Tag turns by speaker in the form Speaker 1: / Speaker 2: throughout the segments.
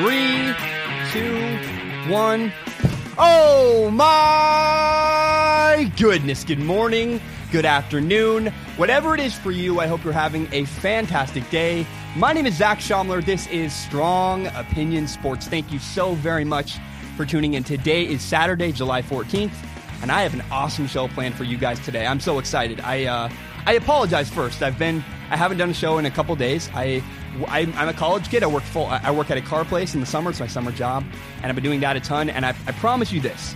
Speaker 1: Three, two, one. Oh my goodness. Good morning, good afternoon, whatever it is for you. I hope you're having a fantastic day. My name is Zac Shomler. This is Strong Opinion Sports. Thank you so very much for tuning in. Today is Saturday, July 14th, and I have an awesome show planned for you guys today. I'm so excited. I uh, I apologize first. I've been I haven't done a show in a couple days. I, I am a college kid. I work full. I work at a car place in the summer. It's my summer job, and I've been doing that a ton. And I, I promise you this: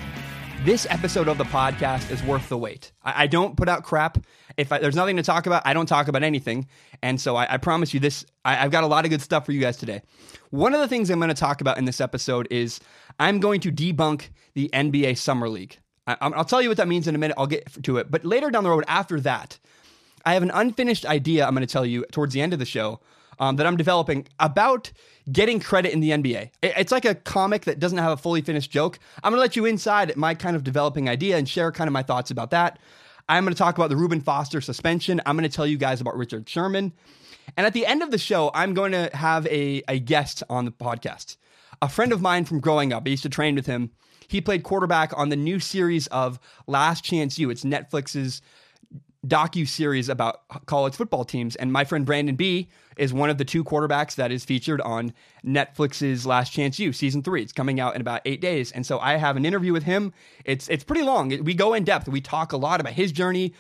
Speaker 1: this episode of the podcast is worth the wait. I, I don't put out crap. If I, there's nothing to talk about, I don't talk about anything. And so I, I promise you this: I, I've got a lot of good stuff for you guys today. One of the things I'm going to talk about in this episode is I'm going to debunk the NBA Summer League. I, I'll tell you what that means in a minute. I'll get to it. But later down the road, after that, I have an unfinished idea I'm going to tell you towards the end of the show um, that I'm developing about getting credit in the NBA. It's like a comic that doesn't have a fully finished joke. I'm going to let you inside at my kind of developing idea and share kind of my thoughts about that. I'm going to talk about the Reuben Foster suspension. I'm going to tell you guys about Richard Sherman. And at the end of the show, I'm going to have a, a guest on the podcast. A friend of mine from growing up, I used to train with him. He played quarterback on the new series of Last Chance U. It's Netflix's docu series about college football teams. And my friend Brandon Bea is one of the two quarterbacks that is featured on Netflix's Last Chance U season three. It's coming out in about eight days, and so I have an interview with him. It's it's pretty long. We go in depth. We talk a lot about his journey.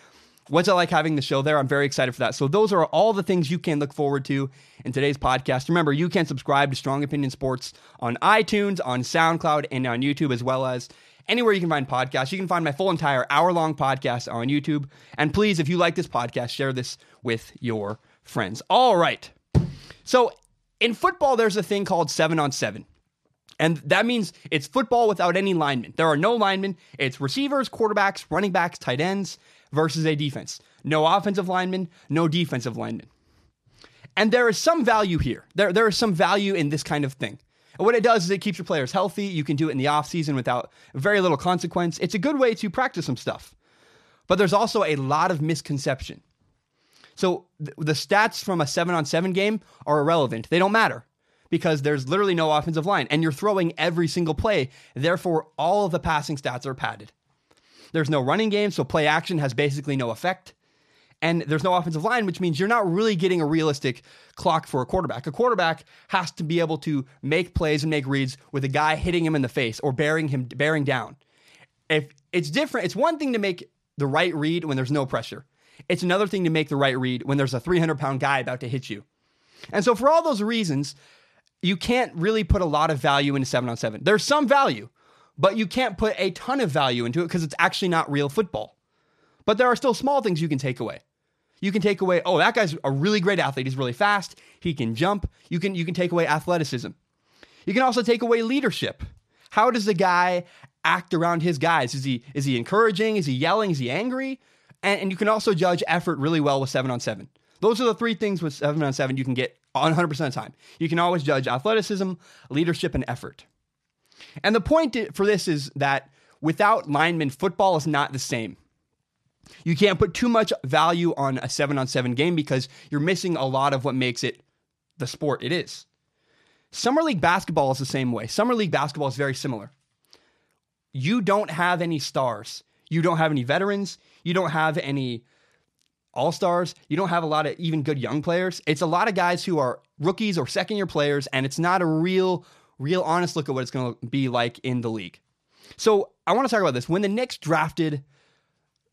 Speaker 1: What's it like having the show there? I'm very excited for that. So those are all the things you can look forward to in today's podcast. Remember, you can subscribe to Strong Opinion Sports on iTunes, on SoundCloud, and on YouTube, as well as anywhere you can find podcasts. You can find my full entire hour long podcast on YouTube. And please, if you like this podcast, share this with your friends. All right. So in football, there's a thing called seven on seven. And that means it's football without any linemen. There are no linemen. It's receivers, quarterbacks, running backs, tight ends versus a defense. No offensive linemen, no defensive linemen. And there is some value here. There, there is some value in this kind of thing. And what it does is it keeps your players healthy. You can do it in the offseason without very little consequence. It's a good way to practice some stuff. But there's also a lot of misconception. So th- the stats from a seven on seven game are irrelevant. They don't matter because there's literally no offensive line and you're throwing every single play. Therefore, all of the passing stats are padded. There's no running game, so play action has basically no effect and there's no offensive line, which means you're not really getting a realistic clock for a quarterback. A quarterback has to be able to make plays and make reads with a guy hitting him in the face or bearing him bearing down. If it's different, it's one thing to make the right read when there's no pressure. It's another thing to make the right read when there's a 300 pound guy about to hit you. And so, for all those reasons, you can't really put a lot of value into seven on seven. There's some value, but you can't put a ton of value into it because it's actually not real football. But there are still small things you can take away. You can take away, oh, that guy's a really great athlete. He's really fast. He can jump. You can you can take away athleticism. You can also take away leadership. How does the guy act around his guys? Is he is he encouraging? Is he yelling? Is he angry? And, and you can also judge effort really well with seven on seven. Those are the three things with seven on seven you can get 100% of the time. You can always judge athleticism, leadership, and effort. And the point for this is that without linemen, football is not the same. You can't put too much value on a seven on seven game because you're missing a lot of what makes it the sport it is. Summer League basketball is the same way. Summer League basketball is very similar. You don't have any stars. You don't have any veterans. You don't have any all stars. You don't have a lot of even good young players. It's a lot of guys who are rookies or second year players, and it's not a real, real honest look at what it's going to be like in the league. So I want to talk about this. When the Knicks drafted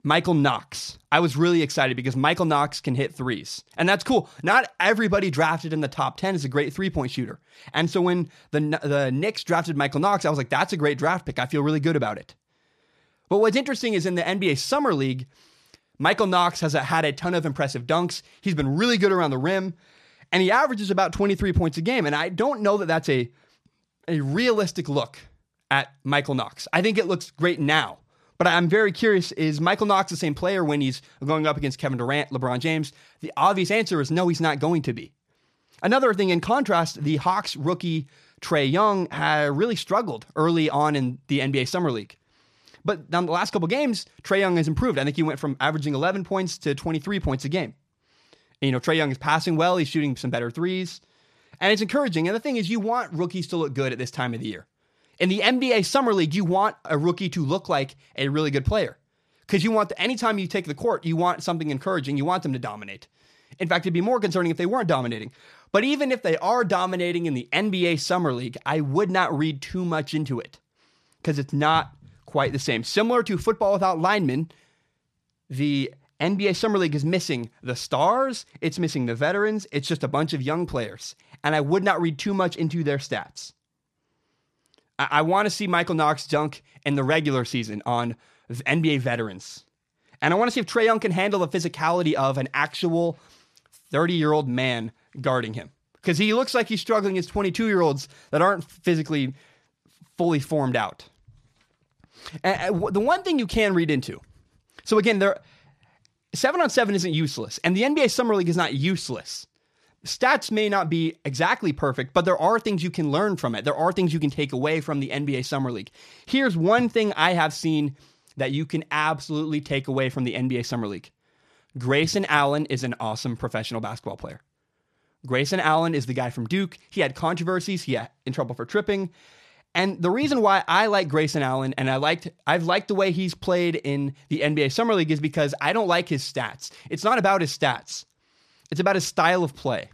Speaker 1: Michael Knox. I was really excited because Michael Knox can hit threes. And that's cool. Not everybody drafted in the top 10 is a great three point shooter. And so when the, the Knicks drafted Michael Knox, I was like, that's a great draft pick. I feel really good about it. But what's interesting is in the NBA Summer League, Michael Knox has had a ton of impressive dunks. He's been really good around the rim, and he averages about 23 points a game. And I don't know that that's a, a realistic look at Michael Knox. I think it looks great now. But I'm very curious is Michael Knox the same player when he's going up against Kevin Durant, LeBron James? The obvious answer is no, he's not going to be. Another thing in contrast, the Hawks rookie Trae Young had really struggled early on in the NBA Summer League. But down the last couple games, Trae Young has improved. I think he went from averaging 11 points to 23 points a game. And, you know, Trae Young is passing well, he's shooting some better threes. And it's encouraging. And the thing is, you want rookies to look good at this time of the year. In the NBA Summer League, you want a rookie to look like a really good player. Because you want, the, anytime you take the court, you want something encouraging. You want them to dominate. In fact, it'd be more concerning if they weren't dominating. But even if they are dominating in the NBA Summer League, I would not read too much into it because it's not quite the same. Similar to football without linemen, the NBA Summer League is missing the stars, it's missing the veterans, it's just a bunch of young players. And I would not read too much into their stats. I, I want to see Michael Knox dunk in the regular season on NBA veterans. And I want to see if Trae Young can handle the physicality of an actual 30 year old man guarding him. Because he looks like he's struggling as 22 year olds that aren't physically fully formed out. And the one thing you can read into, so again, there seven on seven isn't useless, and the NBA Summer League is not useless. Stats may not be exactly perfect, but there are things you can learn from it. There are things you can take away from the NBA Summer League. Here's one thing I have seen that you can absolutely take away from the NBA Summer League Grayson Allen is an awesome professional basketball player. Grayson Allen is the guy from Duke. He had controversies, he had in trouble for tripping. And the reason why I like Grayson Allen and I liked I've liked the way he's played in the NBA Summer League is because I don't like his stats. It's not about his stats. It's about his style of play.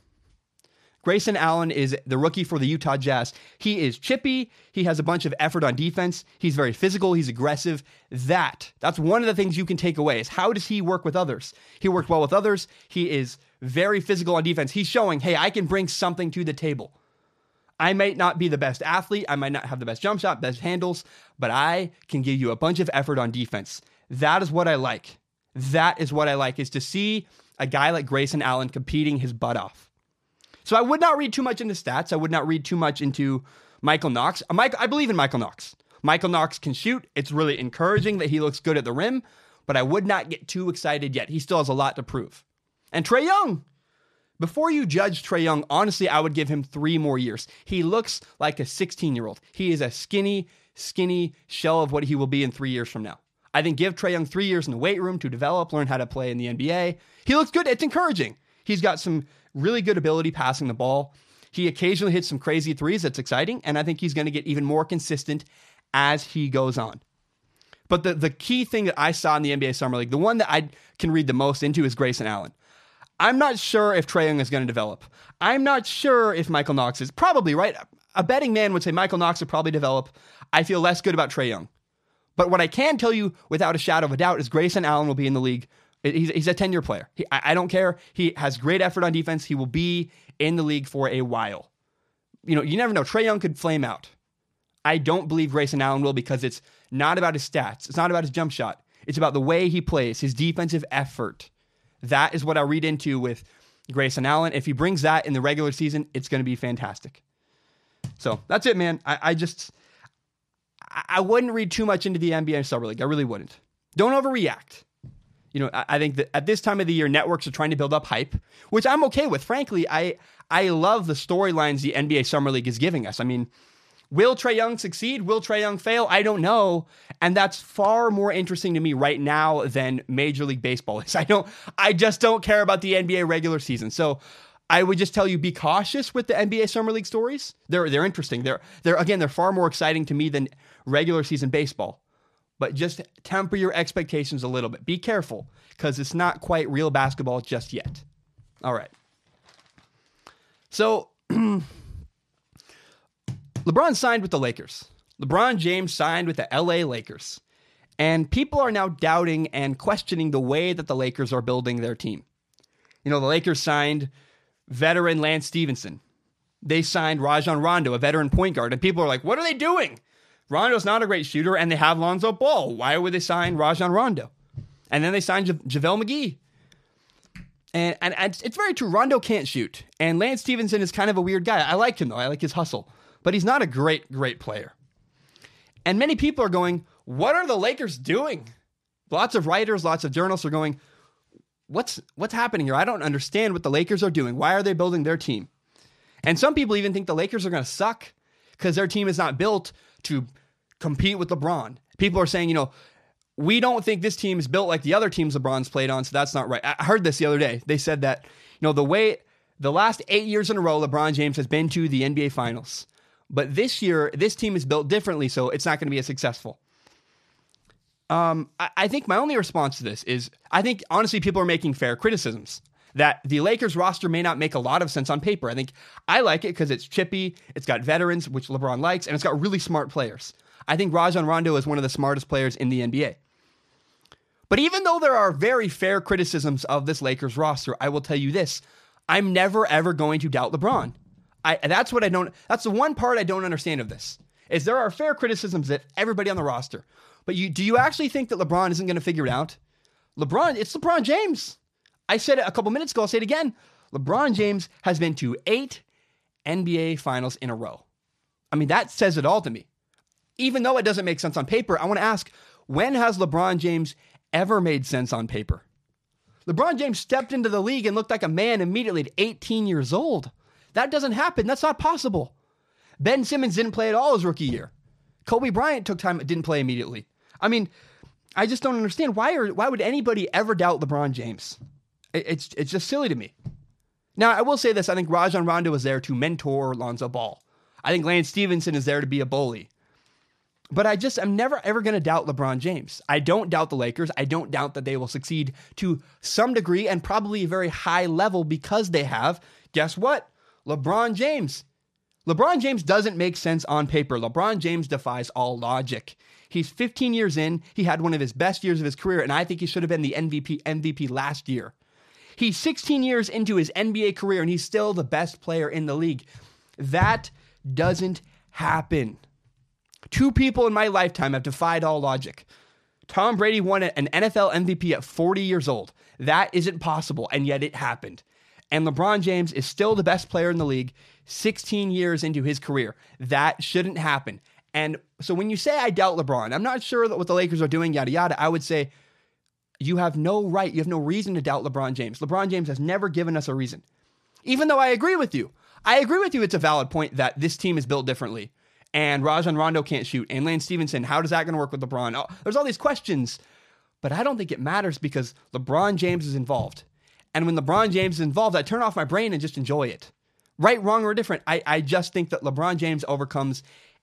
Speaker 1: Grayson Allen is the rookie for the Utah Jazz. He is chippy, he has a bunch of effort on defense, he's very physical, he's aggressive. That that's one of the things you can take away is how does he work with others? He worked well with others. He is very physical on defense. He's showing, "Hey, I can bring something to the table." I might not be the best athlete, I might not have the best jump shot, best handles, but I can give you a bunch of effort on defense. That is what I like. That is what I like is to see a guy like Grayson Allen competing his butt off. So I would not read too much into stats. I would not read too much into Michael Knox. Uh, Mike, I believe in Michael Knox. Michael Knox can shoot. It's really encouraging that he looks good at the rim, but I would not get too excited yet. He still has a lot to prove. And Trae Young, before you judge Trae Young, honestly, I would give him three more years. He looks like a 16 year old. He is a skinny, skinny shell of what he will be in three years from now. I think give Trae Young three years in the weight room to develop, learn how to play in the NBA. He looks good. It's encouraging. He's got some really good ability passing the ball. He occasionally hits some crazy threes. That's exciting. And I think he's going to get even more consistent as he goes on. But the, the key thing that I saw in the NBA Summer League, the one that I can read the most into is Grayson Allen. I'm not sure if Trae Young is going to develop. I'm not sure if Michael Knox is. Probably, right? A betting man would say Michael Knox would probably develop. I feel less good about Trae Young. But what I can tell you without a shadow of a doubt is Grayson Allen will be in the league. He's, he's a 10 year player. He, I, I don't care. He has great effort on defense. He will be in the league for a while. You know, you never know. Trae Young could flame out. I don't believe Grayson Allen will because it's not about his stats. It's not about his jump shot. It's about the way he plays, his defensive effort. That is what I read into with Grayson Allen. If he brings that in the regular season, it's going to be fantastic. So that's it, man. I, I just I wouldn't read too much into the NBA Summer League. I really wouldn't. Don't overreact. You know, I, I think that at this time of the year, networks are trying to build up hype, which I'm okay with. Frankly, I I love the storylines the NBA Summer League is giving us. I mean, Will Trae Young succeed? Will Trae Young fail? I don't know. And that's far more interesting to me right now than Major League Baseball is. I don't I just don't care about the NBA regular season. So I would just tell you be cautious with the NBA Summer League stories. They're they're interesting. They're they're again they're far more exciting to me than regular season baseball. But just temper your expectations a little bit. Be careful because it's not quite real basketball just yet. All right. So LeBron signed with the Lakers. LeBron James signed with the LA Lakers. And people are now doubting and questioning the way that the Lakers are building their team. You know, the Lakers signed veteran Lance Stephenson. They signed Rajon Rondo, a veteran point guard. And people are like, what are they doing? Rondo's not a great shooter, and they have Lonzo Ball. Why would they sign Rajon Rondo? And then they signed ja- JaVale McGee. And, and, and, it's very true. Rondo can't shoot. And Lance Stephenson is kind of a weird guy. I like him, though. I like his hustle but he's not a great, great player. And many people are going, What are the Lakers doing? Lots of writers, lots of journalists are going, What's what's happening here? I don't understand what the Lakers are doing. Why are they building their team? And some people even think the Lakers are going to suck because their team is not built to compete with LeBron. People are saying, you know, we don't think this team is built like the other teams LeBron's played on, so that's not right. I heard this the other day. They said that, you know, the way The last eight years in a row, LeBron James has been to the NBA Finals. But this year, this team is built differently, so it's not going to be as successful. Um, I, I think my only response to this is I think honestly people are making fair criticisms that the Lakers roster may not make a lot of sense on paper. I think I like it because it's chippy, it's got veterans, which LeBron likes, and it's got really smart players. I think Rajon Rondo is one of the smartest players in the NBA. But even though there are very fair criticisms of this Lakers roster, I will tell you this I'm never ever going to doubt LeBron. I that's what I don't that's the one part I don't understand of this. Is there are fair criticisms that everybody on the roster. But you do you actually think that LeBron isn't going to figure it out? LeBron, it's LeBron James. I said it a couple minutes ago, I'll say it again. LeBron James has been to 8 NBA finals in a row. I mean, that says it all to me. Even though it doesn't make sense on paper, I want to ask, when has LeBron James ever made sense on paper? LeBron James stepped into the league and looked like a man immediately at 18 years old. That doesn't happen. That's not possible. Ben Simmons didn't play at all his rookie year. Kobe Bryant took time, didn't play immediately. I mean, I just don't understand why why would anybody ever doubt LeBron James? It, it's it's just silly to me. Now, I will say this: I think Rajon Rondo is there to mentor Lonzo Ball. I think Lance Stephenson is there to be a bully. But I just I'm never ever going to doubt LeBron James. I don't doubt the Lakers. I don't doubt that they will succeed to some degree and probably a very high level because they have guess what? LeBron James. LeBron James doesn't make sense on paper. LeBron James defies all logic. He's 15 years in. He had one of his best years of his career and I think he should have been the MVP MVP last year. He's 16 years into his NBA career and he's still the best player in the league. That doesn't happen. Two people in my lifetime have defied all logic. Tom Brady won an NFL MVP at 40 years old. That isn't possible, and yet it happened. And LeBron James is still the best player in the league 16 years into his career. That shouldn't happen. And so when you say I doubt LeBron, I'm not sure that what the Lakers are doing, yada, yada, I would say you have no right, you have no reason to doubt LeBron James. LeBron James has never given us a reason. Even though I agree with you. I agree with you, it's a valid point that this team is built differently and Rajon Rondo can't shoot, and Lance Stephenson, how does that going to work with LeBron? Oh, there's all these questions, but I don't think it matters because LeBron James is involved. And when LeBron James is involved, I turn off my brain and just enjoy it. Right, wrong, or different. I, I just think that LeBron James overcomes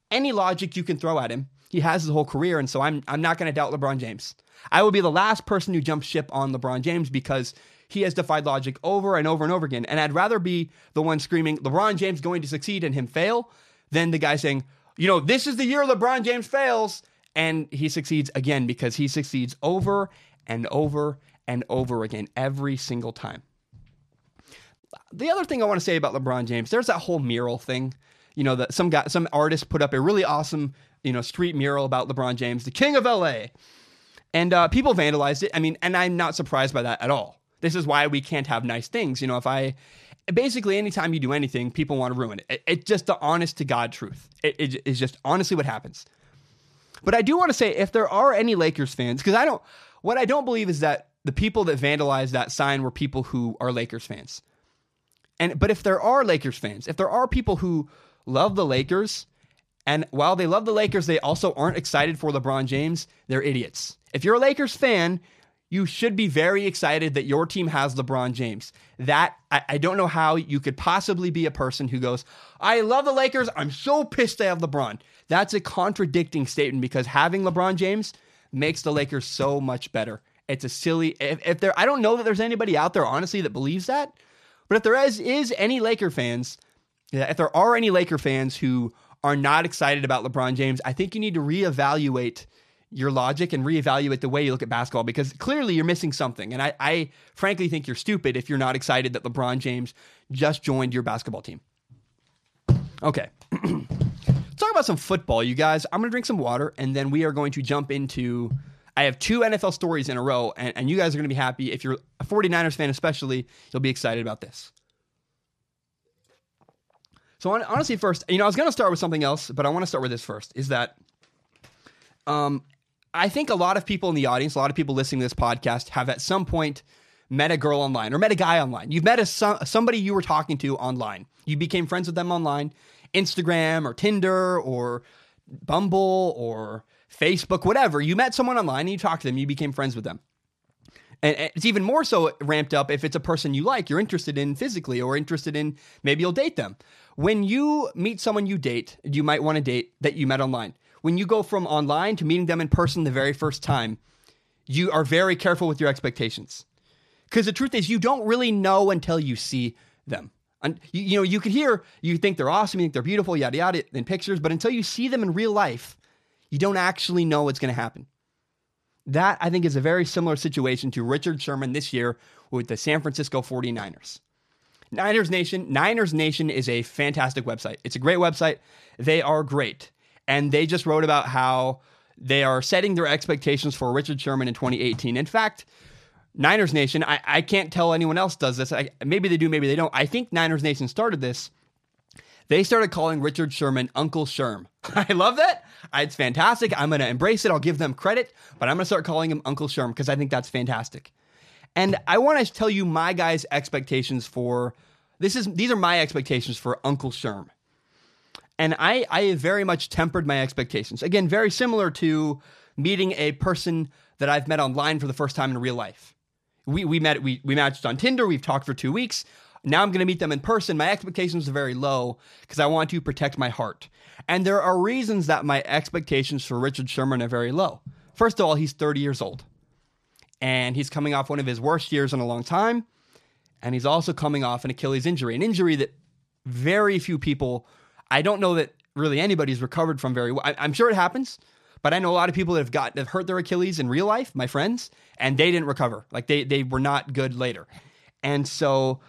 Speaker 1: any logic you can throw at him. He has his whole career, and so I'm I'm not going to doubt LeBron James. I will be the last person who jumps ship on LeBron James because he has defied logic over and over and over again. And I'd rather be the one screaming LeBron James going to succeed and him fail than the guy saying you know, this is the year LeBron James fails. And he succeeds again because he succeeds over and over and over again every single time. The other thing I want to say about LeBron James, there's that whole mural thing. You know, that some guy, some artist put up a really awesome, you know, street mural about LeBron James, the king of LA. And uh, people vandalized it. I mean, and I'm not surprised by that at all. This is why we can't have nice things. You know, if I basically anytime you do anything, people want to ruin it. It's it just the honest to God truth. It, it is just honestly what happens. But I do want to say if there are any Lakers fans, because I don't, what I don't believe is that the people that vandalized that sign were people who are Lakers fans. And but if there are Lakers fans, if there are people who love the Lakers, and while they love the Lakers, they also aren't excited for LeBron James, they're idiots. If you're a Lakers fan, you should be very excited that your team has LeBron James. That I, I, don't know how you could possibly be a person who goes, I love the Lakers. I'm so pissed they have LeBron. That's a contradicting statement because having LeBron James makes the Lakers so much better. It's a silly if, if there I don't know that there's anybody out there honestly that believes that. But if there is is any Laker fans, if there are any Laker fans who are not excited about LeBron James, I think you need to reevaluate your logic and reevaluate the way you look at basketball because clearly you're missing something. And I, I frankly think you're stupid if you're not excited that LeBron James just joined your basketball team. Okay. Let's talk about some football, you guys. I'm going to drink some water and then we are going to jump into. I have two NFL stories in a row, and, and you guys are going to be happy. If you're a 49ers fan, especially, you'll be excited about this. So, honestly, first, you know, I was going to start with something else, but I want to start with this first. Is that um, I think a lot of people in the audience, a lot of people listening to this podcast, have at some point met a girl online or met a guy online. You've met a somebody you were talking to online. You became friends with them online, Instagram or Tinder or Bumble or Facebook, whatever. You met someone online and you talked to them. You became friends with them. And it's even more so ramped up if it's a person you like, you're interested in physically, or interested in maybe you'll date them. When you meet someone you date, you might want to date that you met online. When you go from online to meeting them in person the very first time, you are very careful with your expectations. Because the truth is, you don't really know until you see them. And you, you know, you could hear, you think they're awesome, you think they're beautiful, yada yada, in pictures, but until you see them in real life, you don't actually know what's going to happen. That, I think, is a very similar situation to Richard Sherman this year with the San Francisco 49ers. Niners Nation, Niners Nation is a fantastic website. It's a great website. They are great. And they just wrote about how they are setting their expectations for Richard Sherman in 2018. In fact, Niners Nation, I, I can't tell anyone else does this. I, maybe they do, maybe they don't. I think Niners Nation started this. They started calling Richard Sherman Uncle Sherm. I love that. Uh, it's fantastic. I'm going to embrace it. I'll give them credit, but I'm going to start calling him Uncle Sherm because I think that's fantastic. And I want to tell you my guys' expectations for this is these are my expectations for Uncle Sherm. And I I have very much tempered my expectations. Again, very similar to meeting a person that I've met online for the first time in real life. We we met we we matched on Tinder, we've talked for 2 weeks. Now I'm going to meet them in person. My expectations are very low because I want to protect my heart. And there are reasons that my expectations for Richard Sherman are very low. First of all, he's 30 years old. And he's coming off one of his worst years in a long time. And he's also coming off an Achilles injury, an injury that very few people, I don't know that really anybody's recovered from very well. I, am sure it happens, but I know a lot of people that have got have hurt their Achilles in real life, my friends, and they didn't recover. Like they they were not good later. And so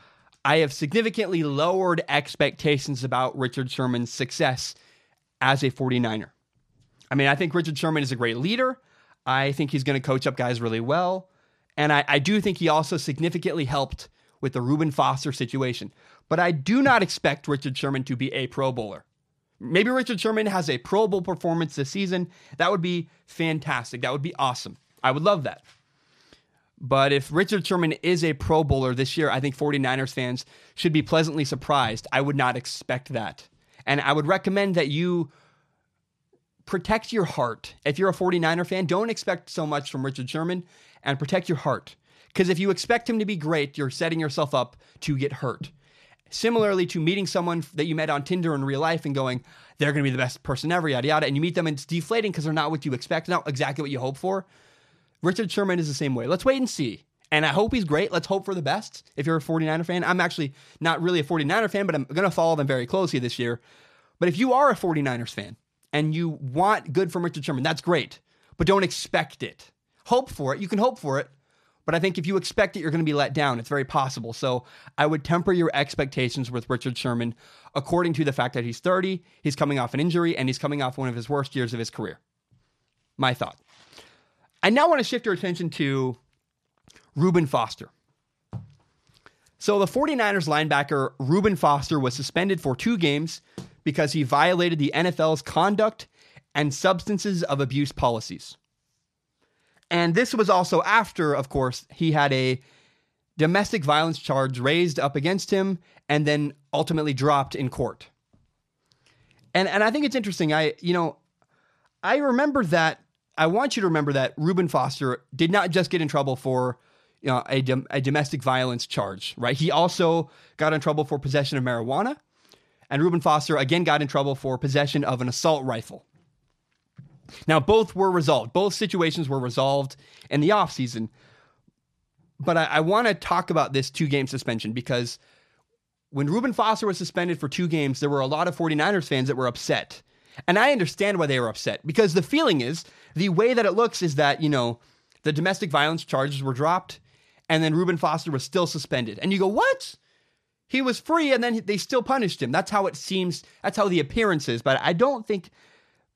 Speaker 1: I have significantly lowered expectations about Richard Sherman's success as a 49er. I mean, I think Richard Sherman is a great leader. I think he's going to coach up guys really well. And I, I, do think he also significantly helped with the Reuben Foster situation. But I do not expect Richard Sherman to be a Pro Bowler. Maybe Richard Sherman has a Pro Bowl performance this season. That would be fantastic. That would be awesome. I would love that. But if Richard Sherman is a Pro Bowler this year, I think 49ers fans should be pleasantly surprised. I would not expect that. And I would recommend that you protect your heart. If you're a 49er fan, don't expect so much from Richard Sherman and protect your heart. Because if you expect him to be great, you're setting yourself up to get hurt. Similarly to meeting someone that you met on Tinder in real life and going, they're going to be the best person ever, yada, yada, and you meet them and it's deflating because they're not what you expect, not exactly what you hope for. Richard Sherman is the same way. Let's wait and see. And I hope he's great. Let's hope for the best. If you're a 49er fan, I'm actually not really a 49er fan, but I'm going to follow them very closely this year. But if you are a 49ers fan and you want good from Richard Sherman, that's great. But don't expect it. Hope for it. You can hope for it. But I think if you expect it, you're going to be let down. It's very possible. So I would temper your expectations with Richard Sherman according to the fact that he's 30, he's coming off an injury, and he's coming off one of his worst years of his career. My thought. I now want to shift your attention to Reuben Foster. So the 49ers linebacker Reuben Foster was suspended for two games because he violated the NFL's conduct and substances of abuse policies. And this was also after, of course, he had a domestic violence charge raised up against him and then ultimately dropped in court. And and I think it's interesting. I you know, I remember that I want you to remember that Reuben Foster did not just get in trouble for you know, a, dom- a domestic violence charge, right? He also got in trouble for possession of marijuana. And Reuben Foster again got in trouble for possession of an assault rifle. Now, both were resolved. Both situations were resolved in the offseason. But I, I want to talk about this two game suspension because when Reuben Foster was suspended for two games, there were a lot of 49ers fans that were upset. And I understand why they were upset because the feeling is the way that it looks is that, you know, the domestic violence charges were dropped and then Reuben Foster was still suspended. And you go, what? He was free and then they still punished him. That's how it seems. That's how the appearance is. But I don't think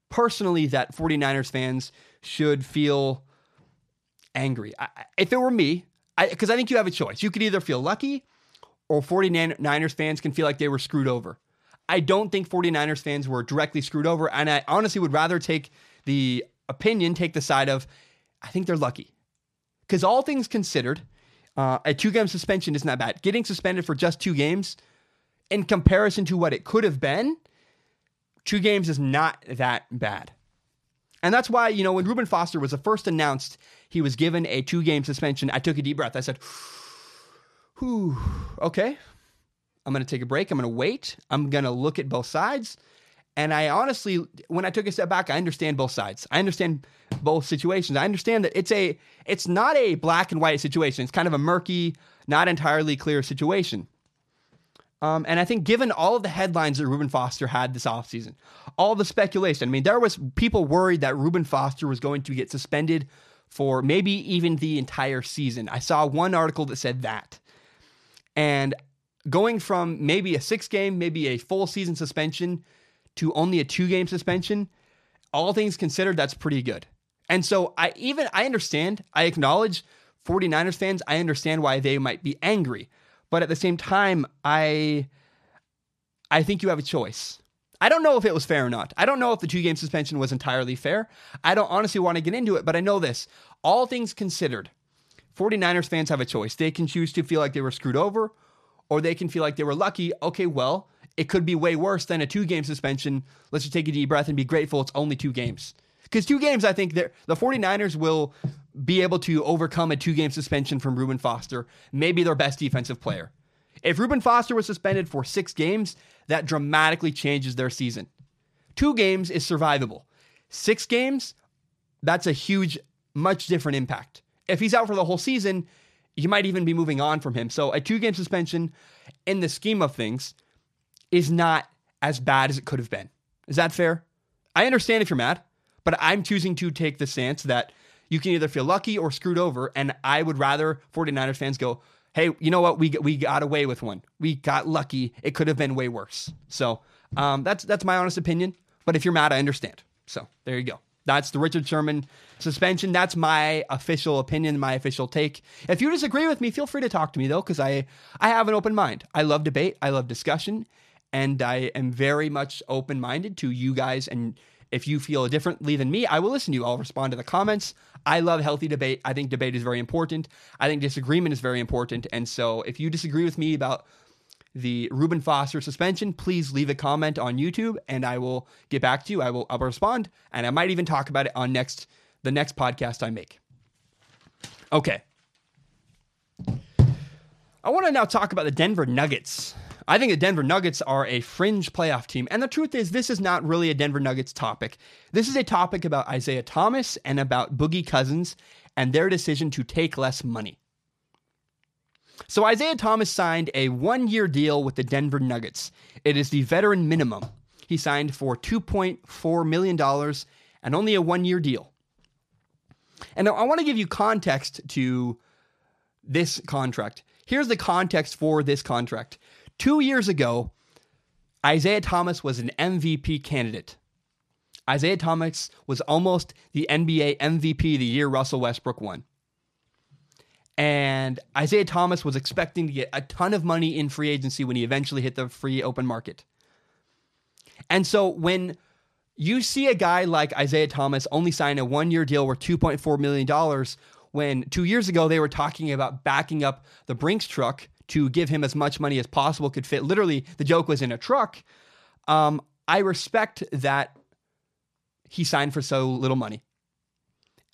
Speaker 1: personally that 49ers fans should feel angry. I, if it were me, because I, I think you have a choice. You could either feel lucky or 49ers fans can feel like they were screwed over. I don't think 49ers fans were directly screwed over. And I honestly would rather take the opinion, take the side of, I think they're lucky. Because all things considered, uh, a two game suspension isn't that bad. Getting suspended for just two games, in comparison to what it could have been, two games is not that bad. And that's why, you know, when Reuben Foster was the first announced he was given a two game suspension, I took a deep breath. I said, whew, okay, I'm going to take a break. I'm going to wait. I'm going to look at both sides. And I honestly, when I took a step back, I understand both sides. I understand both situations. I understand that it's a, it's not a black and white situation. It's kind of a murky, not entirely clear situation. Um, and I think given all of the headlines that Reuben Foster had this offseason, all the speculation, I mean, there was people worried that Reuben Foster was going to get suspended for maybe even the entire season. I saw one article that said that. And going from maybe a six game, maybe a full season suspension to only a two game suspension, all things considered, that's pretty good. And so I even I understand, I acknowledge 49ers fans, I understand why they might be angry. But at the same time, I I think you have a choice. I don't know if it was fair or not. I don't know if the two game suspension was entirely fair. I don't honestly want to get into it, but I know this. All things considered, 49ers fans have a choice. They can choose to feel like they were screwed over, or they can feel like they were lucky. Okay, well, it could be way worse than a two game suspension. Let's just take a deep breath and be grateful it's only two games. Because two games, I think the 49ers will be able to overcome a two game suspension from Reuben Foster, maybe their best defensive player. If Reuben Foster was suspended for six games, that dramatically changes their season. Two games is survivable. Six games, that's a huge, much different impact. If he's out for the whole season, you might even be moving on from him. So a two game suspension, in the scheme of things, is not as bad as it could have been. Is that fair? I understand if you're mad. But I'm choosing to take the stance that you can either feel lucky or screwed over. And I would rather 49ers fans go, hey, you know what? We, we got away with one. We got lucky. It could have been way worse. So um, that's, that's my honest opinion. But if you're mad, I understand. So there you go. That's the Richard Sherman suspension. That's my official opinion, my official take. If you disagree with me, feel free to talk to me though, because I I have an open mind. I love debate. I love discussion, and I am very much open minded to you guys and if you feel differently than me, I will listen to you. I'll respond to the comments. I love healthy debate. I think debate is very important. I think disagreement is very important. And so if you disagree with me about the Reuben Foster suspension, please leave a comment on YouTube and I will get back to you. I will I'll respond and I might even talk about it on next the next podcast I make. Okay. I want to now talk about the Denver Nuggets. I think the Denver Nuggets are a fringe playoff team. And the truth is, this is not really a Denver Nuggets topic. This is a topic about Isaiah Thomas and about Boogie Cousins and their decision to take less money. So Isaiah Thomas signed a one year deal with the Denver Nuggets. It is the veteran minimum. He signed for $2.4 million and only a one year deal. And now I want to give you context to this contract. Here's the context for this contract. Two years ago, Isaiah Thomas was an MVP candidate. Isaiah Thomas was almost the NBA MVP the year Russell Westbrook won. And Isaiah Thomas was expecting to get a ton of money in free agency when he eventually hit the free open market. And so when you see a guy like Isaiah Thomas only sign a one year deal worth $2.4 million, when two years ago they were talking about backing up the Brinks truck to give him as much money as possible could fit. Literally, the joke was in a truck. Um, I respect that he signed for so little money.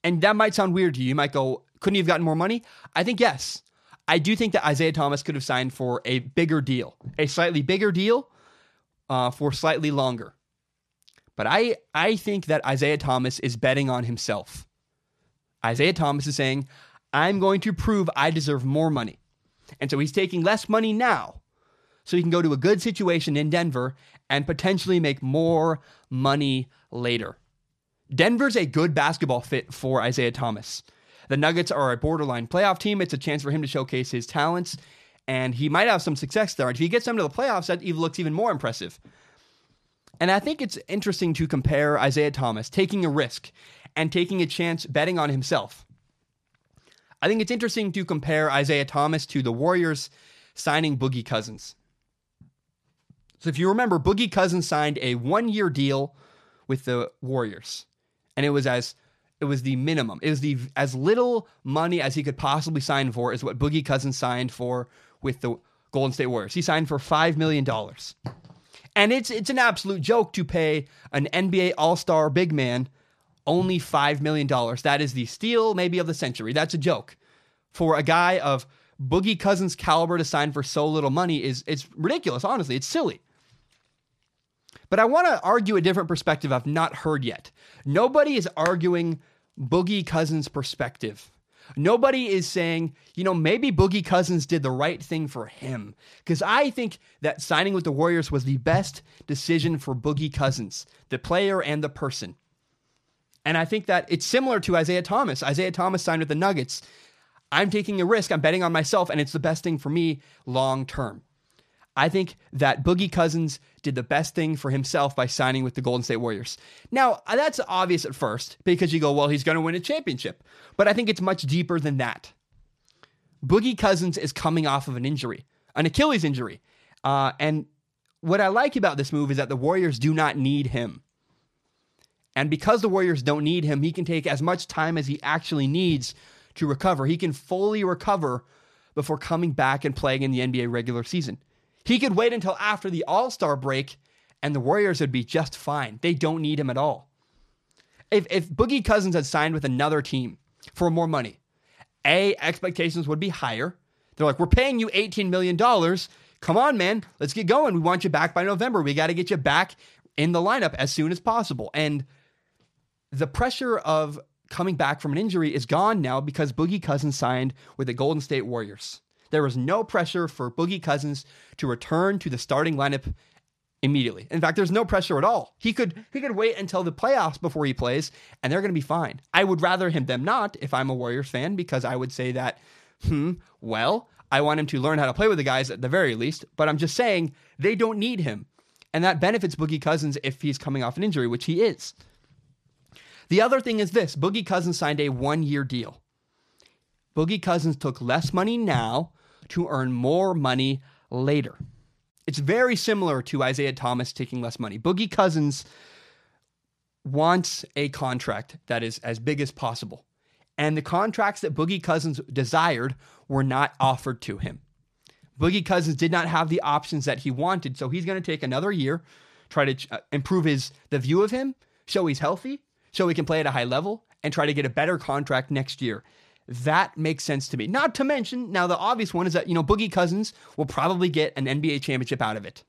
Speaker 1: And that might sound weird to you. You might go, couldn't he have gotten more money? I think yes. I do think that Isaiah Thomas could have signed for a bigger deal, a slightly bigger deal uh, for slightly longer. But I, I think that Isaiah Thomas is betting on himself. Isaiah Thomas is saying, I'm going to prove I deserve more money. And so he's taking less money now so he can go to a good situation in Denver and potentially make more money later. Denver's a good basketball fit for Isaiah Thomas. The Nuggets are a borderline playoff team. It's a chance for him to showcase his talents, and he might have some success there. And if he gets them to the playoffs, that even looks even more impressive. And I think it's interesting to compare Isaiah Thomas taking a risk and taking a chance betting on himself I think it's interesting to compare Isaiah Thomas to the Warriors signing Boogie Cousins. So if you remember, Boogie Cousins signed a one year deal with the Warriors, and it was as it was the minimum. It was the as little money as he could possibly sign for is what Boogie Cousins signed for with the Golden State Warriors. He signed for five million dollars, and it's it's an absolute joke to pay an NBA All Star big man only $5 million. That is the steal, maybe, of the century. That's a joke. For a guy of Boogie Cousins' caliber to sign for so little money is it's ridiculous, honestly. It's silly. But I want to argue a different perspective I've not heard yet. Nobody is arguing Boogie Cousins' perspective. Nobody is saying, you know, maybe Boogie Cousins did the right thing for him. Because I think that signing with the Warriors was the best decision for Boogie Cousins, the player and the person. And I think that it's similar to Isaiah Thomas. Isaiah Thomas signed with the Nuggets. I'm taking a risk, I'm betting on myself, and it's the best thing for me long term. I think that Boogie Cousins did the best thing for himself by signing with the Golden State Warriors. Now, that's obvious at first because you go, well, he's going to win a championship. But I think it's much deeper than that. Boogie Cousins is coming off of an injury, an Achilles injury. Uh, and what I like about this move is that the Warriors do not need him. And because the Warriors don't need him, he can take as much time as he actually needs to recover. He can fully recover before coming back and playing in the NBA regular season. He could wait until after the All Star break and the Warriors would be just fine. They don't need him at all. If, if Boogie Cousins had signed with another team for more money, A, expectations would be higher. They're like, we're paying you $18 million. Come on, man. Let's get going. We want you back by November. We got to get you back in the lineup as soon as possible. And the pressure of coming back from an injury is gone now because Boogie Cousins signed with the Golden State Warriors. There was no pressure for Boogie Cousins to return to the starting lineup immediately. In fact, there's no pressure at all. He could he could wait until the playoffs before he plays, and they're going to be fine. I would rather him them not if I'm a Warriors fan because I would say that, hmm, well, I want him to learn how to play with the guys at the very least. But I'm just saying they don't need him, and that benefits Boogie Cousins if he's coming off an injury, which he is. The other thing is this: Boogie Cousins signed a one-year deal. Boogie Cousins took less money now to earn more money later. It's very similar to Isaiah Thomas taking less money. Boogie Cousins wants a contract that is as big as possible. And the contracts that Boogie Cousins desired were not offered to him. Boogie Cousins did not have the options that he wanted, so he's going to take another year, try to uh, improve his the view of him, show he's healthy, show he can play at a high level, and try to get a better contract next year. That makes sense to me. Not to mention, now the obvious one is that, you know, Boogie Cousins will probably get an NBA championship out of it.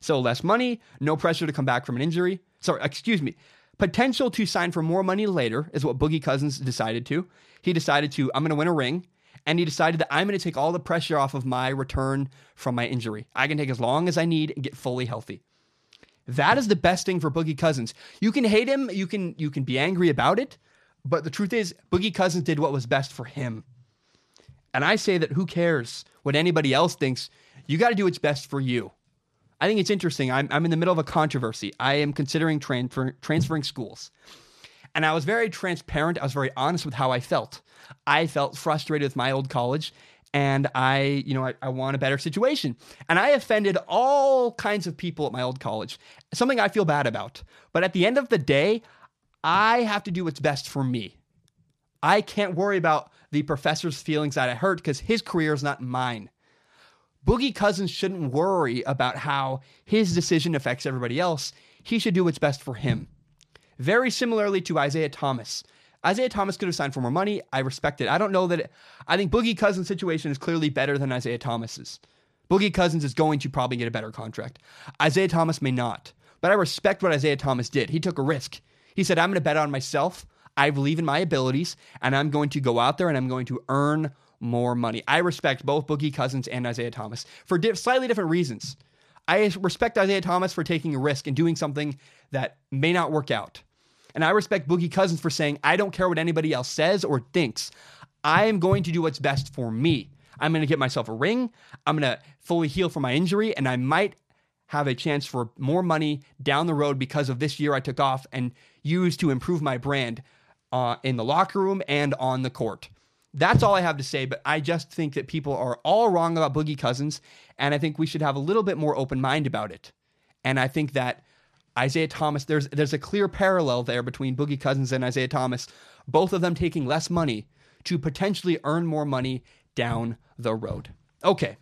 Speaker 1: So less money, no pressure to come back from an injury. Sorry, excuse me. Potential to sign for more money later is what Boogie Cousins decided to. He decided to, I'm going to win a ring. And he decided that I'm going to take all the pressure off of my return from my injury. I can take as long as I need and get fully healthy. That is the best thing for Boogie Cousins. You can hate him, you can you can be angry about it, but the truth is, Boogie Cousins did what was best for him. And I say that who cares what anybody else thinks? You got to do what's best for you. I think it's interesting. I'm, I'm in the middle of a controversy. I am considering transfer, transferring schools. And I was very transparent. I was very honest with how I felt. I felt frustrated with my old college and I, you know, I, I, want a better situation. And I offended all kinds of people at my old college, something I feel bad about. But at the end of the day, I have to do what's best for me. I can't worry about the professor's feelings that I hurt because his career is not mine. Boogie Cousins shouldn't worry about how his decision affects everybody else. He should do what's best for him. Very similarly to Isaiah Thomas. Isaiah Thomas could have signed for more money. I respect it. I don't know that. It, I think Boogie Cousins' situation is clearly better than Isaiah Thomas's. Boogie Cousins is going to probably get a better contract. Isaiah Thomas may not. But I respect what Isaiah Thomas did. He took a risk. He said, I'm going to bet on myself. I believe in my abilities, and I'm going to go out there and I'm going to earn more money. I respect both Boogie Cousins and Isaiah Thomas for di- slightly different reasons. I respect Isaiah Thomas for taking a risk and doing something that may not work out. And I respect Boogie Cousins for saying, I don't care what anybody else says or thinks. I am going to do what's best for me. I'm going to get myself a ring. I'm going to fully heal from my injury, and I might have a chance for more money down the road because of this year I took off and used to improve my brand uh, in the locker room and on the court. That's all I have to say, but I just think that people are all wrong about Boogie Cousins, and I think we should have a little bit more open mind about it. And I think that Isaiah Thomas, there's there's a clear parallel there between Boogie Cousins and Isaiah Thomas, both of them taking less money to potentially earn more money down the road. Okay.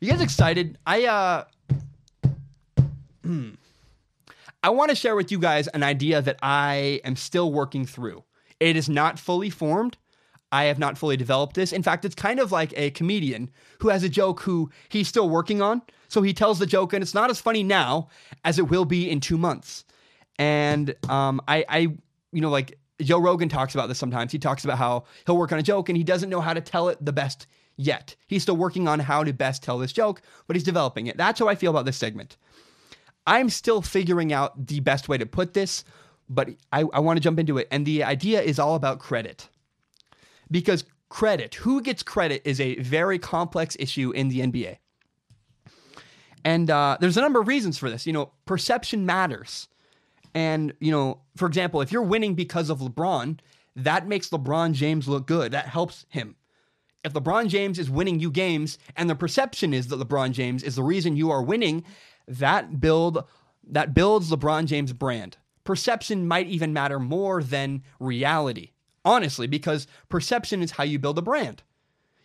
Speaker 1: You guys excited? I uh I want to share with you guys an idea that I am still working through. It is not fully formed. I have not fully developed this. In fact, it's kind of like a comedian who has a joke who he's still working on. So he tells the joke, and it's not as funny now as it will be in two months. And um, I, I, you know, like Joe Rogan talks about this sometimes. He talks about how he'll work on a joke and he doesn't know how to tell it the best yet. He's still working on how to best tell this joke, but he's developing it. That's how I feel about this segment. I'm still figuring out the best way to put this, but I, I want to jump into it. And the idea is all about credit because credit, who gets credit, is a very complex issue in the NBA. And uh, there's a number of reasons for this. You know, perception matters. And, you know, for example, if you're winning because of LeBron, that makes LeBron James look good. That helps him. If LeBron James is winning you games and the perception is that LeBron James is the reason you are winning, that build that builds LeBron James brand. Perception might even matter more than reality honestly, because perception is how you build a brand.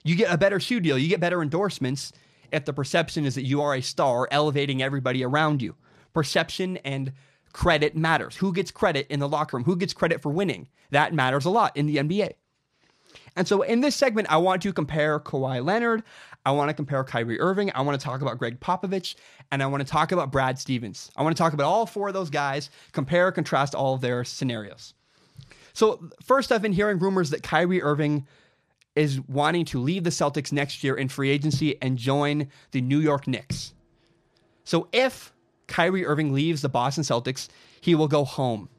Speaker 1: You get a better shoe deal, you get better endorsements if the perception is that you are a star elevating everybody around you. Perception and credit matters. Who gets credit in the locker room? Who gets credit for winning? That matters a lot in the NBA. And so in this segment, I want to compare Kawhi Leonard, I want to compare Kyrie Irving, I want to talk about Gregg Popovich, and I want to talk about Brad Stevens. I want to talk about all four of those guys, compare, contrast all of their scenarios. So, first, I've been hearing rumors that Kyrie Irving is wanting to leave the Celtics next year in free agency and join the New York Knicks. So, if Kyrie Irving leaves the Boston Celtics, he will go home.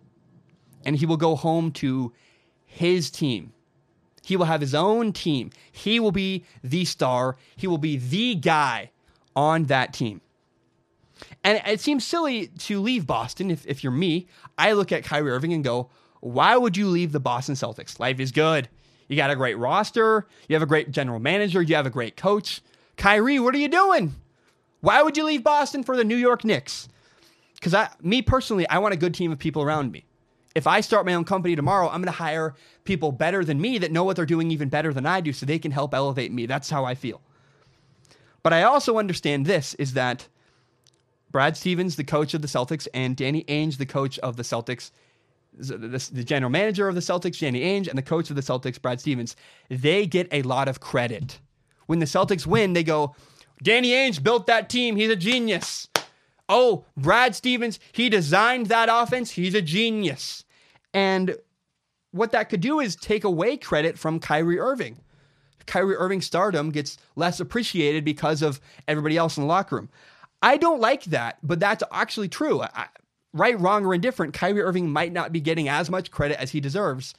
Speaker 1: And he will go home to his team. He will have his own team. He will be the star. He will be the guy on that team. And it seems silly to leave Boston if, if you're me. I look at Kyrie Irving and go, why would you leave the Boston Celtics? Life is good. You got a great roster. You have a great general manager. You have a great coach. Kyrie, what are you doing? Why would you leave Boston for the New York Knicks? Because I, me personally, I want a good team of people around me. If I start my own company tomorrow, I'm going to hire people better than me that know what they're doing even better than I do so they can help elevate me. That's how I feel. But I also understand this is that Brad Stevens, the coach of the Celtics, and Danny Ainge, the coach of the Celtics, the, the, general manager of the Celtics, Danny Ainge, and the coach of the Celtics, Brad Stevens, they get a lot of credit. When the Celtics win, they go, Danny Ainge built that team. He's a genius. Oh, Brad Stevens, he designed that offense. He's a genius. And what that could do is take away credit from Kyrie Irving. Kyrie Irving's stardom gets less appreciated because of everybody else in the locker room. I don't like that, but that's actually true. I, right, wrong, or indifferent, Kyrie Irving might not be getting as much credit as he deserves.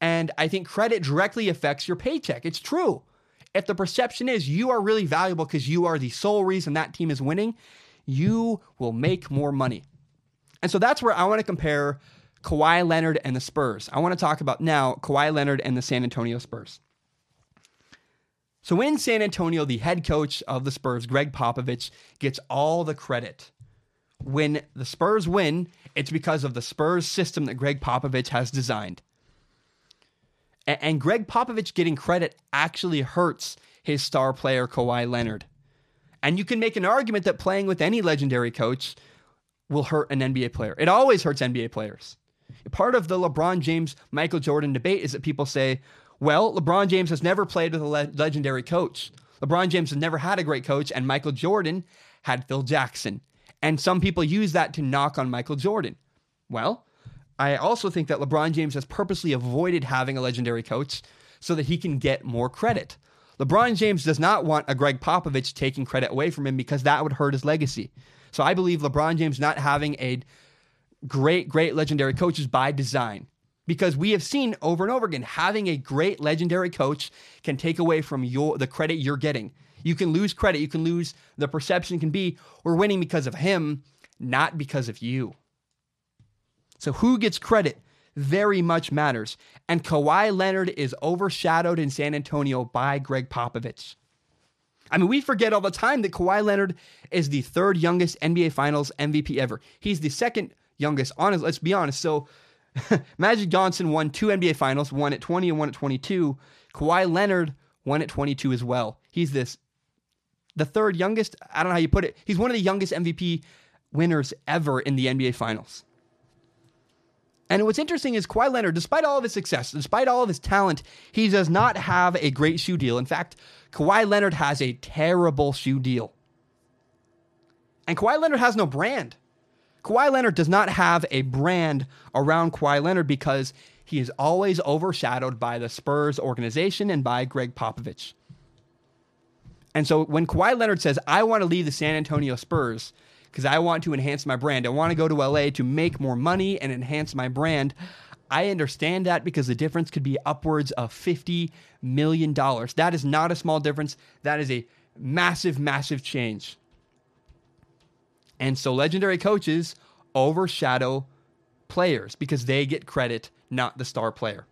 Speaker 1: And I think credit directly affects your paycheck. It's true. If the perception is you are really valuable because you are the sole reason that team is winning, you will make more money. And so that's where I want to compare Kawhi Leonard and the Spurs. I want to talk about now Kawhi Leonard and the San Antonio Spurs. So in San Antonio, the head coach of the Spurs, Gregg Popovich, gets all the credit when the Spurs win, it's because of the Spurs system that Gregg Popovich has designed. And, Gregg Popovich getting credit actually hurts his star player, Kawhi Leonard. And you can make an argument that playing with any legendary coach will hurt an NBA player. It always hurts NBA players. Part of the LeBron James Michael Jordan debate is that people say, well, LeBron James has never played with a le- legendary coach. LeBron James has never had a great coach, and Michael Jordan had Phil Jackson. And some people use that to knock on Michael Jordan. Well, I also think that LeBron James has purposely avoided having a legendary coach so that he can get more credit. LeBron James does not want a Gregg Popovich taking credit away from him because that would hurt his legacy. So I believe LeBron James not having a great, great legendary coach is by design. Because we have seen over and over again, having a great legendary coach can take away from your the credit you're getting. You can lose credit. You can lose the perception can be we're winning because of him, not because of you. So who gets credit very much matters. And Kawhi Leonard is overshadowed in San Antonio by Gregg Popovich. I mean, we forget all the time that Kawhi Leonard is the third youngest NBA Finals MVP ever. He's the second youngest. Honest, let's be honest. So Magic Johnson won two NBA Finals, one at 20 and one at 22. Kawhi Leonard won at 22 as well. He's this the third youngest. I don't know how you put it. He's one of the youngest MVP winners ever in the NBA Finals. And what's interesting is Kawhi Leonard, despite all of his success, despite all of his talent, he does not have a great shoe deal. In fact, Kawhi Leonard has a terrible shoe deal. And Kawhi Leonard has no brand. Kawhi Leonard does not have a brand around Kawhi Leonard because he is always overshadowed by the Spurs organization and by Gregg Popovich. And so when Kawhi Leonard says, I want to leave the San Antonio Spurs because I want to enhance my brand, I want to go to LA to make more money and enhance my brand, I understand that because the difference could be upwards of $50 million. That is not a small difference. That is a massive, massive change. And so legendary coaches overshadow players because they get credit, not the star player.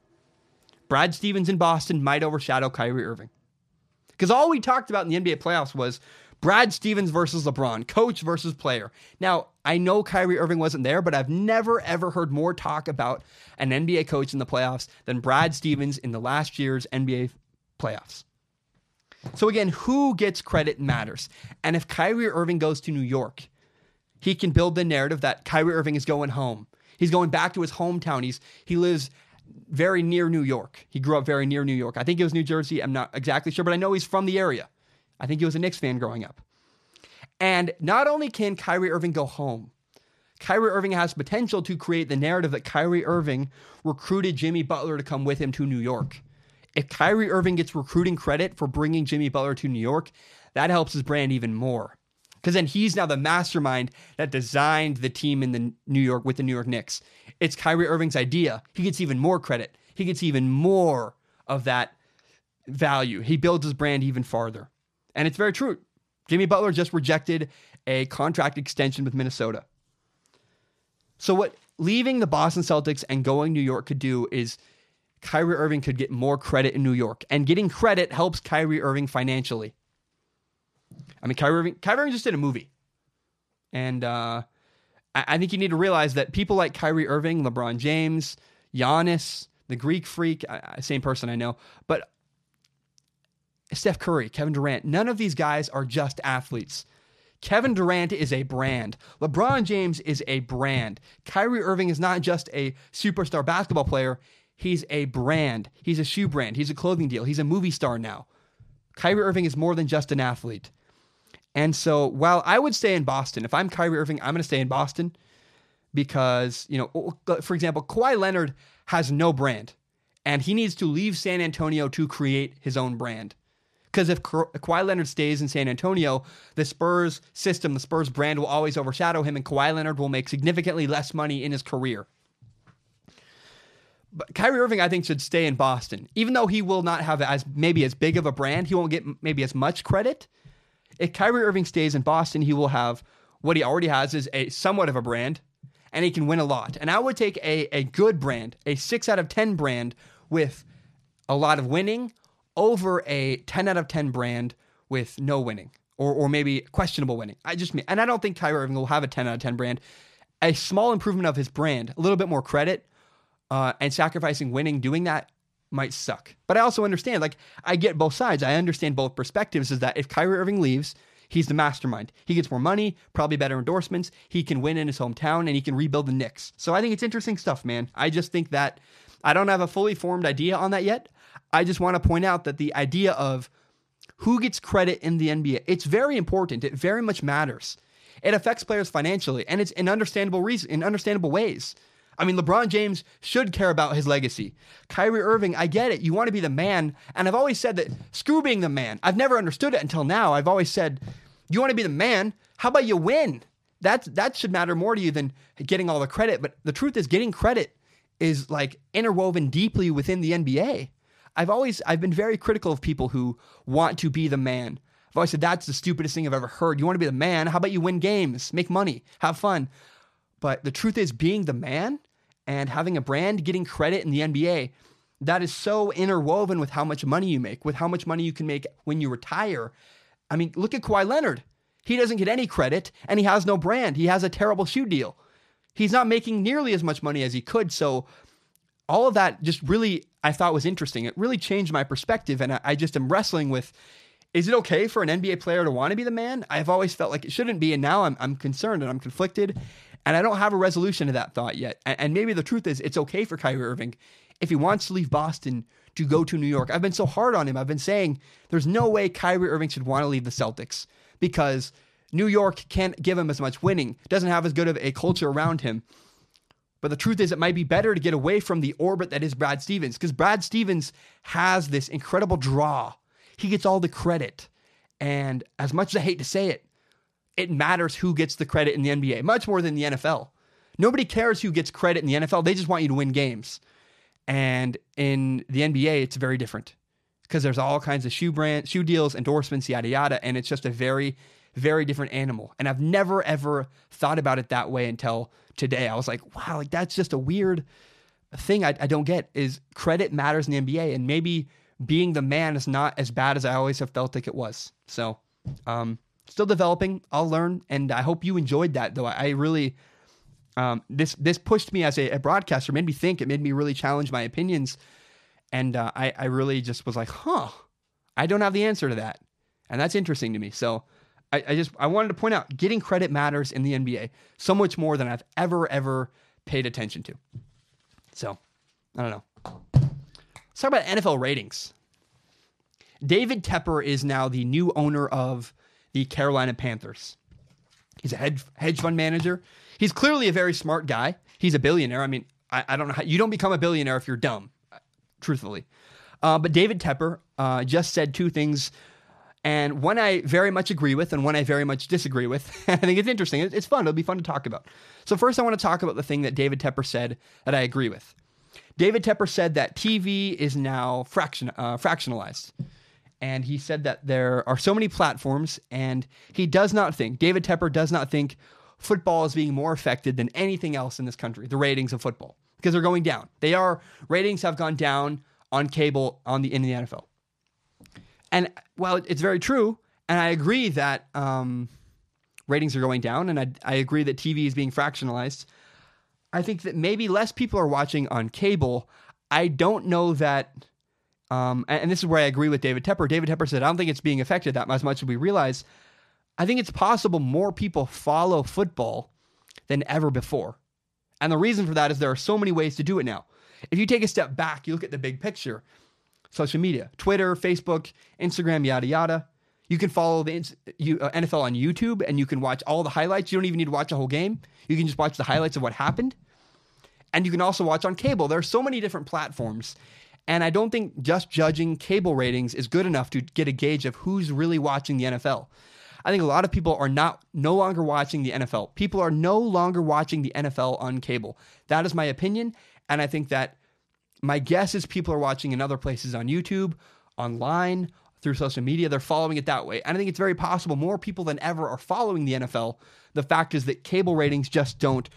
Speaker 1: Brad Stevens in Boston might overshadow Kyrie Irving. Because all we talked about in the NBA playoffs was Brad Stevens versus LeBron, coach versus player. Now, I know Kyrie Irving wasn't there, but I've never ever heard more talk about an NBA coach in the playoffs than Brad Stevens in the last year's NBA playoffs. So again, who gets credit matters. And if Kyrie Irving goes to New York, he can build the narrative that Kyrie Irving is going home. He's going back to his hometown. He's he lives very near New York. He grew up very near New York. I think it was New Jersey. I'm not exactly sure, but I know he's from the area. I think he was a Knicks fan growing up. And not only can Kyrie Irving go home, Kyrie Irving has potential to create the narrative that Kyrie Irving recruited Jimmy Butler to come with him to New York. If Kyrie Irving gets recruiting credit for bringing Jimmy Butler to New York, that helps his brand even more. Because then he's now the mastermind that designed the team in the New York with the New York Knicks. It's Kyrie Irving's idea. He gets even more credit. He gets even more of that value. He builds his brand even farther. And it's very true. Jimmy Butler just rejected a contract extension with Minnesota. So what leaving the Boston Celtics and going New York could do is Kyrie Irving could get more credit in New York. And getting credit helps Kyrie Irving financially. I mean, Kyrie Irving, Kyrie Irving just did a movie. And uh, I think you need to realize that people like Kyrie Irving, LeBron James, Giannis, the Greek freak, same person I know, but Steph Curry, Kevin Durant, none of these guys are just athletes. Kevin Durant is a brand. LeBron James is a brand. Kyrie Irving is not just a superstar basketball player, he's a brand. He's a shoe brand. He's a clothing deal. He's a movie star now. Kyrie Irving is more than just an athlete. And so while I would stay in Boston, if I'm Kyrie Irving, I'm going to stay in Boston because, you know, for example, Kawhi Leonard has no brand and he needs to leave San Antonio to create his own brand. Because if Ka- Kawhi Leonard stays in San Antonio, the Spurs system, the Spurs brand will always overshadow him, and Kawhi Leonard will make significantly less money in his career. But Kyrie Irving, I think, should stay in Boston, even though he will not have as maybe as big of a brand. He won't get maybe as much credit if Kyrie Irving stays in Boston, he will have what he already has is a somewhat of a brand, and he can win a lot. And I would take a, a good brand, a six out of 10 brand with a lot of winning over a 10 out of 10 brand with no winning or, or maybe questionable winning. I just mean, and I don't think Kyrie Irving will have a 10 out of 10 brand. A small improvement of his brand, a little bit more credit, uh, and sacrificing winning doing that might suck. But I also understand, like, I get both sides. I understand both perspectives is that if Kyrie Irving leaves, he's the mastermind. He gets more money, probably better endorsements. He can win in his hometown and he can rebuild the Knicks. So I think it's interesting stuff, man. I just think that I don't have a fully formed idea on that yet. I just want to point out that the idea of who gets credit in the NBA, it's very important. It very much matters. It affects players financially, and it's in understandable reason, in understandable ways. I mean, LeBron James should care about his legacy. Kyrie Irving, I get it. You want to be the man. And I've always said that screw being the man. I've never understood it until now. I've always said, you want to be the man? How about you win? That, that should matter more to you than getting all the credit. But the truth is, getting credit is like interwoven deeply within the NBA. I've always I've been very critical of people who want to be the man. I've always said that's the stupidest thing I've ever heard. You want to be the man? How about you win games, make money, have fun? But the truth is, being the man and having a brand, getting credit in the NBA, that is so interwoven with how much money you make, with how much money you can make when you retire. I mean, look at Kawhi Leonard. He doesn't get any credit and he has no brand. He has a terrible shoe deal. He's not making nearly as much money as he could. So, all of that just really, I thought was interesting. It really changed my perspective. And I, just am wrestling with Is it okay for an NBA player to want to be the man? I've always felt like it shouldn't be, and now I'm I'm concerned and I'm conflicted, and I don't have a resolution to that thought yet. And, maybe the truth is, it's okay for Kyrie Irving if he wants to leave Boston to go to New York. I've been so hard on him. I've been saying there's no way Kyrie Irving should want to leave the Celtics because New York can't give him as much winning, doesn't have as good of a culture around him. But the truth is, it might be better to get away from the orbit that is Brad Stevens because Brad Stevens has this incredible draw. He gets all the credit. And as much as I hate to say it, it matters who gets the credit in the NBA, much more than the NFL. Nobody cares who gets credit in the NFL. They just want you to win games. And in the NBA, it's very different because there's all kinds of shoe brand, shoe deals, endorsements, yada yada, and it's just a very, very different animal. And I've never ever thought about it that way until today. I was like, wow, like that's just a weird thing I, I don't get. Is credit matters in the NBA, and maybe being the man is not as bad as I always have felt like it was. So, um, still developing. I'll learn, and I hope you enjoyed that. Though I really um, this this pushed me as a, a, broadcaster, made me think. It made me really challenge my opinions, and uh, I I really just was like, huh, I don't have the answer to that, and that's interesting to me. So I, I just I wanted to point out getting credit matters in the NBA so much more than I've ever ever paid attention to. So I don't know. Let's talk about NFL ratings. David Tepper is now the new owner of the Carolina Panthers. He's a hedge, hedge fund manager. He's clearly a very smart guy. He's a billionaire. I mean, I, I don't know how you don't become a billionaire if you're dumb, truthfully. Uh, but David Tepper uh, just said two things, and one I very much agree with, and one I very much disagree with. I think it's interesting. It's fun. It'll be fun to talk about. So first, I want to talk about the thing that David Tepper said that I agree with. David Tepper said that TV is now fraction, uh, fractionalized and he said that there are so many platforms, and he does not think, David Tepper does not think football is being more affected than anything else in this country, the ratings of football, because they're going down. They are, ratings have gone down on cable on the in the NFL. And well, it's very true, and I agree that um, ratings are going down, and I, I agree that TV is being fractionalized. I think that maybe less people are watching on cable. I don't know that um, and, and, this is where I agree with David Tepper. David Tepper said, I don't think it's being affected that much, much as we realize. I think it's possible more people follow football than ever before. And the reason for that is there are so many ways to do it now. If you take a step back, you look at the big picture social media, Twitter, Facebook, Instagram, yada, yada. You can follow the NFL uh, on YouTube and you can watch all the highlights. You don't even need to watch a whole game. You can just watch the highlights of what happened. And you can also watch on cable. There are so many different platforms. And I don't think just judging cable ratings is good enough to get a gauge of who's really watching the NFL. I think a lot of people are not no longer watching the NFL. People are no longer watching the NFL on cable. That is my opinion, and I think that my guess is people are watching in other places on YouTube, online, through social media. They're following it that way. And I think it's very possible more people than ever are following the NFL. The fact is that cable ratings just don't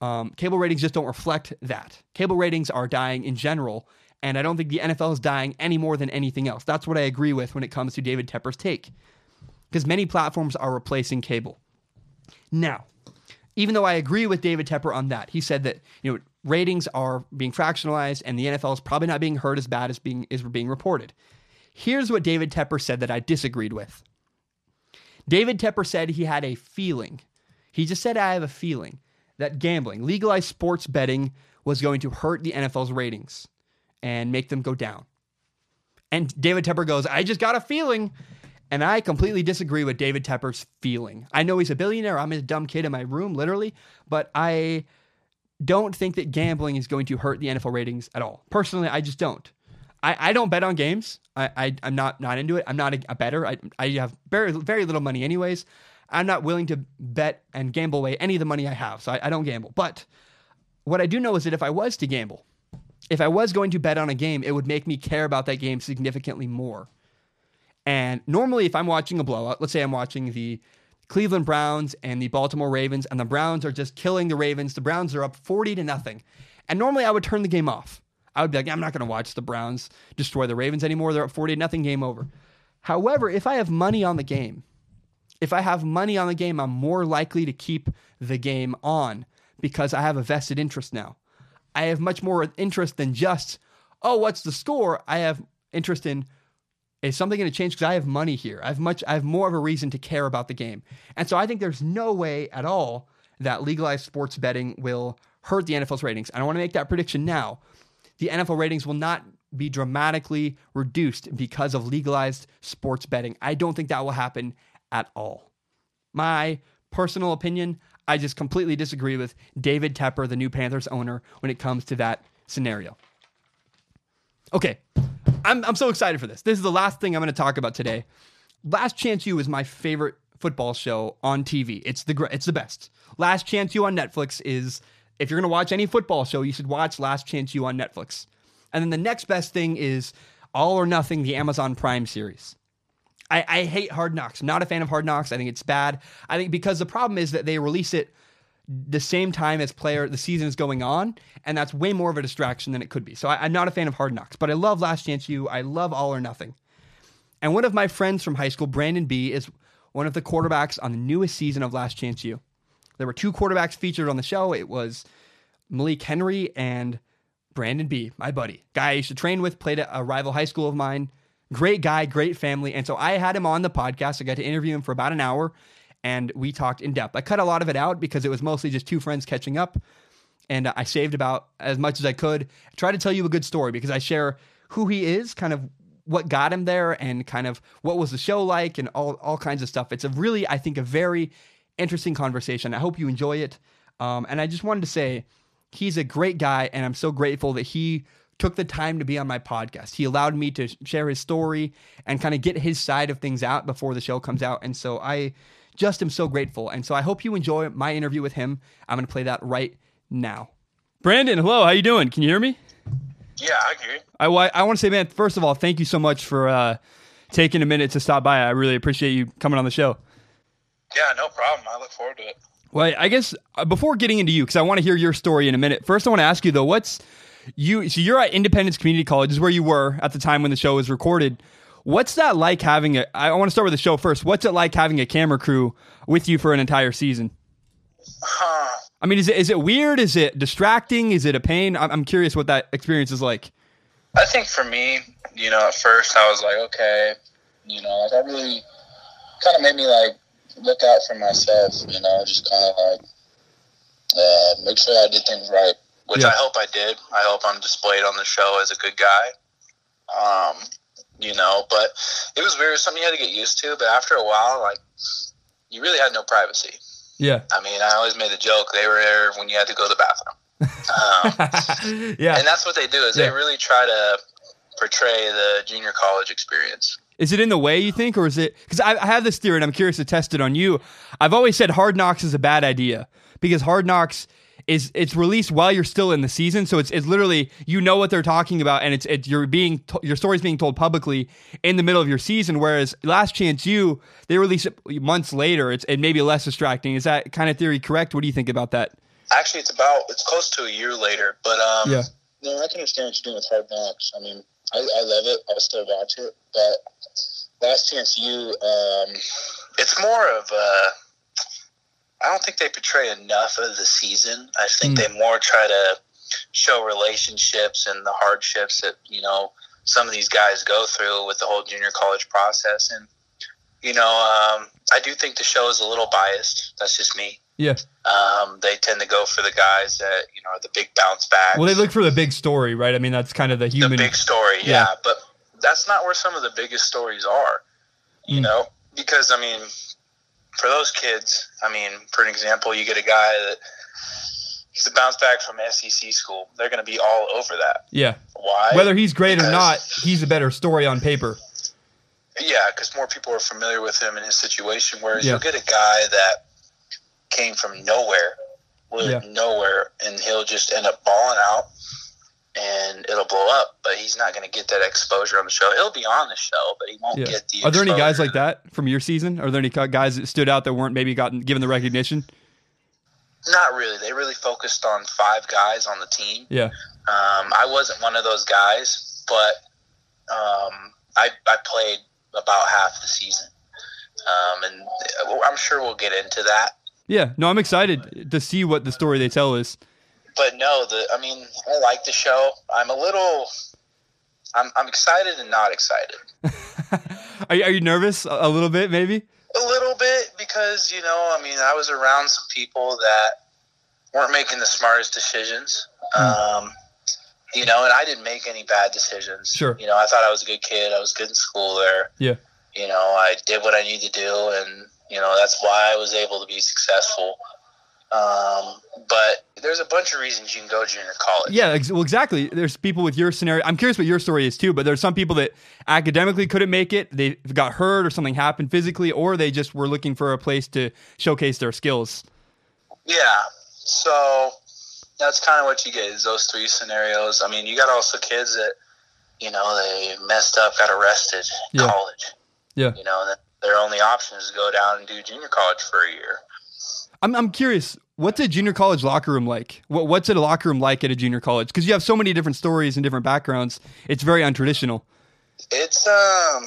Speaker 1: um, cable ratings just don't reflect that. Cable ratings are dying in general, and I don't think the NFL is dying any more than anything else. That's what I agree with when it comes to David Tepper's take. Because many platforms are replacing cable. Now, even though I agree with David Tepper on that, he said that, you know, ratings are being fractionalized and the NFL is probably not being heard as bad as being is being reported. Here's what David Tepper said that I disagreed with. David Tepper said he had a feeling. He just said I have a feeling that gambling, legalized sports betting was going to hurt the NFL's ratings and make them go down. And David Tepper goes, I just got a feeling. And I completely disagree with David Tepper's feeling. I know he's a billionaire. I'm a dumb kid in my room, literally. But I don't think that gambling is going to hurt the NFL ratings at all. Personally, I just don't. I, I don't bet on games. I, I, am not, not into it. I'm not a, a bettor. I, I have very, very little money, anyways. I'm not willing to bet and gamble away any of the money I have. So I, I don't gamble. But what I do know is that if I was to gamble, if I was going to bet on a game, it would make me care about that game significantly more. And normally, if I'm watching a blowout, let's say I'm watching the Cleveland Browns and the Baltimore Ravens, and the Browns are just killing the Ravens, the Browns are up 40 to nothing. And normally I would turn the game off. I would be like, I'm not going to watch the Browns destroy the Ravens anymore. They're up 40 to nothing, game over. However, if I have money on the game, if I have money on the game, I'm more likely to keep the game on because I have a vested interest now. I have much more interest than just, oh, what's the score? I have interest in Is something going to change because I have money here? I have much. I have more of a reason to care about the game, and so I think there's no way at all that legalized sports betting will hurt the NFL's ratings. And I want to make that prediction now. The NFL ratings will not be dramatically reduced because of legalized sports betting. I don't think that will happen at all. My personal opinion, I just completely disagree with David Tepper, the new Panthers owner, when it comes to that scenario. Okay, I'm, I'm so excited for this. This is the last thing I'm going to talk about today. Last Chance U is my favorite football show on TV. It's the it's the best. Last Chance U on Netflix is if you're going to watch any football show, you should watch Last Chance U on Netflix. And then the next best thing is All or Nothing, the Amazon Prime series. I, I hate Hard Knocks. Not a fan of Hard Knocks. I think it's bad. I think because the problem is that they release it the same time as player the season is going on, and that's way more of a distraction than it could be. So I, am not a fan of Hard Knocks, but I love Last Chance U. I love All or Nothing. And one of my friends from high school, Brandon Bea, is one of the quarterbacks on the newest season of Last Chance U. There were two quarterbacks featured on the show. It was Malik Henry and Brandon Bea, my buddy, guy I used to train with, played at a rival high school of mine. Great guy, great family. And so I had him on the podcast. I got to interview him for about an hour and we talked in depth. I cut a lot of it out because it was mostly just two friends catching up. And I saved about as much as I could. I try to tell you a good story because I share who he is, kind of what got him there, and kind of what was the show like, and all, all kinds of stuff. It's a really, I think, a very interesting conversation. I hope you enjoy it. Um, and I just wanted to say, he's a great guy, and I'm so grateful that he took the time to be on my podcast. He allowed me to share his story and kind of get his side of things out before the show comes out. And so I just am so grateful. And so I hope you enjoy my interview with him. I'm going to play that right now. Brandon, hello. How you doing? Can you hear me?
Speaker 2: Yeah, I hear you.
Speaker 1: I, I want to say, man, first of all, thank you so much for uh, taking a minute to stop by. I really appreciate you coming on the show.
Speaker 2: Yeah, no problem. I look forward to it.
Speaker 1: Well, I guess uh, before getting into you, because I want to hear your story in a minute. First, I want to ask you though, what's you? So you're at Independence Community College, is where you were at the time when the show was recorded. What's that like having a? I want to start with the show first. What's it like having a camera crew with you for an entire season?
Speaker 2: Huh.
Speaker 1: I mean, is it is it weird? Is it distracting? Is it a pain? I'm, I'm curious what that experience is like.
Speaker 2: I think for me, you know, at first I was like, okay, you know, like that really kind of made me like look out for myself, you know, just kind of like uh, make sure I did things right, which yeah. I hope I did. I hope I'm displayed on the show as a good guy. Um, you know, but it was weird, something you had to get used to. But after a while, like, you really had no privacy.
Speaker 1: Yeah.
Speaker 2: I mean, I always made the joke they were there when you had to go to the bathroom.
Speaker 1: Um, yeah.
Speaker 2: And that's what they do is yeah. they really try to portray the junior college experience.
Speaker 1: Is it in the way you think, or is it? Because I, I have this theory, and I'm curious to test it on you. I've always said Hard Knocks is a bad idea because Hard Knocks is it's released while you're still in the season, so it's it's literally you know what they're talking about, and it's it's you're being to, your story's being told publicly in the middle of your season. Whereas Last Chance U they release it months later. It's it may be less distracting. Is that kind of theory correct? What do you think about that?
Speaker 2: Actually, it's about it's close to a year later, but um,
Speaker 1: yeah.
Speaker 2: No, I can understand what you're doing with Hard Knocks. I mean, I, I love it. I still watch it, but Last Chance U, um, it's more of a. I don't think they portray enough of the season. I think mm. they more try to show relationships and the hardships that you know some of these guys go through with the whole junior college process. And you know, um, I do think the show is a little biased. That's just me.
Speaker 1: Yeah.
Speaker 2: Um, they tend to go for the guys that you know are the big bounce back.
Speaker 1: Well, they look for the big story, right? I mean, that's kind of the human.
Speaker 2: The big story, yeah. yeah. But that's not where some of the biggest stories are. You mm. know, because I mean, for those kids, I mean, for an example, you get a guy that he's a bounce back from SEC school. They're going to be all over that.
Speaker 1: Yeah.
Speaker 2: Why?
Speaker 1: Whether he's great because, or not, he's a better story on paper.
Speaker 2: Yeah, because more people are familiar with him and his situation. Whereas yeah. you'll get a guy that came from nowhere, yeah. nowhere, and he'll just end up balling out and it'll blow up, but he's not going to get that exposure on the show. He'll be on the show, but he won't get the.
Speaker 1: Are there any guys like that from your season? Are there any guys that stood out that weren't maybe gotten given the recognition?
Speaker 2: Not really. They really focused on five guys on the team.
Speaker 1: Yeah.
Speaker 2: Um, I wasn't one of those guys, but um, I, I played about half the season, um, and I'm sure we'll get into that.
Speaker 1: Yeah. No, I'm excited to see what the story they tell is
Speaker 2: but no, the I mean, I like the show. I'm a little. I'm I'm excited and not excited.
Speaker 1: are, you, are you nervous a little bit, maybe?
Speaker 2: A little bit because you know, I mean, I was around some people that weren't making the smartest decisions. Mm. Um, you know, and I didn't make any bad decisions.
Speaker 1: Sure.
Speaker 2: You know, I thought I was a good kid. I was good in school there.
Speaker 1: Yeah.
Speaker 2: You know, I did what I needed to do, and you know that's why I was able to be successful. Um, but there's a bunch of reasons you can go junior college.
Speaker 1: Yeah, ex- well, exactly. There's people with your scenario. I'm curious what your story is too, but there's some people that academically couldn't make it. They got hurt or something happened physically, or they just were looking for a place to showcase their skills.
Speaker 2: Yeah. So that's kind of what you get is those three scenarios. I mean, you got also kids that, you know, they messed up, got arrested in yeah. college.
Speaker 1: Yeah.
Speaker 2: You know, their only option is to go down and do junior college for a year.
Speaker 1: I'm, I'm curious, what's a junior college locker room like? What, what's a locker room like at a junior college? Because you have so many different stories and different backgrounds. It's very untraditional.
Speaker 2: It's um.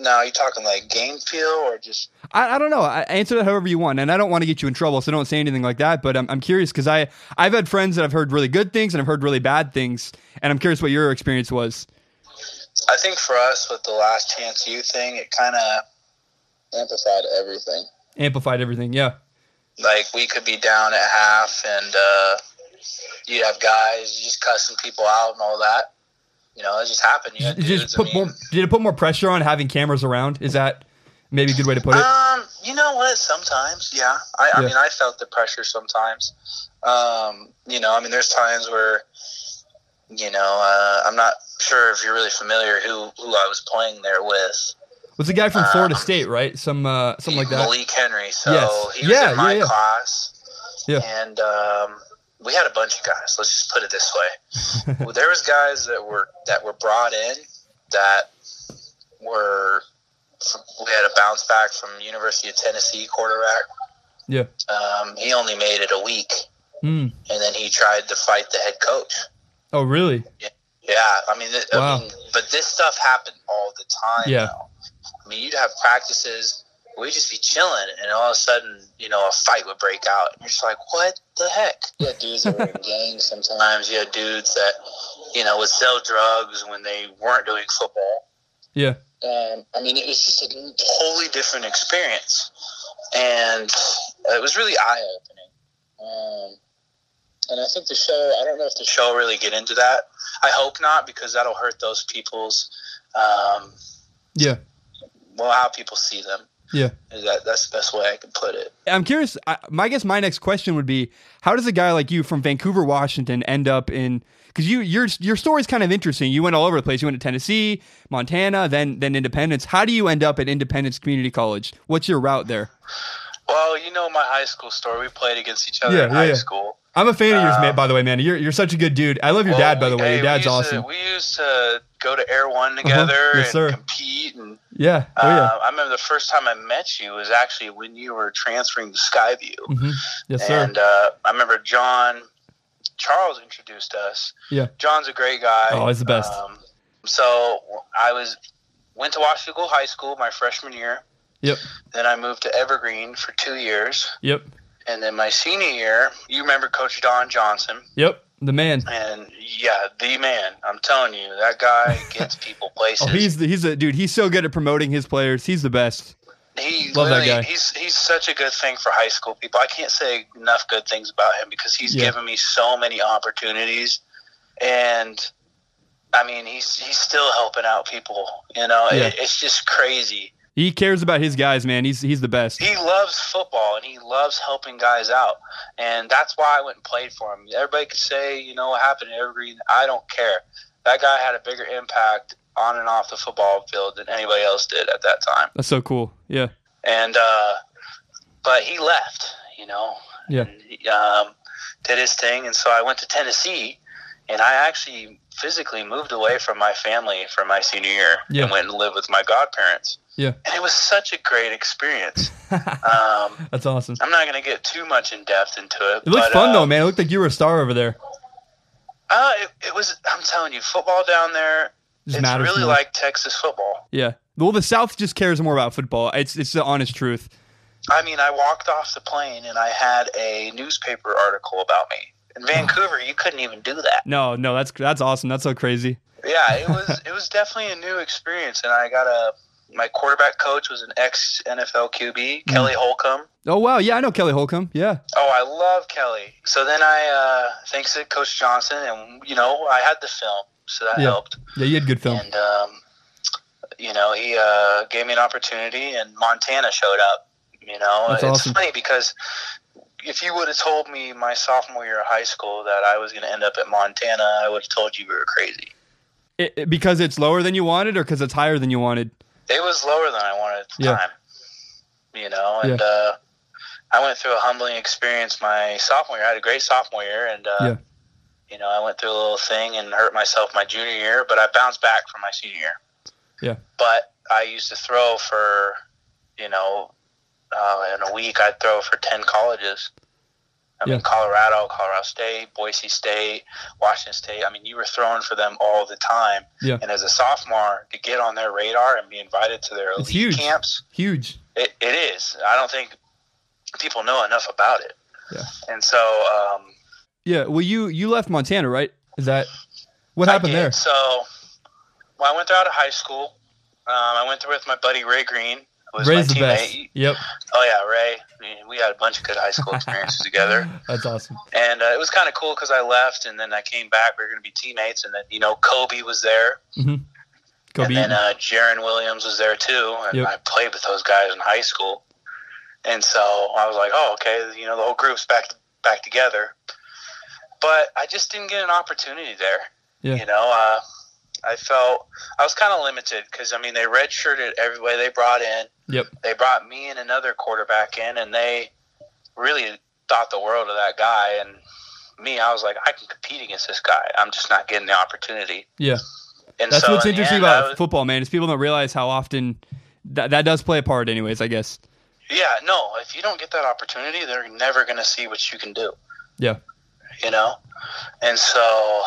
Speaker 2: Now, you talking like game feel or just?
Speaker 1: I, I don't know. I answer that however you want, and I don't want to get you in trouble, so don't say anything like that. But I'm, I'm curious because I I've had friends that I've heard really good things and I've heard really bad things, and I'm curious what your experience was.
Speaker 2: I think for us with the Last Chance U thing, it kind of amplified everything.
Speaker 1: Amplified everything, yeah.
Speaker 2: Like we could be down at half, and uh, you'd have guys just cussing people out and all that. You know, it just happened. You
Speaker 1: just put I mean, more, did it put more pressure on having cameras around? Is that maybe a good way to put it?
Speaker 2: Um, you know what? Sometimes, yeah. I, yeah. I mean, I felt the pressure sometimes. Um, you know, I mean, there's times where, you know, uh, I'm not sure if you're really familiar who who I was playing there with
Speaker 1: was a guy from Florida um, State, right? Some uh, something like that.
Speaker 2: Malik Henry. So yes. he was yeah, in my yeah, yeah. class.
Speaker 1: Yeah.
Speaker 2: And um, we had a bunch of guys. Let's just put it this way: there was guys that were that were brought in that were. We had a bounce back from University of Tennessee quarterback.
Speaker 1: Yeah.
Speaker 2: Um, he only made it a week,
Speaker 1: mm.
Speaker 2: and then he tried to fight the head coach.
Speaker 1: Oh, really?
Speaker 2: Yeah. Yeah. I mean, wow. I mean, but this stuff happened all the time.
Speaker 1: Yeah.
Speaker 2: Now. I mean, you'd have practices, we'd just be chilling, and all of a sudden, you know, a fight would break out. And you're just like, what the heck? Had dudes that were in gangs sometimes. You had dudes that, you know, would sell drugs when they weren't doing football.
Speaker 1: Yeah.
Speaker 2: Um, I mean, it was just a totally different experience. And it was really eye opening. Um, and I think the show, I don't know if the show really get into that. I hope not, because that'll hurt those people's. Um,
Speaker 1: yeah
Speaker 2: well how people see them.
Speaker 1: Yeah,
Speaker 2: that, that's the best way I can put it.
Speaker 1: I'm curious. I, my guess my next question would be, how does a guy like you from Vancouver, Washington, end up in? Because you your your story's kind of interesting. You went all over the place. You went to Tennessee, Montana, then then Independence. How do you end up at Independence Community College? What's your route there?
Speaker 2: Well, you know my high school story. We played against each other yeah, in yeah, high yeah. school.
Speaker 1: I'm a fan of yours, um, by the way, man. You're you're such a good dude. I love your well, dad, by the way. Hey, your dad's awesome.
Speaker 2: To, we used to go to Air One uh-huh. together uh-huh. yes, and sir. compete. And
Speaker 1: yeah, oh, yeah.
Speaker 2: Uh, I remember the first time I met you was actually when you were transferring to Skyview.
Speaker 1: Mm-hmm. Yes, sir.
Speaker 2: And uh, I remember John Charles introduced us.
Speaker 1: Yeah,
Speaker 2: John's a great guy.
Speaker 1: Oh, he's the best. Um,
Speaker 2: so I was went to Washington High School my freshman year.
Speaker 1: Yep.
Speaker 2: Then I moved to Evergreen for two years.
Speaker 1: Yep.
Speaker 2: And then my senior year, you remember Coach Don Johnson?
Speaker 1: Yep, the man.
Speaker 2: And yeah, the man. I'm telling you, that guy gets people places.
Speaker 1: oh, he's the, he's a dude. He's so good at promoting his players. He's the best.
Speaker 2: He Love that guy. He's he's such a good thing for high school people. I can't say enough good things about him because he's yeah. given me so many opportunities, and I mean he's he's still helping out people. You know, yeah. it, it's just crazy.
Speaker 1: He cares about his guys, man. He's he's the best.
Speaker 2: He loves football and he loves helping guys out, and that's why I went and played for him. Everybody could say, you know, what happened in Evergreen. I don't care. That guy had a bigger impact on and off the football field than anybody else did at that time.
Speaker 1: That's so cool. Yeah.
Speaker 2: And uh, but he left, you know.
Speaker 1: Yeah.
Speaker 2: And, um, did his thing, and so I went to Tennessee, and I actually physically moved away from my family for my senior year
Speaker 1: yeah.
Speaker 2: and went and lived with my godparents.
Speaker 1: Yeah.
Speaker 2: And it was such a great experience. Um,
Speaker 1: That's awesome.
Speaker 2: I'm not going to get too much in depth into it.
Speaker 1: It looked fun, though, man. It looked like you were a star over there.
Speaker 2: Uh, it, it was, I'm telling you, football down there, just it's really more. like Texas football.
Speaker 1: Yeah. Well, the South just cares more about football. It's, it's the honest truth.
Speaker 2: I mean, I walked off the plane and I had a newspaper article about me In Vancouver, you couldn't even do that.
Speaker 1: No, no, that's that's awesome. That's so crazy.
Speaker 2: Yeah, it was it was definitely a new experience, and I got a my quarterback coach was an ex NFL QB, Kelly Holcomb.
Speaker 1: Oh wow, yeah, I know Kelly Holcomb. Yeah.
Speaker 2: Oh, I love Kelly. So then I uh, thanks to Coach Johnson, and you know I had the film, so that
Speaker 1: Yeah.
Speaker 2: helped.
Speaker 1: Yeah, you had good film.
Speaker 2: And um, you know he uh, gave me an opportunity, and Montana showed up. You know,
Speaker 1: That's
Speaker 2: it's
Speaker 1: awesome.
Speaker 2: funny because if you would have told me my sophomore year of high school that I was going to end up at Montana, I would have told you we were crazy.
Speaker 1: It, it- because it's lower than you wanted, or because it's higher than you wanted.
Speaker 2: It was lower than I wanted at the
Speaker 1: Yeah.
Speaker 2: time. You know, and uh, I went through a humbling experience my sophomore year. I had a great sophomore year, and uh,
Speaker 1: Yeah.
Speaker 2: you know, I went through a little thing and hurt myself my junior year, but I bounced back from my senior year.
Speaker 1: Yeah.
Speaker 2: But I used to throw for, you know, uh, in a week I'd throw for ten colleges. I
Speaker 1: Yeah.
Speaker 2: mean, Colorado, Colorado State, Boise State, Washington State. I mean, you were throwing for them all the time.
Speaker 1: Yeah.
Speaker 2: And as a sophomore, to get on their radar and be invited to their elite
Speaker 1: huge.
Speaker 2: camps,
Speaker 1: Huge.
Speaker 2: it, it is. I don't think people know enough about it.
Speaker 1: Yeah.
Speaker 2: And so, um,
Speaker 1: Yeah. Well, you you left Montana, right? Is that what
Speaker 2: I
Speaker 1: happened
Speaker 2: did.
Speaker 1: there?
Speaker 2: So, well, I went there out of high school. Um, I went there with my buddy Ray Green, was
Speaker 1: Ray's
Speaker 2: my
Speaker 1: the
Speaker 2: teammate.
Speaker 1: best. Yep.
Speaker 2: Oh yeah, Ray. We- had a bunch of good high school experiences together,
Speaker 1: That's awesome.
Speaker 2: and uh, it was kind of cool because I left and then I came back. We were going to be teammates, and then you know Kobe was there,
Speaker 1: Kobe.
Speaker 2: and then uh, Jaron Williams was there too, and
Speaker 1: Yep.
Speaker 2: I played with those guys in high school. And so I was like, oh, okay, you know, the whole group's back back together. But I just didn't get an opportunity there.
Speaker 1: Yeah.
Speaker 2: You know, uh, I felt I was kind of limited because I mean they redshirted everybody they brought in.
Speaker 1: Yep.
Speaker 2: They brought me and another quarterback in, and they really thought the world of that guy. And me, I was like, I can compete against this guy. I'm just not getting the opportunity.
Speaker 1: Yeah.
Speaker 2: And
Speaker 1: That's
Speaker 2: so
Speaker 1: what's
Speaker 2: in
Speaker 1: interesting
Speaker 2: end,
Speaker 1: about
Speaker 2: was-
Speaker 1: football, man. Is people don't realize how often that that does play a part. Anyways, I guess.
Speaker 2: Yeah, no. If you don't get that opportunity, they're never going to see what you can do.
Speaker 1: Yeah.
Speaker 2: You know, and so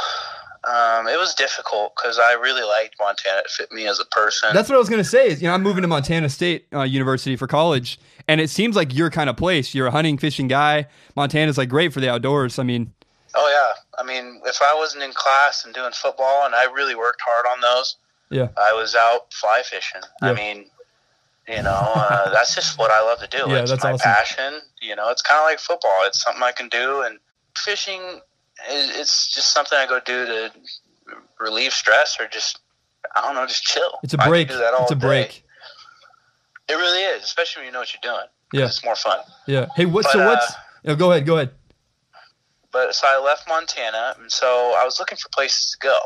Speaker 2: was difficult because I really liked Montana. It fit me as a person.
Speaker 1: That's what I was gonna say. Is you know I'm moving to Montana State uh, University for college, and it seems like your kind of place. You're a hunting, fishing guy. Montana's like great for the outdoors. I mean,
Speaker 2: oh yeah. I mean, if I wasn't in class and doing football, and I really worked hard on those,
Speaker 1: Yeah.
Speaker 2: I was out fly fishing.
Speaker 1: Yeah.
Speaker 2: I mean. You know, uh, that's just what I love to do.
Speaker 1: Yeah,
Speaker 2: it's
Speaker 1: that's
Speaker 2: my
Speaker 1: awesome.
Speaker 2: passion. You know, it's kind of like football. It's something I can do, and fishing, it's just something I go do to relieve stress or just I don't know, just chill.
Speaker 1: it's a break.
Speaker 2: do that all
Speaker 1: It's a
Speaker 2: day.
Speaker 1: break.
Speaker 2: It really is, especially when you know what you're doing.
Speaker 1: Yeah.
Speaker 2: it's more fun.
Speaker 1: Yeah. Hey, what?
Speaker 2: But,
Speaker 1: so
Speaker 2: uh,
Speaker 1: what's? oh, go ahead. Go ahead.
Speaker 2: But so I left Montana, and so I was looking for places to go.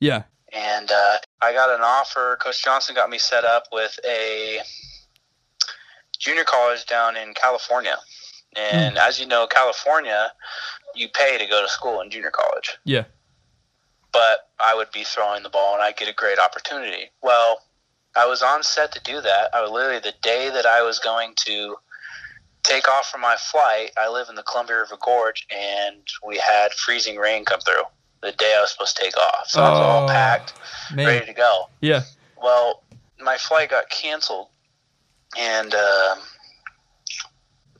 Speaker 1: Yeah.
Speaker 2: and uh, I got an offer. Coach Johnson got me set up with a junior college down in California. And
Speaker 1: Hmm.
Speaker 2: as you know, California, you pay to go to school in junior college.
Speaker 1: Yeah.
Speaker 2: But I would be throwing the ball and I'd get a great opportunity. Well, I was on set to do that. I was literally the day that I was going to take off from my flight. I live in the Columbia River Gorge, and we had freezing rain come through the day I was supposed to take off. So I was all
Speaker 1: Oh,
Speaker 2: packed,
Speaker 1: Man.
Speaker 2: ready to go.
Speaker 1: Yeah.
Speaker 2: Well, my flight got canceled, and um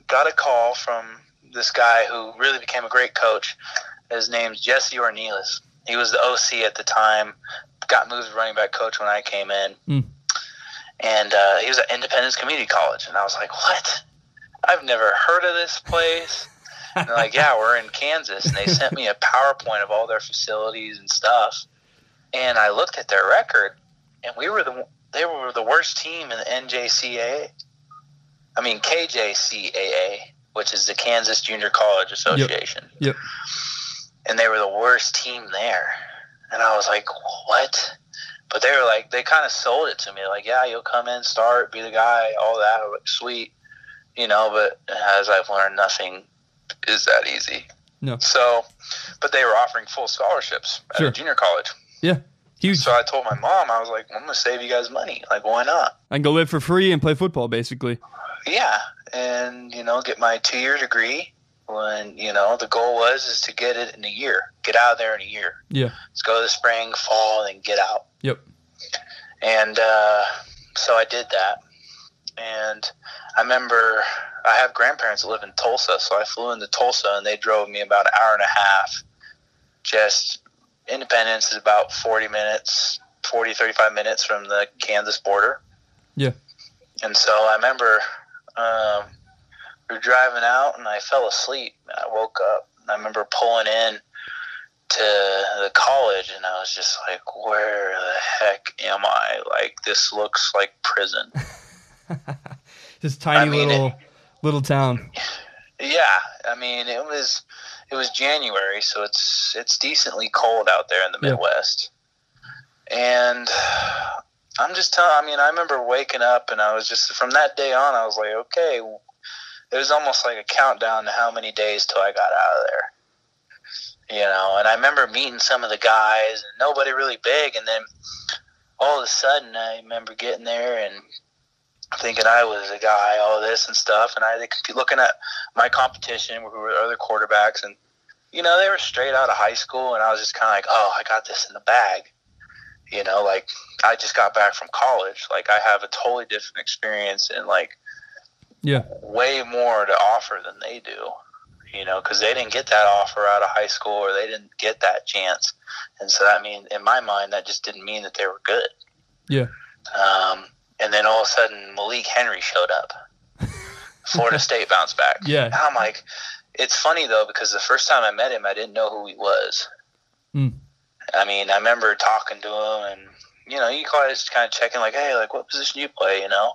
Speaker 2: got a call from this guy who really became a great coach. His name's Jesse Ornelas. He was the OC at the time. Got moved to running back coach when I came in,
Speaker 1: Mm.
Speaker 2: and uh, he was at Independence Community College. And I was like, "What? I've never heard of this place." And they're like, "Yeah, we're in Kansas." And they sent me a PowerPoint of all their facilities and stuff. And I looked at their record, and we were the they were the worst team in the NJCAA. I mean KJCAA, which is the Kansas Junior College Association.
Speaker 1: Yep.
Speaker 2: And they were the worst team there. And I was like, "What?" But they were like, they kind of sold it to me, like, "Yeah, you'll come in, start, be the guy, all that." Like, "Sweet," you know. But as I've learned, nothing is that easy.
Speaker 1: No.
Speaker 2: So, but they were offering full scholarships at
Speaker 1: Sure.
Speaker 2: a junior college.
Speaker 1: Huge.
Speaker 2: So I told my mom, I was like, I'm going to save you guys money. Like, why not?
Speaker 1: I can go live for free and play football, basically.
Speaker 2: Yeah. And, you know, get my two year degree when, you know, the goal was is to get it in a year, get out of there in a year.
Speaker 1: Yeah.
Speaker 2: Let's go to the spring, fall, and get out.
Speaker 1: Yep.
Speaker 2: And uh, so I did that. and I remember I have grandparents that live in Tulsa, so I flew into Tulsa, and they drove me about an hour and a half. Just Independence is about 40 minutes, 40, 35 minutes from the Kansas border.
Speaker 1: Yeah.
Speaker 2: And so I remember um, we were driving out, and I fell asleep. I woke up, and I remember pulling in to the college, and I was just like, "Where the heck am I? Like, this looks like prison."
Speaker 1: this tiny
Speaker 2: I mean,
Speaker 1: little
Speaker 2: it-
Speaker 1: little town.
Speaker 2: Yeah, I mean, it was it was January, so it's it's decently cold out there in the
Speaker 1: Yeah.
Speaker 2: Midwest. And I'm just telling. I mean, I remember waking up, and I was just from that day on, I was like, okay. It was almost like a countdown to how many days till I got out of there. You know, and I remember meeting some of the guys, and nobody really big, and then all of a sudden, I remember getting there and thinking I was a guy, all this and stuff, and I looking at my competition who were other quarterbacks, and you know they were straight out of high school, and I was just kind of like, oh, I got this in the bag. You know, like I just got back from college. Like I have a totally different experience and like
Speaker 1: Yeah.
Speaker 2: way more to offer than they do. You know, because they didn't get that offer out of high school or they didn't get that chance, and so that mean in my mind that just didn't mean that they were good.
Speaker 1: Yeah.
Speaker 2: Um, and then all of a sudden Malik Henry showed up. Florida State bounced back.
Speaker 1: Yeah.
Speaker 2: And I'm like, it's funny though because the first time I met him, I didn't know who he was.
Speaker 1: Mm.
Speaker 2: I mean, I remember talking to him, and you know, you just kind of checking, like, hey, like, what position you play, you know?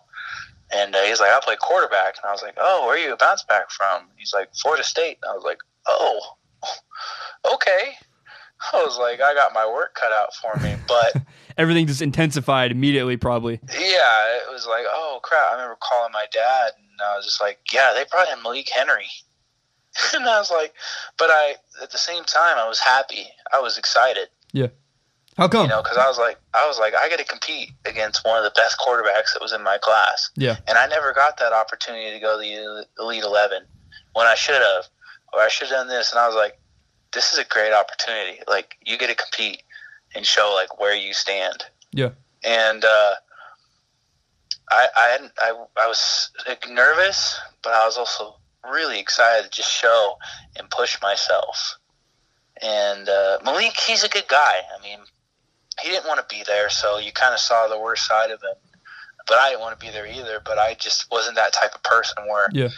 Speaker 2: And uh, he's like, I play quarterback, and I was like, oh, where are you a bounce back from? He's like, Florida State. And I was like, oh, okay. I was like, I got my work cut out for me, but
Speaker 1: Everything just intensified immediately, probably.
Speaker 2: yeah, it was like, oh crap. I remember calling my dad and I was just like, yeah, they brought in Malik Henry. and I was like, but I, at the same time, I was happy. I was excited,
Speaker 1: How come?
Speaker 2: you know, because I was like, I was like, I got to compete against one of the best quarterbacks that was in my class.
Speaker 1: Yeah.
Speaker 2: And I never got that opportunity to go to the Elite 11 when I should have, or I should have done this. And I was like, this is a great opportunity. Like, you get to compete and show, like, where you stand
Speaker 1: Yeah.
Speaker 2: and uh, I, I hadn't- I I was nervous, but I was also really excited to just show and push myself. And uh, Malik, he's a good guy. I mean, he didn't want to be there, so you kind of saw the worst side of him. But I didn't want to be there either. But I just wasn't that type of person where,
Speaker 1: Yeah.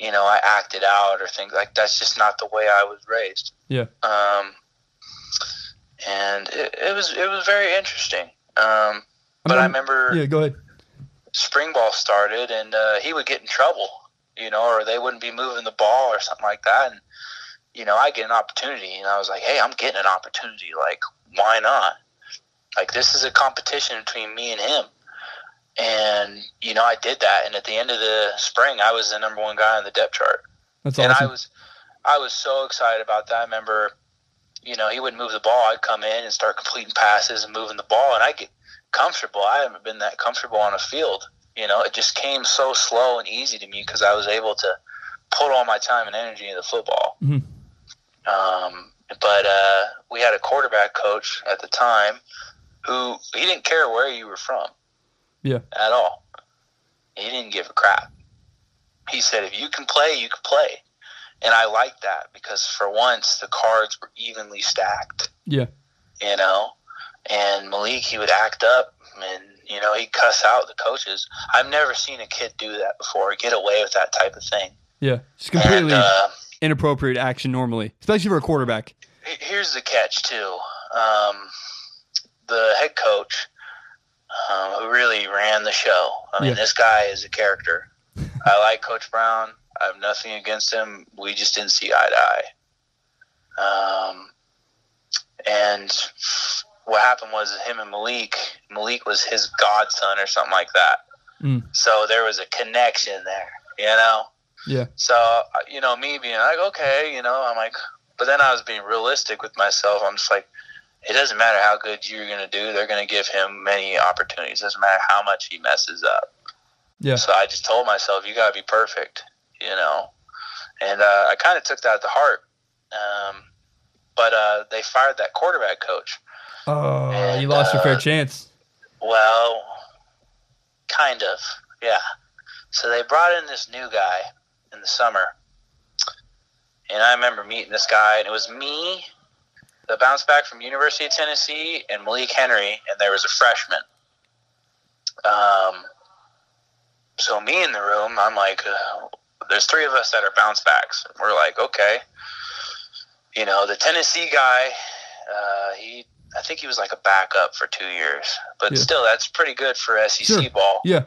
Speaker 2: you know, I acted out or things like that's just not the way I was raised.
Speaker 1: Yeah.
Speaker 2: Um, and it, it was it was very interesting. Um, but I
Speaker 1: I'm-
Speaker 2: remember
Speaker 1: Yeah, go ahead.
Speaker 2: spring ball started and uh, he would get in trouble, you know, or they wouldn't be moving the ball or something like that. And, you know, I get an opportunity and I was like, hey, I'm getting an opportunity. Like, why not? Like, this is a competition between me and him. And, you know, I did that. And at the end of the spring, I was the number one guy on the depth chart.
Speaker 1: That's
Speaker 2: And I was, I was so excited about that. I remember, you know, he wouldn't move the ball. I'd come in and start completing passes and moving the ball, and I get comfortable. I haven't been that comfortable on a field. You know, it just came so slow and easy to me because I was able to put all my time and energy into football.
Speaker 1: Mhm.
Speaker 2: Um, but uh, we had a quarterback coach at the time who he didn't care where you were from.
Speaker 1: Yeah.
Speaker 2: At all. He didn't give a crap. He said, if you can play, you can play. And I liked that because for once the cards were evenly stacked.
Speaker 1: Yeah.
Speaker 2: You know? And Malik, he would act up and, you know, he'd cuss out the coaches. I've never seen a kid do that before, get away with that type of thing.
Speaker 1: Yeah. It's completely
Speaker 2: And uh,
Speaker 1: inappropriate action normally, especially for a quarterback.
Speaker 2: here's the catch, too. Um, the head coach, um, who really ran the show, I mean,
Speaker 1: Yeah.
Speaker 2: this guy is a character. I like Coach Brown. I have nothing against him. We just didn't see eye to eye. Um, and what happened was him and Malik, Malik was his godson or something like that.
Speaker 1: Mm.
Speaker 2: So there was a connection there, you know?
Speaker 1: Yeah.
Speaker 2: So, uh, you know, me being like, okay, you know, I'm like, but then I was being realistic with myself. I'm just like, it doesn't matter how good you're going to do. They're going to give him many opportunities. It doesn't matter how much he messes up.
Speaker 1: Yeah.
Speaker 2: So I just told myself, you got to be perfect, you know? And uh, I kind of took that to heart. Um, but uh, they fired that quarterback coach.
Speaker 1: Oh, you
Speaker 2: And,
Speaker 1: lost your fair
Speaker 2: uh,
Speaker 1: chance.
Speaker 2: Well, kind of, yeah. So they brought in this new guy in the summer, and I remember meeting this guy, and it was me, the bounce back from University of Tennessee, and Malik Henry, and there was a freshman. Um, so me in the room, I'm like, uh, there's three of us that are bounce backs. We're like, okay, you know, the Tennessee guy, uh, he, I think he was like a backup for two years, but
Speaker 1: Yeah.
Speaker 2: still, that's pretty good for SEC
Speaker 1: Sure.
Speaker 2: ball.
Speaker 1: Yeah.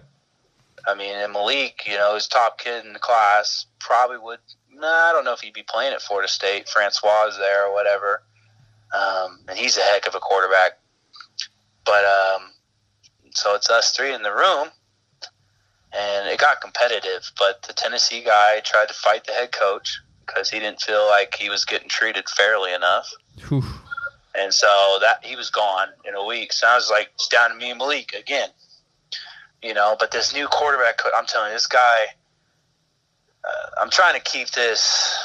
Speaker 2: I mean, and Malik, you know, his top kid in the class, probably would. Nah, I don't know if he'd be playing at Florida State. Francois is there or whatever, um, and he's a heck of a quarterback. But um, so it's us three in the room, and it got competitive. But the Tennessee guy tried to fight the head coach because he didn't feel like he was getting treated fairly enough. And so that he was gone in a week. So I was like, it's down to me and Malik again. You know, but this new quarterback, I'm telling you, this guy, uh, I'm trying to keep this,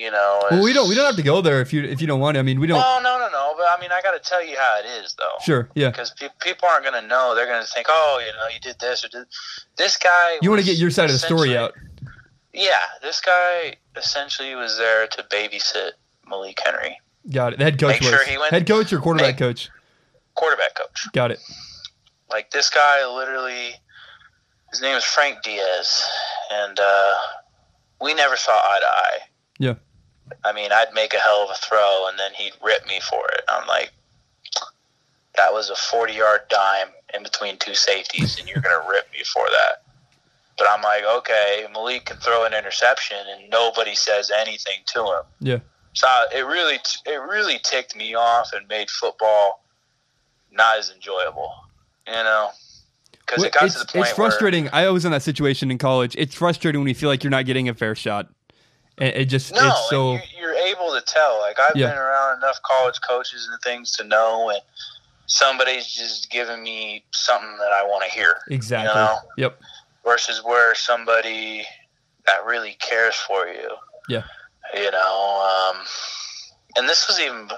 Speaker 2: you know.
Speaker 1: Well, we don't we don't have to go there if you if you don't want to. I mean, we don't.
Speaker 2: No, no, no, no. But I mean, I got to tell you how it is, though.
Speaker 1: Sure. Yeah.
Speaker 2: Because pe- people aren't going to know. They're going to think, oh, you know, you did this or did this guy.
Speaker 1: You want to get your side of the story out.
Speaker 2: Yeah, this guy essentially was there to babysit Malik Henry,
Speaker 1: Got it. The head coach
Speaker 2: Make
Speaker 1: was
Speaker 2: sure he went-
Speaker 1: head coach or quarterback
Speaker 2: Make-
Speaker 1: coach.
Speaker 2: quarterback coach.
Speaker 1: Got it.
Speaker 2: Like this guy, literally, his name is Frank Diaz, and uh, we never saw eye to eye.
Speaker 1: Yeah.
Speaker 2: I mean, I'd make a hell of a throw, and then he'd rip me for it. I'm like, that was a 40 yard dime in between two safeties, and you're going to rip me for that. But I'm like, okay, Malik can throw an interception, and nobody says anything to him.
Speaker 1: Yeah.
Speaker 2: So it really, it really ticked me off and made football not as enjoyable, you know, because
Speaker 1: Well,
Speaker 2: it got to the point
Speaker 1: it's frustrating. I was in that situation in college. It's frustrating when you feel like you're not getting a fair shot. It, it just
Speaker 2: no,
Speaker 1: it's so
Speaker 2: and you, you're able to tell. Like I've
Speaker 1: Yeah.
Speaker 2: been around enough college coaches and things to know, and somebody's just giving me something that I want to hear.
Speaker 1: exactly.
Speaker 2: You know?
Speaker 1: Yep.
Speaker 2: versus where somebody that really cares for you.
Speaker 1: Yeah.
Speaker 2: You know, um, and this was even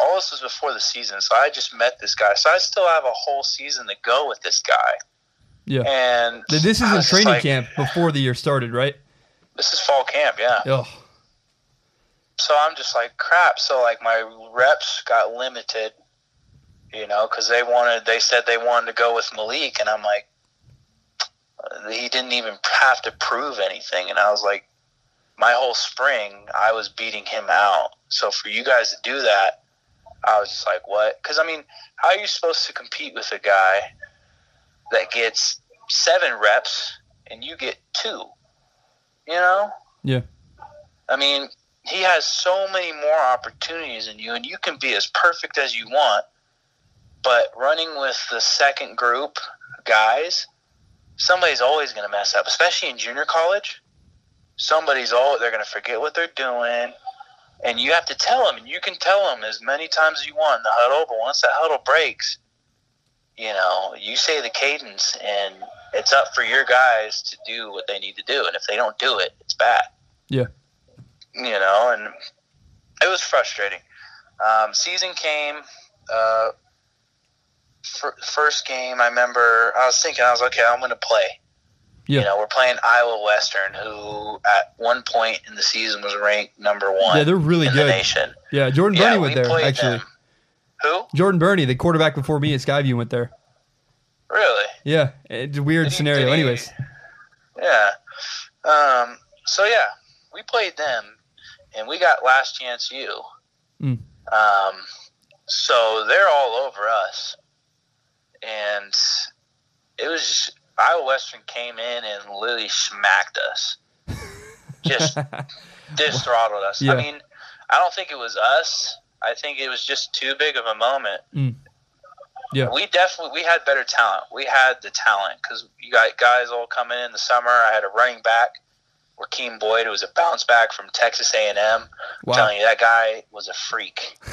Speaker 2: all this was before the season, so I just met this guy. So I still have a whole season to go with this guy.
Speaker 1: Yeah.
Speaker 2: And
Speaker 1: This is in training
Speaker 2: like,
Speaker 1: camp before the year started, right?
Speaker 2: This is fall camp, yeah.
Speaker 1: Oh,
Speaker 2: So I'm just like crap. So like my reps got limited, you know, because they wanted. They said they wanted to go with Malik, and I'm like, he didn't even have to prove anything, and I was like, my whole spring I was beating him out. So for you guys to do that, I was just like, what? Because I mean, how are you supposed to compete with a guy that gets seven reps and you get two? You know?
Speaker 1: Yeah.
Speaker 2: I mean, he has so many more opportunities than you, and you can be as perfect as you want. But running with the second group guys, somebody's always going to mess up, especially in junior college. Somebody's all they're going to forget what they're doing, and you have to tell them, and you can tell them as many times as you want in the huddle. But once that huddle breaks, you know, you say the cadence, and it's up for your guys to do what they need to do. And if they don't do it, it's bad Yeah. you know, and it was frustrating. Um, season came, uh, fir- first game, I remember I was thinking, I was okay, I'm going to play.
Speaker 1: Yeah.
Speaker 2: You know, we're playing Iowa Western, who at one point in the season was ranked number one
Speaker 1: yeah, they're really
Speaker 2: in the
Speaker 1: good.
Speaker 2: nation.
Speaker 1: Yeah, Jordan
Speaker 2: Yeah, we
Speaker 1: went there actually.
Speaker 2: them. Who?
Speaker 1: Jordan Burney, the quarterback before me at Skyview, went there.
Speaker 2: Really?
Speaker 1: Yeah, it's a weird
Speaker 2: he-
Speaker 1: scenario.
Speaker 2: he-
Speaker 1: Anyways,
Speaker 2: Yeah. Um, so yeah, we played them, and we got Last Chance U.
Speaker 1: Mm.
Speaker 2: Um, so they're all over us, and it was just, Iowa Western came in and literally smacked us, just just throttled us.
Speaker 1: Yeah.
Speaker 2: I mean, I don't think it was us. I think it was just too big of a moment.
Speaker 1: Mm. Yeah.
Speaker 2: We definitely we had better talent. We had the talent because you got guys all coming in the summer. I had a running back, Rakeem Boyd, who was a bounce back from Texas A and M.
Speaker 1: wow.
Speaker 2: Telling you that guy was a freak.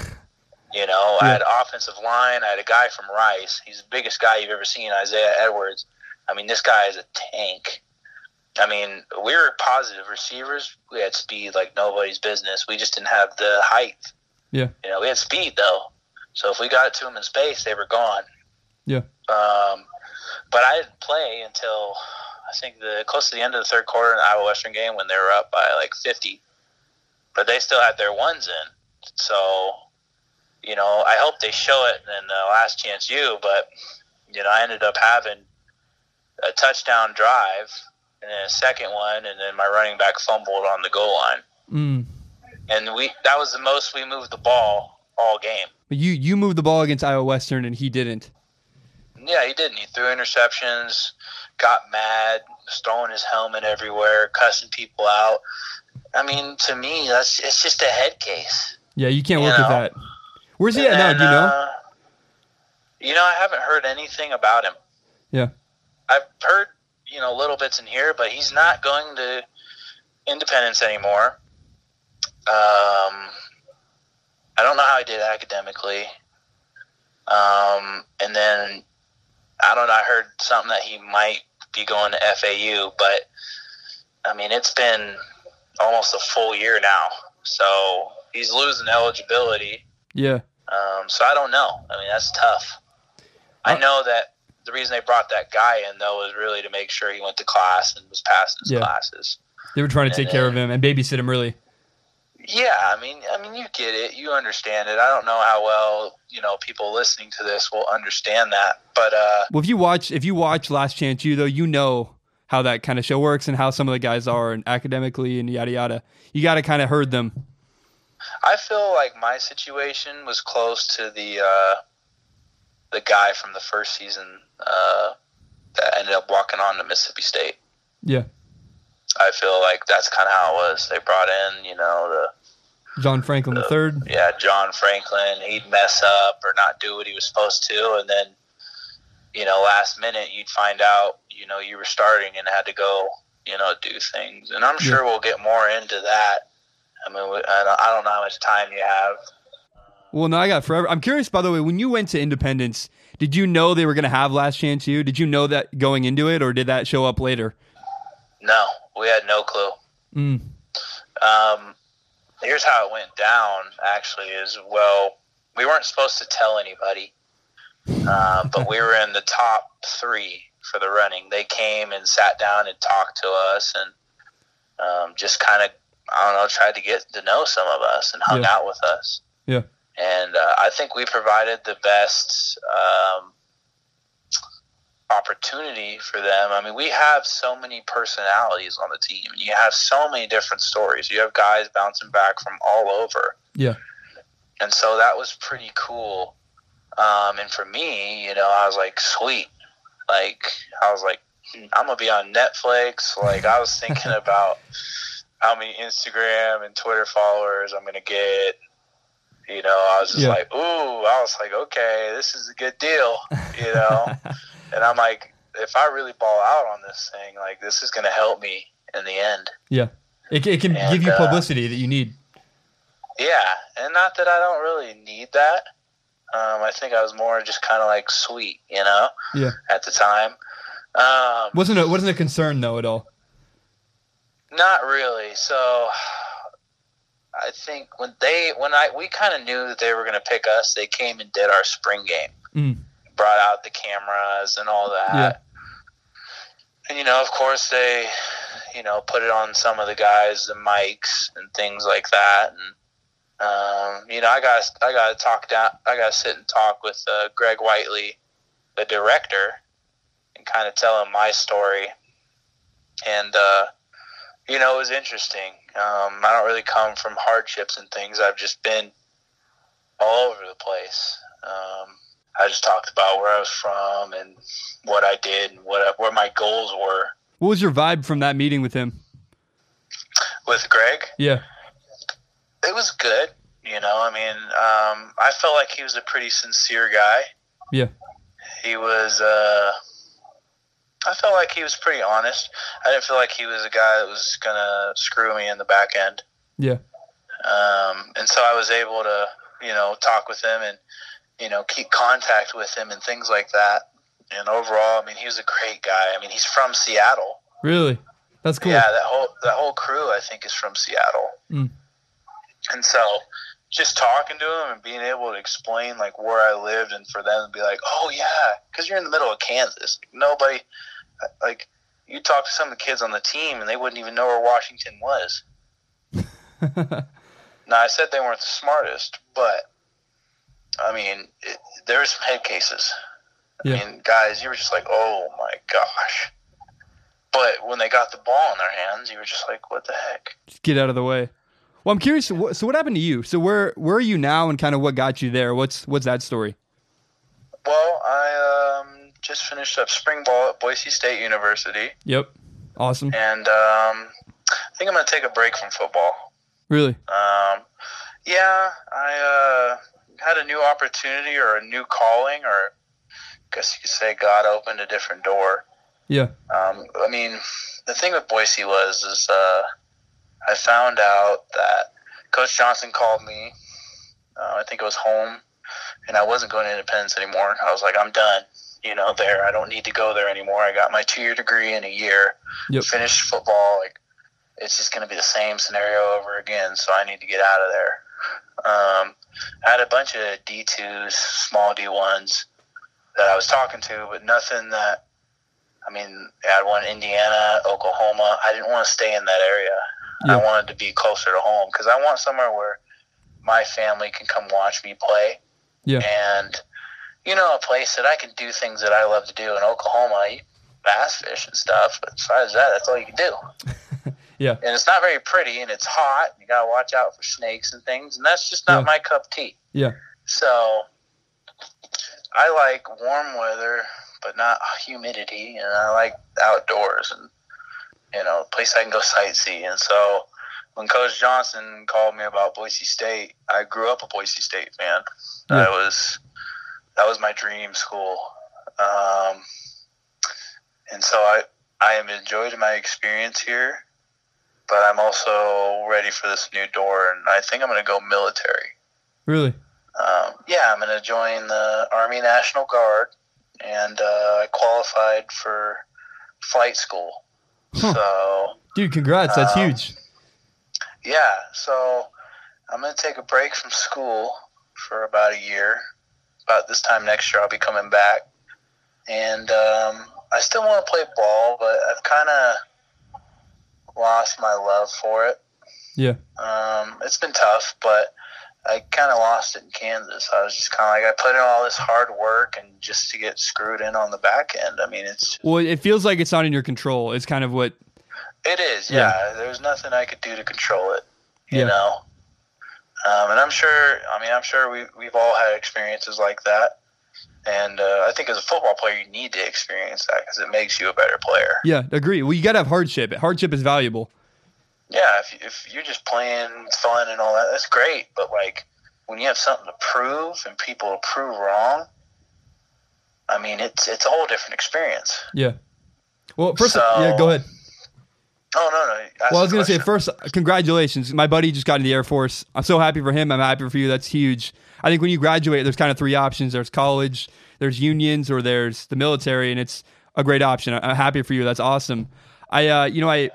Speaker 2: You know, I had offensive line. I had a guy from Rice. He's the biggest guy you've ever seen, Isaiah Edwards. I mean, this guy is a tank. I mean, we were positive receivers. We had speed like nobody's business. We just didn't have the height.
Speaker 1: Yeah.
Speaker 2: You know, we had speed though. So if we got it to them in space, they were gone.
Speaker 1: Yeah.
Speaker 2: Um, but I didn't play until I think the close to the end of the third quarter in the Iowa Western game when they were up by like 50, but they still had their ones in. So, you know, I hope they show it in the Last Chance U. but you know, I ended up having a touchdown drive and then a second one, and then my running back fumbled on the goal line.
Speaker 1: Mm.
Speaker 2: And we that was the most we moved the ball all game.
Speaker 1: But you you moved the ball against Iowa Western and he didn't.
Speaker 2: Yeah, he didn't. He threw interceptions, got mad, was throwing his helmet everywhere, cussing people out. I mean, to me, that's it's just a head case.
Speaker 1: Yeah, you can't
Speaker 2: You
Speaker 1: work with that. Where's he at
Speaker 2: And
Speaker 1: now? Do you know?
Speaker 2: uh, you know, I haven't heard anything about him.
Speaker 1: Yeah.
Speaker 2: I've heard, you know, little bits in here, but he's not going to Independence anymore. Um, I don't know how he did academically. Um, and then I don't know. I heard something that he might be going to FAU, but I mean, it's been almost a full year now, so he's losing eligibility.
Speaker 1: Yeah.
Speaker 2: Um, so I don't know. I mean, that's tough. I
Speaker 1: Uh,
Speaker 2: know that the reason they brought that guy in though was really to make sure he went to class and was passing his
Speaker 1: Yeah.
Speaker 2: classes.
Speaker 1: They were trying to take
Speaker 2: And
Speaker 1: care of him and babysit him really.
Speaker 2: Yeah, I mean, I mean, you get it, you understand it. I don't know how well you know people listening to this will understand that, but uh,
Speaker 1: Well, if you watch if you watch Last Chance U though, you know how that kind of show works and how some of the guys are and academically and yada yada. You got to kind of herd them.
Speaker 2: I feel like my situation was close to the uh, the guy from the first season uh, that ended up walking on to Mississippi State.
Speaker 1: Yeah.
Speaker 2: I feel like that's kind of how it was. They brought in, you know, the
Speaker 1: John Franklin the third.
Speaker 2: yeah, John Franklin, he'd mess up or not do what he was supposed to, and then, you know, last minute you'd find out, you know, you were starting and had to go, you know, do things. And I'm sure we'll get more into that. I mean, I don't, know how much time you have.
Speaker 1: Well, no, I got forever. I'm curious, by the way, when you went to Independence, did you know they were going to have Last Chance U? Did you know that going into it, or did that show up later?
Speaker 2: No, we had no clue.
Speaker 1: Mm.
Speaker 2: Um, here's how it went down. Actually, is well, we weren't supposed to tell anybody, uh, but we were in the top three for the running. They came and sat down and talked to us, and um, just kind of, I don't know, tried to get to know some of us and hung
Speaker 1: Yeah.
Speaker 2: out with us.
Speaker 1: Yeah.
Speaker 2: And uh, I think we provided the best um, opportunity for them. I mean, we have so many personalities on the team. And you have so many different stories. You have guys bouncing back from all over.
Speaker 1: Yeah.
Speaker 2: And so that was pretty cool. Um, and for me, you know, I was like, sweet. Like, I was like, I'm going to be on Netflix. Like, I was thinking about how many Instagram and Twitter followers I'm going to get. You know, I was just
Speaker 1: Yeah.
Speaker 2: like, ooh, I was like, okay, this is a good deal, you know? and I'm like, if I really ball out on this thing, like, this is going to help me in the end.
Speaker 1: yeah. It, it can
Speaker 2: And,
Speaker 1: give you
Speaker 2: uh,
Speaker 1: publicity that you need.
Speaker 2: Yeah, and not that I don't really need that. Um, I think I was more just kind of like sweet, you know,
Speaker 1: Yeah.
Speaker 2: at the time. Um,
Speaker 1: Wasn't a, wasn't a concern though at all.
Speaker 2: not really. So I think when they when I we kind of knew that they were going to pick us, they came and did our spring game,
Speaker 1: Mm.
Speaker 2: Brought out the cameras and all that.
Speaker 1: Yeah.
Speaker 2: And you know, of course, they you know put it on some of the guys, the mics and things like that, and um, you know, I got I got to talk down. I got to sit and talk with uh, Greg Whiteley, the director, and kind of tell him my story. And uh, you know, it was interesting. Um, I don't really come from hardships and things. I've just been all over the place. Um, I just talked about where I was from and what I did and what I, where my goals were
Speaker 1: What was your vibe from that meeting with him?
Speaker 2: with Greg.
Speaker 1: Yeah.
Speaker 2: It was good. You know, I mean, um, I felt like he was a pretty sincere guy.
Speaker 1: Yeah.
Speaker 2: He was. Uh, I felt like he was pretty honest. I didn't feel like he was a guy that was gonna screw me in the back end.
Speaker 1: Yeah.
Speaker 2: Um, and so I was able to, you know, talk with him and, you know, keep contact with him and things like that. And overall, I mean, he was a great guy. I mean, he's from Seattle.
Speaker 1: Really? That's cool.
Speaker 2: Yeah, that whole that whole crew I think is from Seattle.
Speaker 1: Mm.
Speaker 2: And so just talking to them and being able to explain like where I lived and for them to be like, "Oh yeah," cuz you're in the middle of Kansas. Nobody like you talk to some of the kids on the team, and they wouldn't even know where Washington was. now, I said they weren't the smartest, but I mean, it, there were some head cases.
Speaker 1: Yeah.
Speaker 2: I mean, guys, you were just like, oh my gosh. But when they got the ball in their hands, you were just like, what the heck?
Speaker 1: Just get out of the way. Well, I'm curious. So what, so what happened to you? So where where are you now, and kind of what got you there? What's what's that story?
Speaker 2: Well, I um, just finished up spring ball at Boise State University,
Speaker 1: Yep. Awesome.
Speaker 2: and um, I think I'm going to take a break from football.
Speaker 1: Really?
Speaker 2: Um, yeah, I uh, had a new opportunity or a new calling, or I guess you could say God opened a different door.
Speaker 1: Yeah.
Speaker 2: Um, I mean, the thing with Boise was is uh, I found out that Coach Johnson called me. Uh, I think it was home, and I wasn't going to Independence anymore. I was like, I'm done. You know, there. I don't need to go there anymore. I got my two year degree in a year.
Speaker 1: Yep.
Speaker 2: Finished football. Like, it's just going to be the same scenario over again. So I need to get out of there. Um, I had a bunch of D twos, small D ones that I was talking to, but nothing that I mean, I had one in Indiana, Oklahoma. I didn't want to stay in that area.
Speaker 1: Yeah.
Speaker 2: I wanted to be closer to home because I want somewhere where my family can come watch me play.
Speaker 1: Yeah.
Speaker 2: And, you know, a place that I can do things that I love to do. In Oklahoma, bass fish and stuff. But besides that, that's all you can do.
Speaker 1: Yeah.
Speaker 2: And it's not very pretty and it's hot. and You got to watch out for snakes and things. And that's just not
Speaker 1: Yeah.
Speaker 2: my cup of tea.
Speaker 1: Yeah.
Speaker 2: So I like warm weather, but not humidity, and I like outdoors and you know, a place I can go sightsee. And so when Coach Johnson called me about Boise State, I grew up a Boise State fan.
Speaker 1: Yeah.
Speaker 2: That was that was my dream school. Um, and so I I have enjoyed my experience here, but I'm also ready for this new door, and I think I'm going to go military.
Speaker 1: Really?
Speaker 2: Um, yeah, I'm going to join the Army National Guard, and uh, I qualified for flight school.
Speaker 1: Huh.
Speaker 2: So,
Speaker 1: Dude, congrats. That's
Speaker 2: Um,
Speaker 1: huge.
Speaker 2: yeah, so I'm going to take a break from school for about a year. About this time next year, I'll be coming back. And um, I still want to play ball, but I've kind of lost my love for it.
Speaker 1: Yeah.
Speaker 2: Um, it's been tough, but I kind of lost it in Kansas. I was just kind of like I put in all this hard work and just to get screwed in on the back end. I mean, it's
Speaker 1: Well, it feels like it's not in your control. It's kind of what.
Speaker 2: it is.
Speaker 1: Yeah.
Speaker 2: Yeah, there's nothing I could do to control it. You
Speaker 1: Yeah.
Speaker 2: know, um, and I'm sure. I mean, I'm sure we we've all had experiences like that. And uh, I think as a football player, you need to experience that because it makes you a better player.
Speaker 1: Yeah, agree. Well, you got to have hardship. Hardship is valuable.
Speaker 2: Yeah, if, if you're just playing fun and all that, that's great. But like when you have something to prove and people prove wrong, I mean, it's it's a whole different experience.
Speaker 1: Yeah. Well, first,
Speaker 2: So-
Speaker 1: yeah, go ahead.
Speaker 2: Oh no, no.
Speaker 1: Well, I was going to say first, congratulations. My buddy just got in the Air Force. I'm so happy for him. I'm happy for you. That's huge. I think when you graduate, there's kind of three options there's college, there's unions, or there's the military, and it's a great option. I'm happy for you. That's awesome. I, uh, you know, I,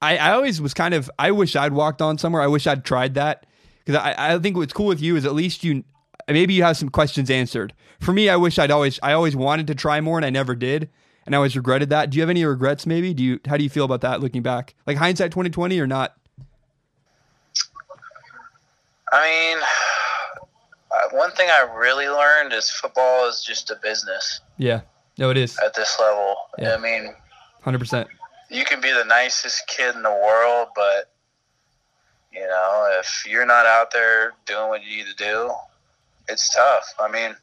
Speaker 1: I, I always was kind of, I wish I'd walked on somewhere. I wish I'd tried that because I, I think what's cool with you is at least you, maybe you have some questions answered. For me, I wish I'd always, I always wanted to try more and I never did. And I always regretted that. Do you have any regrets maybe? Do you, how do you feel about that looking back? Like hindsight 2020 or not?
Speaker 2: I mean, one thing I really learned is football is just a business
Speaker 1: Yeah. No, it is.
Speaker 2: at this level.
Speaker 1: Yeah.
Speaker 2: I mean,
Speaker 1: 100%.
Speaker 2: you can be the nicest kid in the world, but you know, if you're not out there doing what you need to do, it's tough. I mean,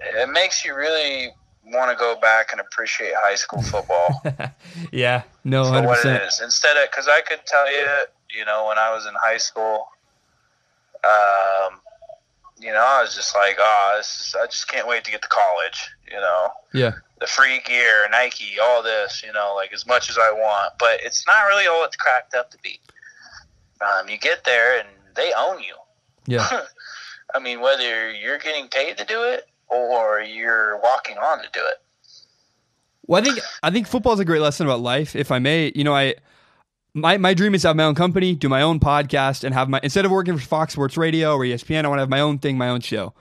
Speaker 2: it makes you really want to go back and appreciate high school football
Speaker 1: yeah. No,
Speaker 2: for what it
Speaker 1: 100%.
Speaker 2: is. Instead of, because I could tell you, you know, when I was in high school, um, you know, I was just like, oh, this is, I just can't wait to get to college. You know,
Speaker 1: Yeah.
Speaker 2: the free gear, Nike, all this, you know, like as much as I want, but it's not really all it's cracked up to be. Um, you get there and they own you.
Speaker 1: Yeah.
Speaker 2: I mean, whether you're getting paid to do it or you're walking on to do it.
Speaker 1: Well, I think I think football is a great lesson about life. If I may, you know, I my my dream is to have my own company, do my own podcast, and have my instead of working for Fox Sports Radio or ESPN, I want to have my own thing, my own show.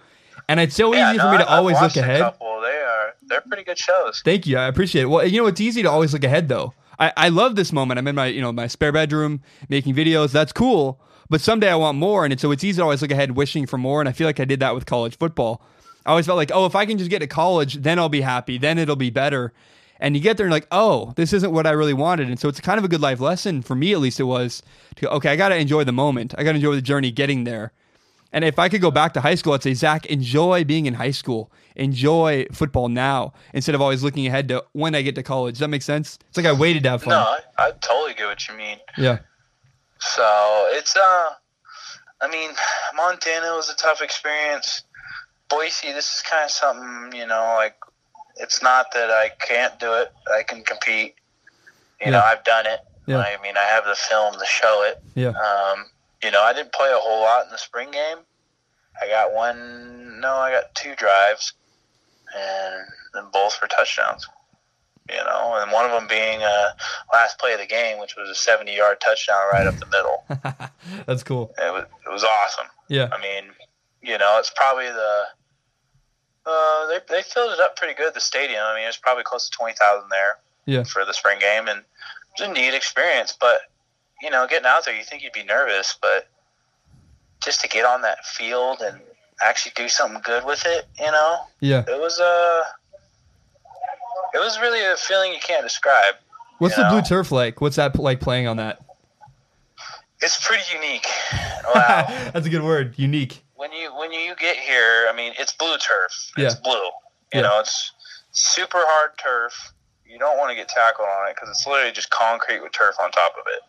Speaker 1: And it's so
Speaker 2: Yeah,
Speaker 1: easy
Speaker 2: no,
Speaker 1: for me to
Speaker 2: I've
Speaker 1: always look ahead.
Speaker 2: couple. They are they're pretty good shows.
Speaker 1: Thank you. I appreciate it. Well, you know, it's easy to always look ahead though. I, I love this moment. I'm in my, you know, my spare bedroom making videos. That's cool. But someday I want more. And so it's easy to always look ahead wishing for more. And I feel like I did that with college football. I always felt like, oh, if I can just get to college, then I'll be happy. Then it'll be better. And you get there and like, oh, this isn't what I really wanted. And so it's kind of a good life lesson for me, at least it was to okay, I got to enjoy the moment. I got to enjoy the journey getting there. And if I could go back to high school, I'd say, Zac, enjoy being in high school. Enjoy football now instead of always looking ahead to when I get to college. Does that make sense? It's like I waited to have fun.
Speaker 2: No, I, I totally get what you mean.
Speaker 1: Yeah.
Speaker 2: So it's uh, I mean, Montana was a tough experience. Boise, this is kind of something you know, like it's not that I can't do it. I can compete. You
Speaker 1: Yeah.
Speaker 2: know, I've done it.
Speaker 1: Yeah.
Speaker 2: I mean, I have the film to show it.
Speaker 1: Yeah.
Speaker 2: Um, you know, I didn't play a whole lot in the spring game. I got one. No, I got two drives, and then both were touchdowns. You know, and one of them being uh, last play of the game, which was a seventy-yard touchdown right up the middle.
Speaker 1: That's cool.
Speaker 2: It was it was awesome.
Speaker 1: Yeah.
Speaker 2: I mean, you know, it's probably the uh, they they filled it up pretty good. The stadium. I mean, it was probably close to twenty thousand there.
Speaker 1: Yeah.
Speaker 2: For the spring game, and it was a neat experience. But you know, getting out there, you think you'd be nervous, but just to get on that field and actually do something good with it, you know,
Speaker 1: Yeah.
Speaker 2: it was uh, it was really a feeling you can't describe.
Speaker 1: What's the blue turf like? What's that like playing on that?
Speaker 2: It's pretty unique. Wow.
Speaker 1: That's a good word. Unique.
Speaker 2: When you when you get here, I mean, it's blue turf. It's
Speaker 1: Yeah.
Speaker 2: blue. You
Speaker 1: Yeah.
Speaker 2: know, it's super hard turf. You don't want to get tackled on it because it's literally just concrete with turf on top of it.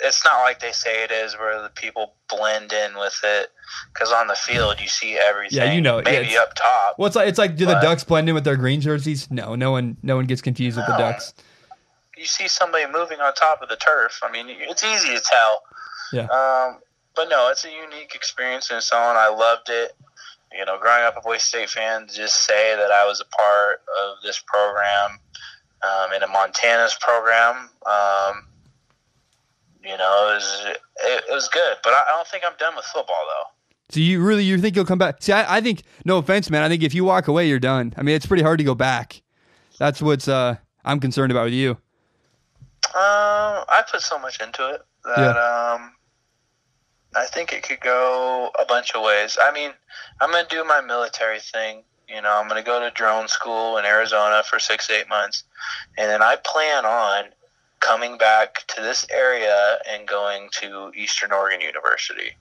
Speaker 2: It's not like they say it is, where the people blend in with it. Because on the field, you see everything.
Speaker 1: Yeah, you know. Yeah,
Speaker 2: Maybe
Speaker 1: it's-
Speaker 2: up top.
Speaker 1: Well, it's like it's like do the Ducks blend in with their green jerseys? No, no one no one gets confused with the Ducks.
Speaker 2: You see somebody moving on top of the turf. I mean, it's easy to tell.
Speaker 1: Yeah.
Speaker 2: Um, but no, it's a unique experience in its own. I loved it. You know, growing up a Boise State fan, to just say that I was a part of this program, um, in a Montana's program, um, you know, it was it, it was good. But I, I don't think I'm done with football though.
Speaker 1: So you really you think you'll come back? See, I, I think no offense, man. I think if you walk away, you're done. I mean, it's pretty hard to go back. That's what's uh I'm concerned about with you.
Speaker 2: Um, I put so much into it that um, I think it could go a bunch of ways. I mean, I'm gonna do my military thing. You know, I'm gonna go to drone school in Arizona for six eight months, and then I plan on coming back to this area and going to Eastern Oregon University.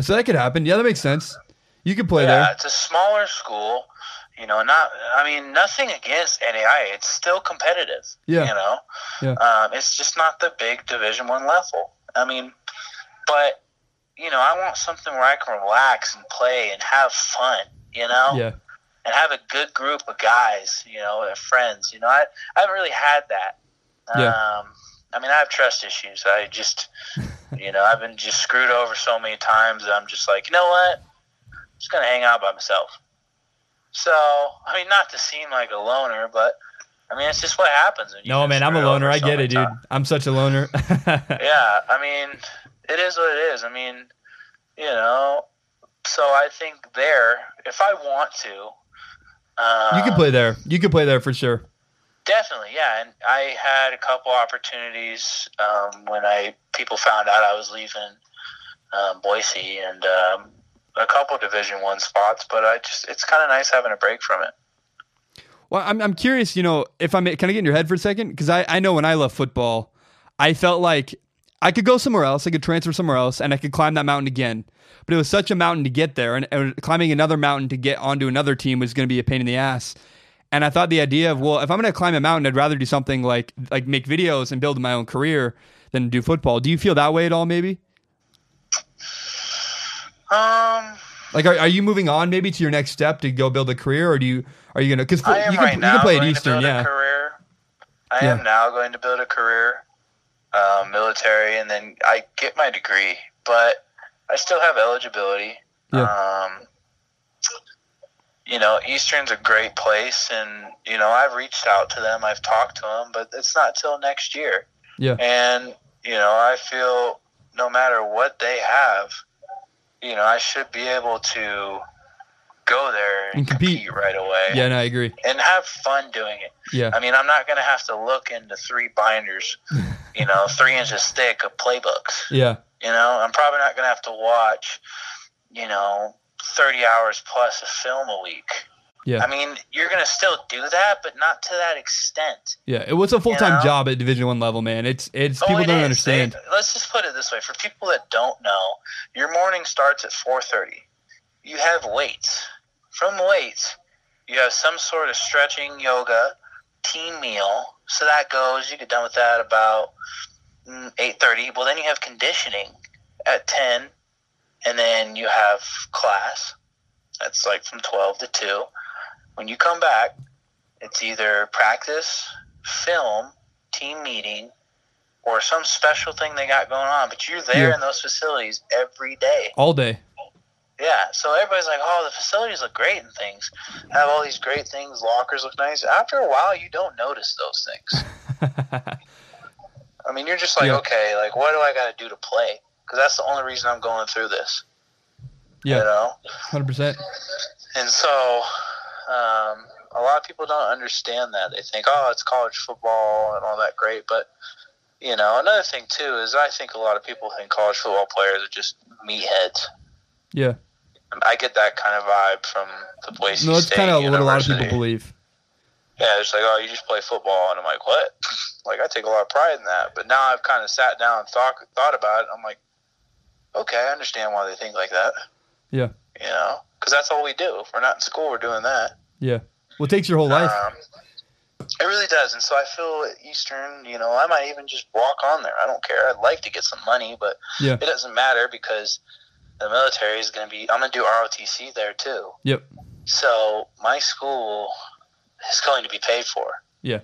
Speaker 1: So that could happen. Yeah, that makes sense. You could play
Speaker 2: yeah,
Speaker 1: there.
Speaker 2: it's a smaller school. You know, not. I mean, nothing against NAIA. It's still competitive.
Speaker 1: Yeah.
Speaker 2: You know.
Speaker 1: Yeah.
Speaker 2: Um, it's just not the big Division One level. I mean, but you know, I want something where I can relax and play and have fun. You know.
Speaker 1: Yeah.
Speaker 2: And have a good group of guys. You know, friends. You know, I I haven't really had that.
Speaker 1: Yeah.
Speaker 2: Um, I mean, I have trust issues. I just, you know, I've been just screwed over so many times. that I'm just like, you know what? I'm just gonna hang out by myself. So, I mean, not to seem like a loner, but I mean, it's just what happens.
Speaker 1: No, man, I'm a loner. I get it, dude.
Speaker 2: times.
Speaker 1: I'm such a loner.
Speaker 2: Yeah, I mean, it is what it is. I mean, you know, so I think there, if I want to, um,
Speaker 1: you can play there. You can play there for sure.
Speaker 2: Definitely, yeah. And I had a couple opportunities um, when I people found out I was leaving um, Boise, and um, a couple Division One spots. But I just it's kind of nice having a break from it.
Speaker 1: Well, I'm I'm curious. You know, if I'm can I get in your head for a second? Because I I know when I left football, I felt like I could go somewhere else. I could transfer somewhere else, and I could climb that mountain again. But it was such a mountain to get there, and, and climbing another mountain to get onto another team was going to be a pain in the ass. And I thought the idea of well, if I'm going to climb a mountain, I'd rather do something like like make videos and build my own career than do football. Do you feel that way at all? Maybe
Speaker 2: Um,
Speaker 1: like are, are you moving on maybe to your next step to go build a career, or do you are you going to because you can
Speaker 2: right
Speaker 1: you can play at Eastern, yeah,
Speaker 2: career. I
Speaker 1: Yeah.
Speaker 2: am now going to build a career, um, military, and then I get my degree, but I still have eligibility.
Speaker 1: Yeah.
Speaker 2: Um, you know, Eastern's a great place, and you know, I've reached out to them, I've talked to them, but it's not till next year.
Speaker 1: Yeah.
Speaker 2: And you know, I feel no matter what they have, you know, I should be able to go there and,
Speaker 1: And compete.
Speaker 2: compete. right away.
Speaker 1: Yeah, no, I agree.
Speaker 2: And have fun doing it.
Speaker 1: Yeah.
Speaker 2: I mean, I'm not going to have to look into three binders, you know, three inches thick of playbooks.
Speaker 1: Yeah.
Speaker 2: You know, I'm probably not going to have to watch, you know, 30 hours plus of film a week.
Speaker 1: Yeah.
Speaker 2: I mean, you're going to still do that, but not to that extent.
Speaker 1: Yeah. It was a full time
Speaker 2: know?
Speaker 1: job at Division One level, man. It's it's
Speaker 2: Oh,
Speaker 1: people
Speaker 2: it
Speaker 1: don't
Speaker 2: is.
Speaker 1: understand.
Speaker 2: They- let's just put it this way: for people that don't know, your morning starts at 4:30. You have weights. From weights, you have some sort of stretching, yoga, team meal. So that goes. You get done with that about mm, 8:30. Well, then you have conditioning at 10, and then you have class. That's like from 12 to 2. When you come back, it's either practice, film, team meeting, or some special thing they got going on. But you're there
Speaker 1: Yeah.
Speaker 2: in those facilities every day.
Speaker 1: All day.
Speaker 2: Yeah. So everybody's like, oh, the facilities look great and things. Have all these great things. Lockers look nice. After a while, you don't notice those things. I mean, you're just like,
Speaker 1: Yeah.
Speaker 2: okay, like, what do I got to do to play? Because that's the only reason I'm going through this.
Speaker 1: Yeah, You
Speaker 2: know?
Speaker 1: Hundred percent.
Speaker 2: And so, um, a lot of people don't understand that. They think, oh, it's college football and all that great. But, you know, another thing, too, is I think a lot of people think college football players are just meatheads.
Speaker 1: Yeah.
Speaker 2: I get that kind of vibe from the Boise
Speaker 1: No, it's kind of what a lot of people believe.
Speaker 2: Yeah, it's like, oh, you just play football. And I'm like, what? like, I take a lot of pride in that. But now I've kind of sat down and thought, thought about it. I'm like, okay, I understand why they think like that.
Speaker 1: Yeah.
Speaker 2: You know? Because that's all we do. If we're not in school, we're doing that.
Speaker 1: Yeah. Well, it takes your whole life.
Speaker 2: Um, it really does, and so I feel at Eastern, you know, I might even just walk on there. I don't care. I'd like to get some money, but
Speaker 1: Yeah.
Speaker 2: it doesn't matter because the military is going to be. I'm going to do ROTC there too.
Speaker 1: Yep.
Speaker 2: So my school is going to be paid for.
Speaker 1: Yeah.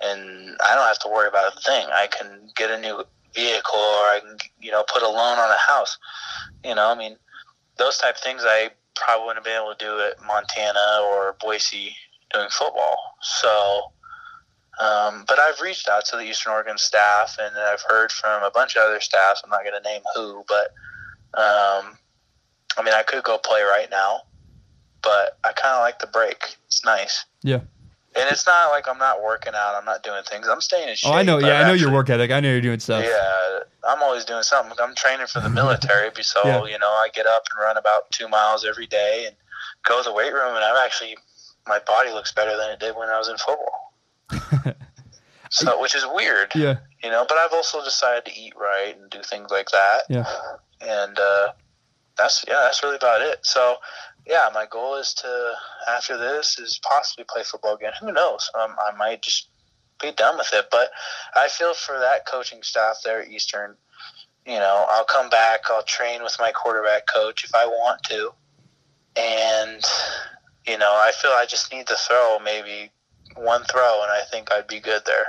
Speaker 2: And I don't have to worry about a thing. I can get a new vehicle, or I can, you know, put a loan on a house. You know, I mean, those type of things I probably wouldn't have been able to do at Montana or Boise doing football. So, um, but I've reached out to the Eastern Oregon staff, and I've heard from a bunch of other staffs. I'm not going to name who, but um, I mean, I could go play right now, but I kind of like the break. It's nice.
Speaker 1: Yeah.
Speaker 2: And it's not like I'm not working out. I'm not doing things. I'm staying in shape.
Speaker 1: Oh, I know. Yeah, I know your work ethic. I know you're doing stuff.
Speaker 2: yeah, I'm always doing something. I'm training for the military, so
Speaker 1: Yeah.
Speaker 2: you know I get up and run about two miles every day and go to the weight room, and I'm actually my body looks better than it did when I was in football. so, which is weird,
Speaker 1: Yeah.
Speaker 2: you know. But I've also decided to eat right and do things like that,
Speaker 1: Yeah.
Speaker 2: And uh, that's yeah, that's really about it. So, yeah, my goal is to after this is possibly play football again. Who knows? Um, I might just be done with it. But I feel for that coaching staff there at Eastern. You know, I'll come back. I'll train with my quarterback coach if I want to, and you know, I feel I just need to throw maybe one throw, and I think I'd be good there.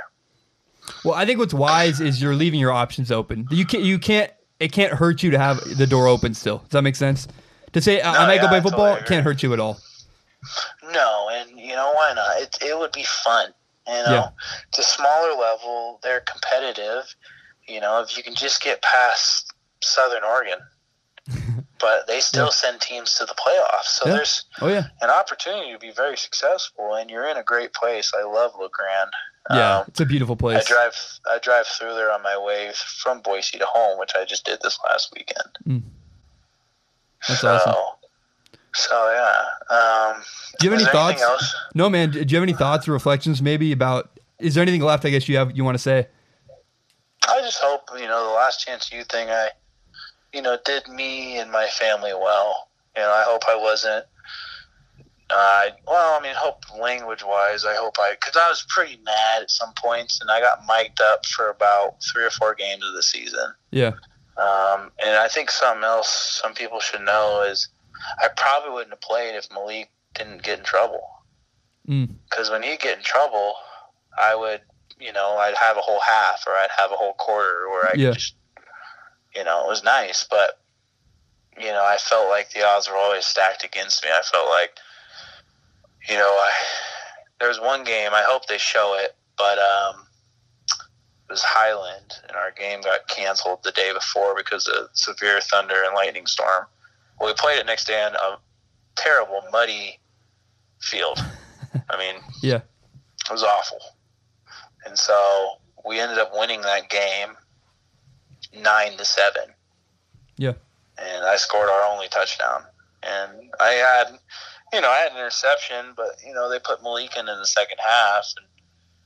Speaker 1: Well, I think what's wise is you're leaving your options open. You can't. You can't. It can't hurt you to have the door open still. Does that make sense? To say I- I
Speaker 2: No,
Speaker 1: might go play football
Speaker 2: totally
Speaker 1: can't hurt you at all.
Speaker 2: No, and you know why not? It it would be fun. You know,
Speaker 1: Yeah.
Speaker 2: it's a smaller level. They're competitive. You know, if you can just get past Southern Oregon, but they still
Speaker 1: Yeah.
Speaker 2: send teams to the playoffs. So
Speaker 1: Yeah.
Speaker 2: there's
Speaker 1: Oh yeah.
Speaker 2: an opportunity to be very successful, and you're in a great place. I love La Grande.
Speaker 1: Yeah.
Speaker 2: Um,
Speaker 1: it's a beautiful place.
Speaker 2: I drive I drive through there on my way from Boise to home, which I just did this last weekend. Mm.
Speaker 1: That's
Speaker 2: so,
Speaker 1: awesome.
Speaker 2: So yeah. Um,
Speaker 1: Do you have any thoughts?
Speaker 2: else?
Speaker 1: No, man. Do you have any thoughts or reflections maybe about? Is there anything left? I guess you have. You want to say?
Speaker 2: I just hope you know the Last Chance U thing I, you know, did me and my family well. You know, I hope I wasn't. Uh, well, I mean, hope language wise, I hope I because I was pretty mad at some points, and I got mic'd up for about three or four games of the season.
Speaker 1: Yeah.
Speaker 2: Um, and I think something else some people should know is I probably wouldn't have played if Malik didn't get in trouble.
Speaker 1: Mm.
Speaker 2: Because when he'd get in trouble, I would, you know, I'd have a whole half or I'd have a whole quarter where I
Speaker 1: Yeah.
Speaker 2: could just, you know, it was nice. But, you know, I felt like the odds were always stacked against me. I felt like, you know, I, there was one game, I hope they show it, but um, it was Highland, and our game got canceled the day before because of severe thunder and lightning storm. Well, we played it next day on a terrible, muddy field. I mean,
Speaker 1: Yeah.
Speaker 2: it was awful. And so we ended up winning that game nine to seven.
Speaker 1: Yeah.
Speaker 2: And I scored our only touchdown. And I had, you know, I had an interception, but you know they put Malik in in the second half, and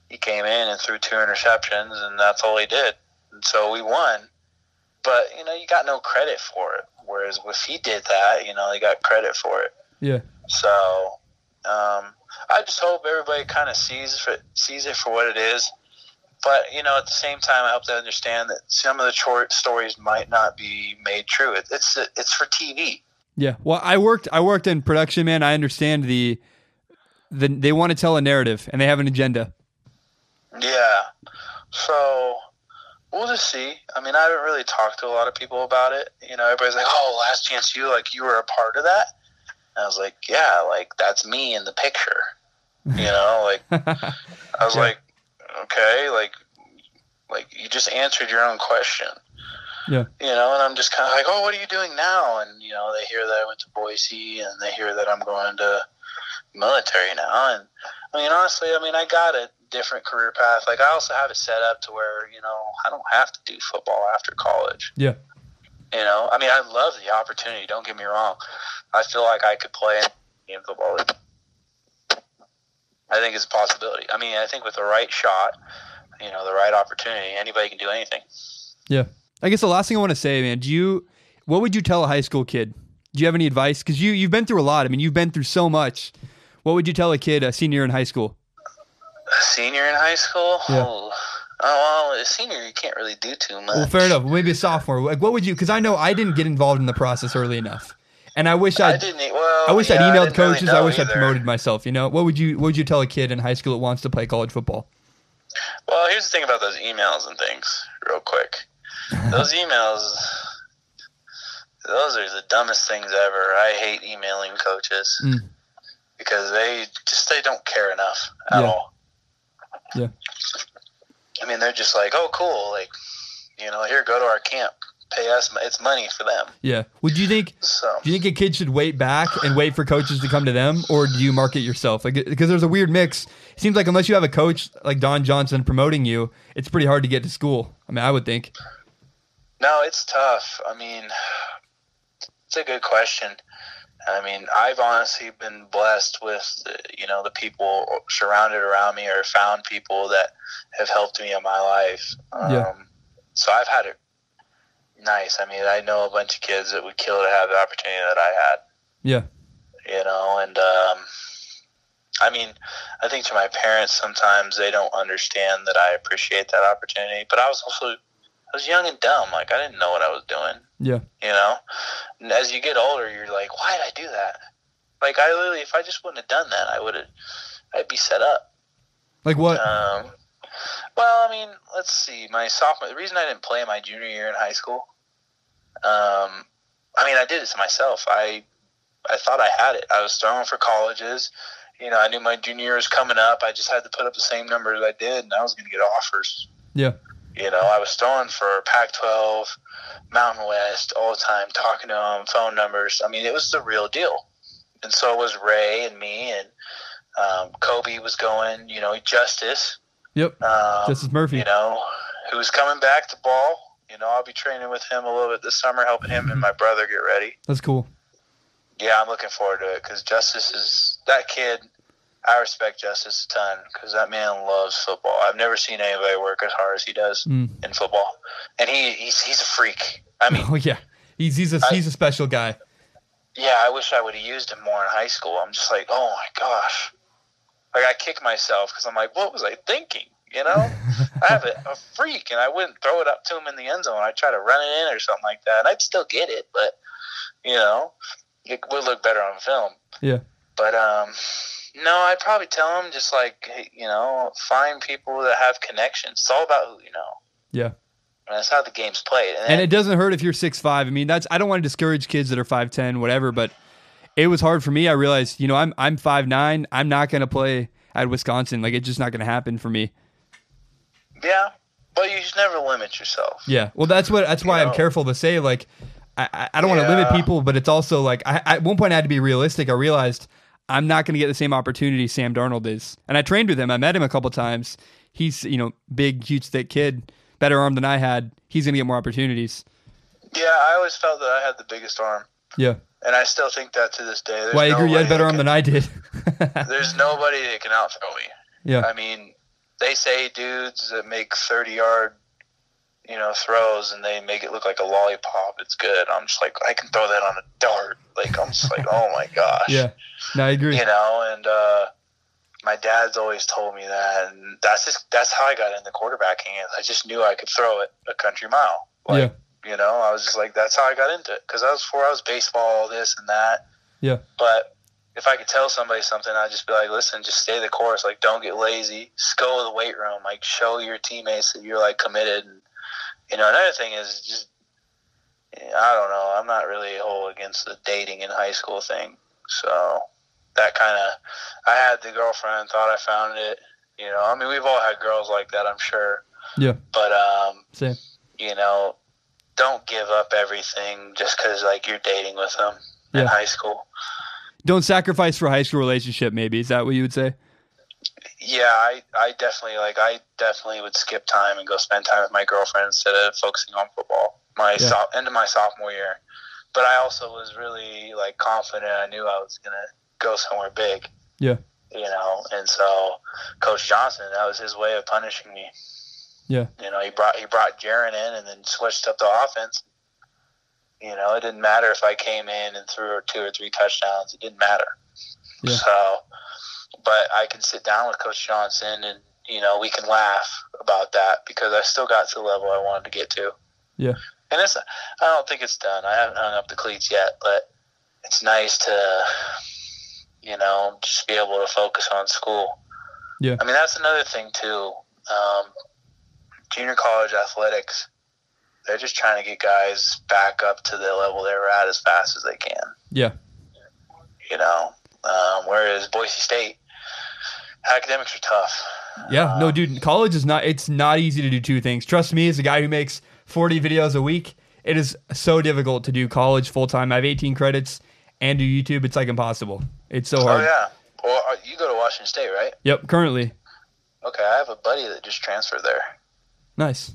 Speaker 2: he came in and threw two interceptions, and that's all he did. And so we won. But you know, you got no credit for it. Whereas if he did that, you know, he got credit for it.
Speaker 1: Yeah.
Speaker 2: So um, I just hope everybody kind of sees it, sees it for what it is. But you know, at the same time, I hope they understand that some of the short stories might not be made true. It, it's it's for TV.
Speaker 1: Yeah. Well, I worked I worked in production, man. I understand the the they want to tell a narrative and they have an agenda.
Speaker 2: Yeah. So we'll just see. I mean, I haven't really talked to a lot of people about it. You know, everybody's like, "Oh, Last Chance U, like you were a part of that." And I was like, "Yeah, like that's me in the picture." You know, like I was
Speaker 1: Yeah.
Speaker 2: like, "Okay, like like you just answered your own question."
Speaker 1: Yeah.
Speaker 2: You know, and I'm just kind of like, "Oh, what are you doing now?" And you know, they hear that I went to Boise, and they hear that I'm going to military now. And I mean, honestly, I mean, I got a different career path. Like, I also have it set up to where you know I don't have to do football after college.
Speaker 1: Yeah.
Speaker 2: You know, I mean, I love the opportunity. Don't get me wrong. I feel like I could play in football. I think it's a possibility. I mean, I think with the right shot, you know, the right opportunity, anybody can do anything.
Speaker 1: Yeah. I guess the last thing I want to say, man, do you what would you tell a high school kid? Do you have any advice? Because you you've been through a lot. I mean, you've been through so much. What would you tell a kid, a senior in high school?
Speaker 2: A senior in high school?
Speaker 1: Yeah.
Speaker 2: Oh, oh, well, a senior, you can't really do too much.
Speaker 1: Well, fair enough. Maybe a sophomore. Like, what would you? Because I know I didn't get involved in the process early enough, and I wish
Speaker 2: I
Speaker 1: I'd,
Speaker 2: didn't. e- Well,
Speaker 1: I wish
Speaker 2: yeah,
Speaker 1: I'd emailed
Speaker 2: didn't really
Speaker 1: coaches. I
Speaker 2: know
Speaker 1: wish I'd promoted myself. You know, what would you what would you tell a kid in high school that wants to play college football?
Speaker 2: Well, here's the thing about those emails and things, real quick. Those emails, those are the dumbest things ever. I hate emailing coaches
Speaker 1: Mm.
Speaker 2: because they just they don't care enough at
Speaker 1: Yeah.
Speaker 2: all.
Speaker 1: Yeah.
Speaker 2: I mean, they're just like, oh, cool, like, you know, here, go to our camp, pay us. It's money for them.
Speaker 1: Yeah. Would you think?
Speaker 2: So
Speaker 1: Do you think a kid should wait back and wait for coaches to come to them, or do you market yourself? Like, because there's a weird mix. It seems like unless you have a coach like Don Johnson promoting you, it's pretty hard to get to school. I mean, I would think.
Speaker 2: No, it's tough. I mean, it's a good question. I mean, I've honestly been blessed with, you know, the people surrounded around me or found people that have helped me in my life. Um,
Speaker 1: Yeah.
Speaker 2: So I've had it nice. I mean, I know a bunch of kids that would kill to have the opportunity that I had,
Speaker 1: Yeah.
Speaker 2: you know, and, um, I mean, I think to my parents sometimes they don't understand that I appreciate that opportunity, but I was also I was young and dumb. Like I didn't know what I was doing.
Speaker 1: Yeah.
Speaker 2: You know, and as you get older, you're like, why did I do that? Like I literally, if I just wouldn't have done that, I would have, I'd be set up.
Speaker 1: Like what?
Speaker 2: Um, well, I mean, let's see. My sophomore, the reason I didn't play my junior year in high school, um, I mean, I did it to myself. I, I thought I had it. I was throwing for colleges. You know, I knew my junior year was coming up. I just had to put up the same numbers I did, and I was going to get offers.
Speaker 1: Yeah.
Speaker 2: You know, I was throwing for Pac-12, Mountain West all the time, talking to them, phone numbers. I mean, it was the real deal. And so was Ray and me, and um, Kobe was going. You know, Justice.
Speaker 1: Yep.
Speaker 2: Um,
Speaker 1: Justice Murphy.
Speaker 2: You know, who's coming back to ball. You know, I'll be training with him a little bit this summer, helping him and my brother get ready.
Speaker 1: That's cool.
Speaker 2: Yeah, I'm looking forward to it because Justice is that kid. I respect Justice a ton because that man loves football. I've never seen anybody work as hard as he does
Speaker 1: Mm.
Speaker 2: in football, and he he's he's a freak. I mean,
Speaker 1: Oh yeah. He's he's a
Speaker 2: I-
Speaker 1: he's a special guy.
Speaker 2: yeah, I wish I would have used him more in high school. I'm just like, oh my gosh, like I kick myself because I'm like, what was I thinking? You know, I have a, a freak, and I wouldn't throw it up to him in the end zone. I'd try to run it in or something like that, and I'd still get it, but you know, it would look better on film.
Speaker 1: Yeah.
Speaker 2: But um, no, I'd probably tell him just like, you know, find people that have connections. It's all about who you know.
Speaker 1: Yeah.
Speaker 2: And that's how the game's played.
Speaker 1: And it doesn't hurt if you're six five. I mean, that's I don't want to discourage kids that are five ten, whatever, but it was hard for me. I realized, you know, I'm I'm five nine. I'm not gonna play at Wisconsin. Like it's just not gonna happen for me.
Speaker 2: yeah, but you should never limit yourself.
Speaker 1: Yeah. Well, that's what that's why
Speaker 2: You
Speaker 1: I'm
Speaker 2: know.
Speaker 1: careful to say. Like, I, I don't want to limit people, but it's also like I, at one point I had to be realistic. I realized I'm not going to get the same opportunity Sam Darnold is, and I trained with him. I met him a couple times. He's you know big, huge, thick kid, better arm than I had. He's going to get more opportunities.
Speaker 2: Yeah, I always felt that I had the biggest arm,
Speaker 1: Yeah.
Speaker 2: and I still think that to this day. There's
Speaker 1: Well, I agree. You had better arm
Speaker 2: can-
Speaker 1: than I did.
Speaker 2: There's nobody that can outthrow me.
Speaker 1: yeah.
Speaker 2: I mean, they say dudes that make 30 yard, you know, throws and they make it look like a lollipop. It's good. I'm just like, I can throw that on a dart. Like, I'm just like, oh my gosh.
Speaker 1: Yeah. No, I agree.
Speaker 2: You know, and uh, my dad's always told me that, and that's just that's how I got into quarterbacking. I just knew I could throw it a country mile. Like, You know, I was just like, that's how I got into it because I was before I was baseball, this and that.
Speaker 1: Yeah.
Speaker 2: But if I could tell somebody something, I'd just be like, listen, just stay the course. Like, don't get lazy. Just go to the weight room. Like, show your teammates that you're like committed. And you know, another thing is just, I don't know. I'm not really whole against the dating in high school thing. So that kind of, I had the girlfriend, thought I found it. You know, I mean, we've all had girls like that, I'm sure.
Speaker 1: Yeah.
Speaker 2: But um,
Speaker 1: Same.
Speaker 2: you know, don't give up everything just because like you're dating with them in high school.
Speaker 1: Don't sacrifice for a high school relationship. Maybe is that what you would say?
Speaker 2: Yeah, I, I definitely like I definitely would skip time and go spend time with my girlfriend instead of focusing on football. My
Speaker 1: Yeah.
Speaker 2: so, end of my sophomore year, but I also was really like confident. I knew I was gonna go somewhere big.
Speaker 1: Yeah.
Speaker 2: You know, and so Coach Johnson, that was his way of punishing me.
Speaker 1: Yeah.
Speaker 2: You know, he brought he brought Jaron in and then switched up the offense. You know, it didn't matter if I came in and threw two or three touchdowns. It didn't matter.
Speaker 1: Yeah.
Speaker 2: So, but I can sit down with Coach Johnson and you know we can laugh about that because I still got to the level I wanted to get to.
Speaker 1: Yeah.
Speaker 2: And it's I don't think it's done. I haven't hung up the cleats yet, but it's nice to you know just be able to focus on school.
Speaker 1: Yeah.
Speaker 2: I mean that's another thing too. Um, junior college athletics, they're just trying to get guys back up to the level they were at as fast as they can
Speaker 1: Yeah.
Speaker 2: you know. Um, whereas Boise State, academics are tough.
Speaker 1: Yeah, no,
Speaker 2: Um,
Speaker 1: dude, college is not. It's not easy to do two things. Trust me, as a guy who makes forty videos a week, it is so difficult to do college full time. I have eighteen credits and do YouTube. It's like impossible. It's so hard.
Speaker 2: Oh yeah. Well, uh, you go to Washington State, right?
Speaker 1: Yep. Currently,
Speaker 2: Okay, I have a buddy that just transferred there.
Speaker 1: nice.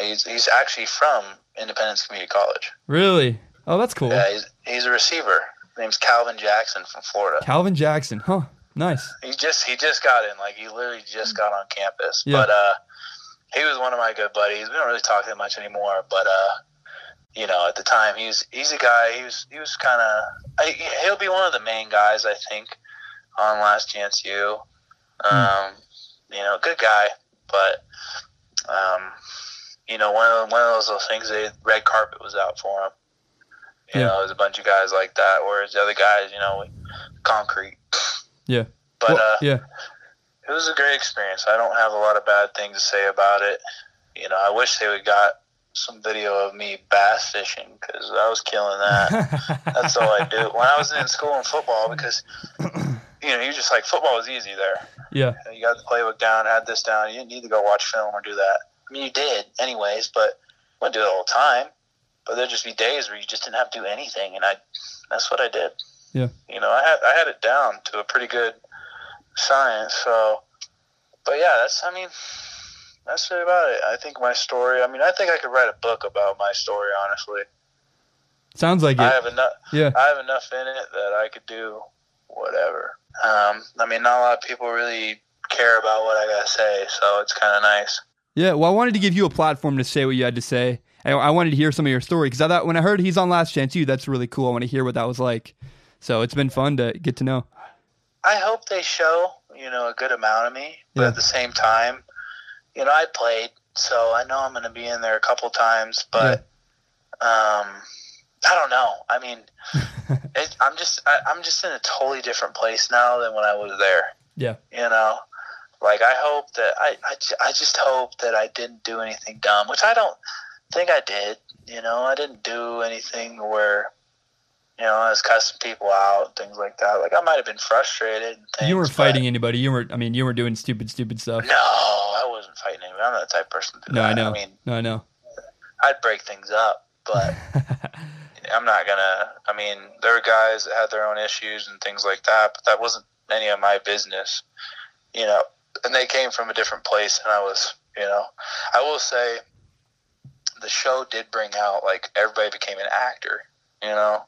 Speaker 2: He's he's actually from Independence Community College.
Speaker 1: Really? Oh, that's cool.
Speaker 2: Yeah, he's he's a receiver. His name's Calvin Jackson from Florida.
Speaker 1: Calvin Jackson. Huh. Nice.
Speaker 2: He just he just got in, like he literally just got on campus.
Speaker 1: Yeah.
Speaker 2: But uh, he was one of my good buddies. We don't really talk that much anymore, but uh, you know, at the time he was he's a guy. He was he was kind of he'll be one of the main guys I think on Last Chance U. Um, you know, good guy, but um, you know, one of one of those, those things. The red carpet was out for him. You
Speaker 1: Yeah.
Speaker 2: know, there's a bunch of guys like that. Whereas the other guys, you know, concrete.
Speaker 1: Yeah.
Speaker 2: But
Speaker 1: Well,
Speaker 2: uh,
Speaker 1: yeah.
Speaker 2: it was a great experience. I don't have a lot of bad things to say about it. You know, I wish they would got some video of me bass fishing because I was killing that. That's all I do when I was in school and football because you know you just like football was easy there.
Speaker 1: yeah.
Speaker 2: You got the playbook down, had this down. You didn't need to go watch film or do that. I mean, you did anyways, but you wouldn't do it all the time. But there'd just be days where you just didn't have to do anything, and I that's what I did.
Speaker 1: Yeah.
Speaker 2: You know, I had I had it down to a pretty good science. So, but yeah, that's I mean, that's really about it. I think my story. I mean, I think I could write a book about my story. Honestly,
Speaker 1: Sounds like
Speaker 2: I
Speaker 1: it.
Speaker 2: have enough.
Speaker 1: Yeah.
Speaker 2: I have enough in it that I could do whatever. Um, I mean, not a lot of people really care about what I gotta say, so it's kind of nice.
Speaker 1: Yeah, well, I wanted to give you a platform to say what you had to say. I, I wanted to hear some of your story because I thought when I heard he's on Last Chance U, that's really cool. I want to hear what that was like. So it's been fun to get to know.
Speaker 2: I hope they show, you know, a good amount of me, but
Speaker 1: Yeah.
Speaker 2: at the same time, you know, I played, so I know I'm going to be in there a couple times, but um, I don't know. I mean, it, I'm just I, I'm just in a totally different place now than when I was there.
Speaker 1: Yeah.
Speaker 2: You know, like I hope that I I, I just hope that I didn't do anything dumb, which I don't think I did. You know, I didn't do anything where. You know, I was cussing people out things like that. Like I might have been frustrated. And things,
Speaker 1: you weren't fighting anybody. You weren't. I mean, you weren't doing stupid, stupid stuff.
Speaker 2: no, I wasn't fighting anybody. I'm not the type of person to do
Speaker 1: No,
Speaker 2: that.
Speaker 1: I know.
Speaker 2: I mean,
Speaker 1: No, I know.
Speaker 2: I'd break things up. but I'm not gonna. I mean, there are guys that had their own issues and things like that, but that wasn't any of my business, you know. And they came from a different place, and I was, you know, I will say, the show did bring out like everybody became an actor, you know.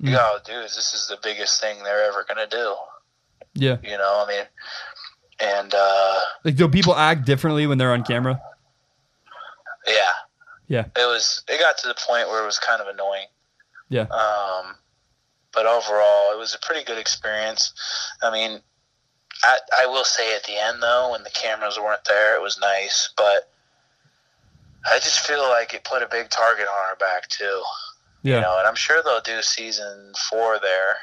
Speaker 2: You gotta do is this is the biggest thing they're ever gonna do,
Speaker 1: Yeah.
Speaker 2: you know. I mean, and uh,
Speaker 1: Like, do people act differently when they're on camera?
Speaker 2: yeah,
Speaker 1: Yeah.
Speaker 2: it was. It got to the point where it was kind of annoying.
Speaker 1: Yeah.
Speaker 2: Um, but overall, it was a pretty good experience. I mean, I, I will say at the end though, when the cameras weren't there, it was nice, but I just feel like it put a big target on our back too.
Speaker 1: Yeah.
Speaker 2: You know, and I'm sure they'll do season four there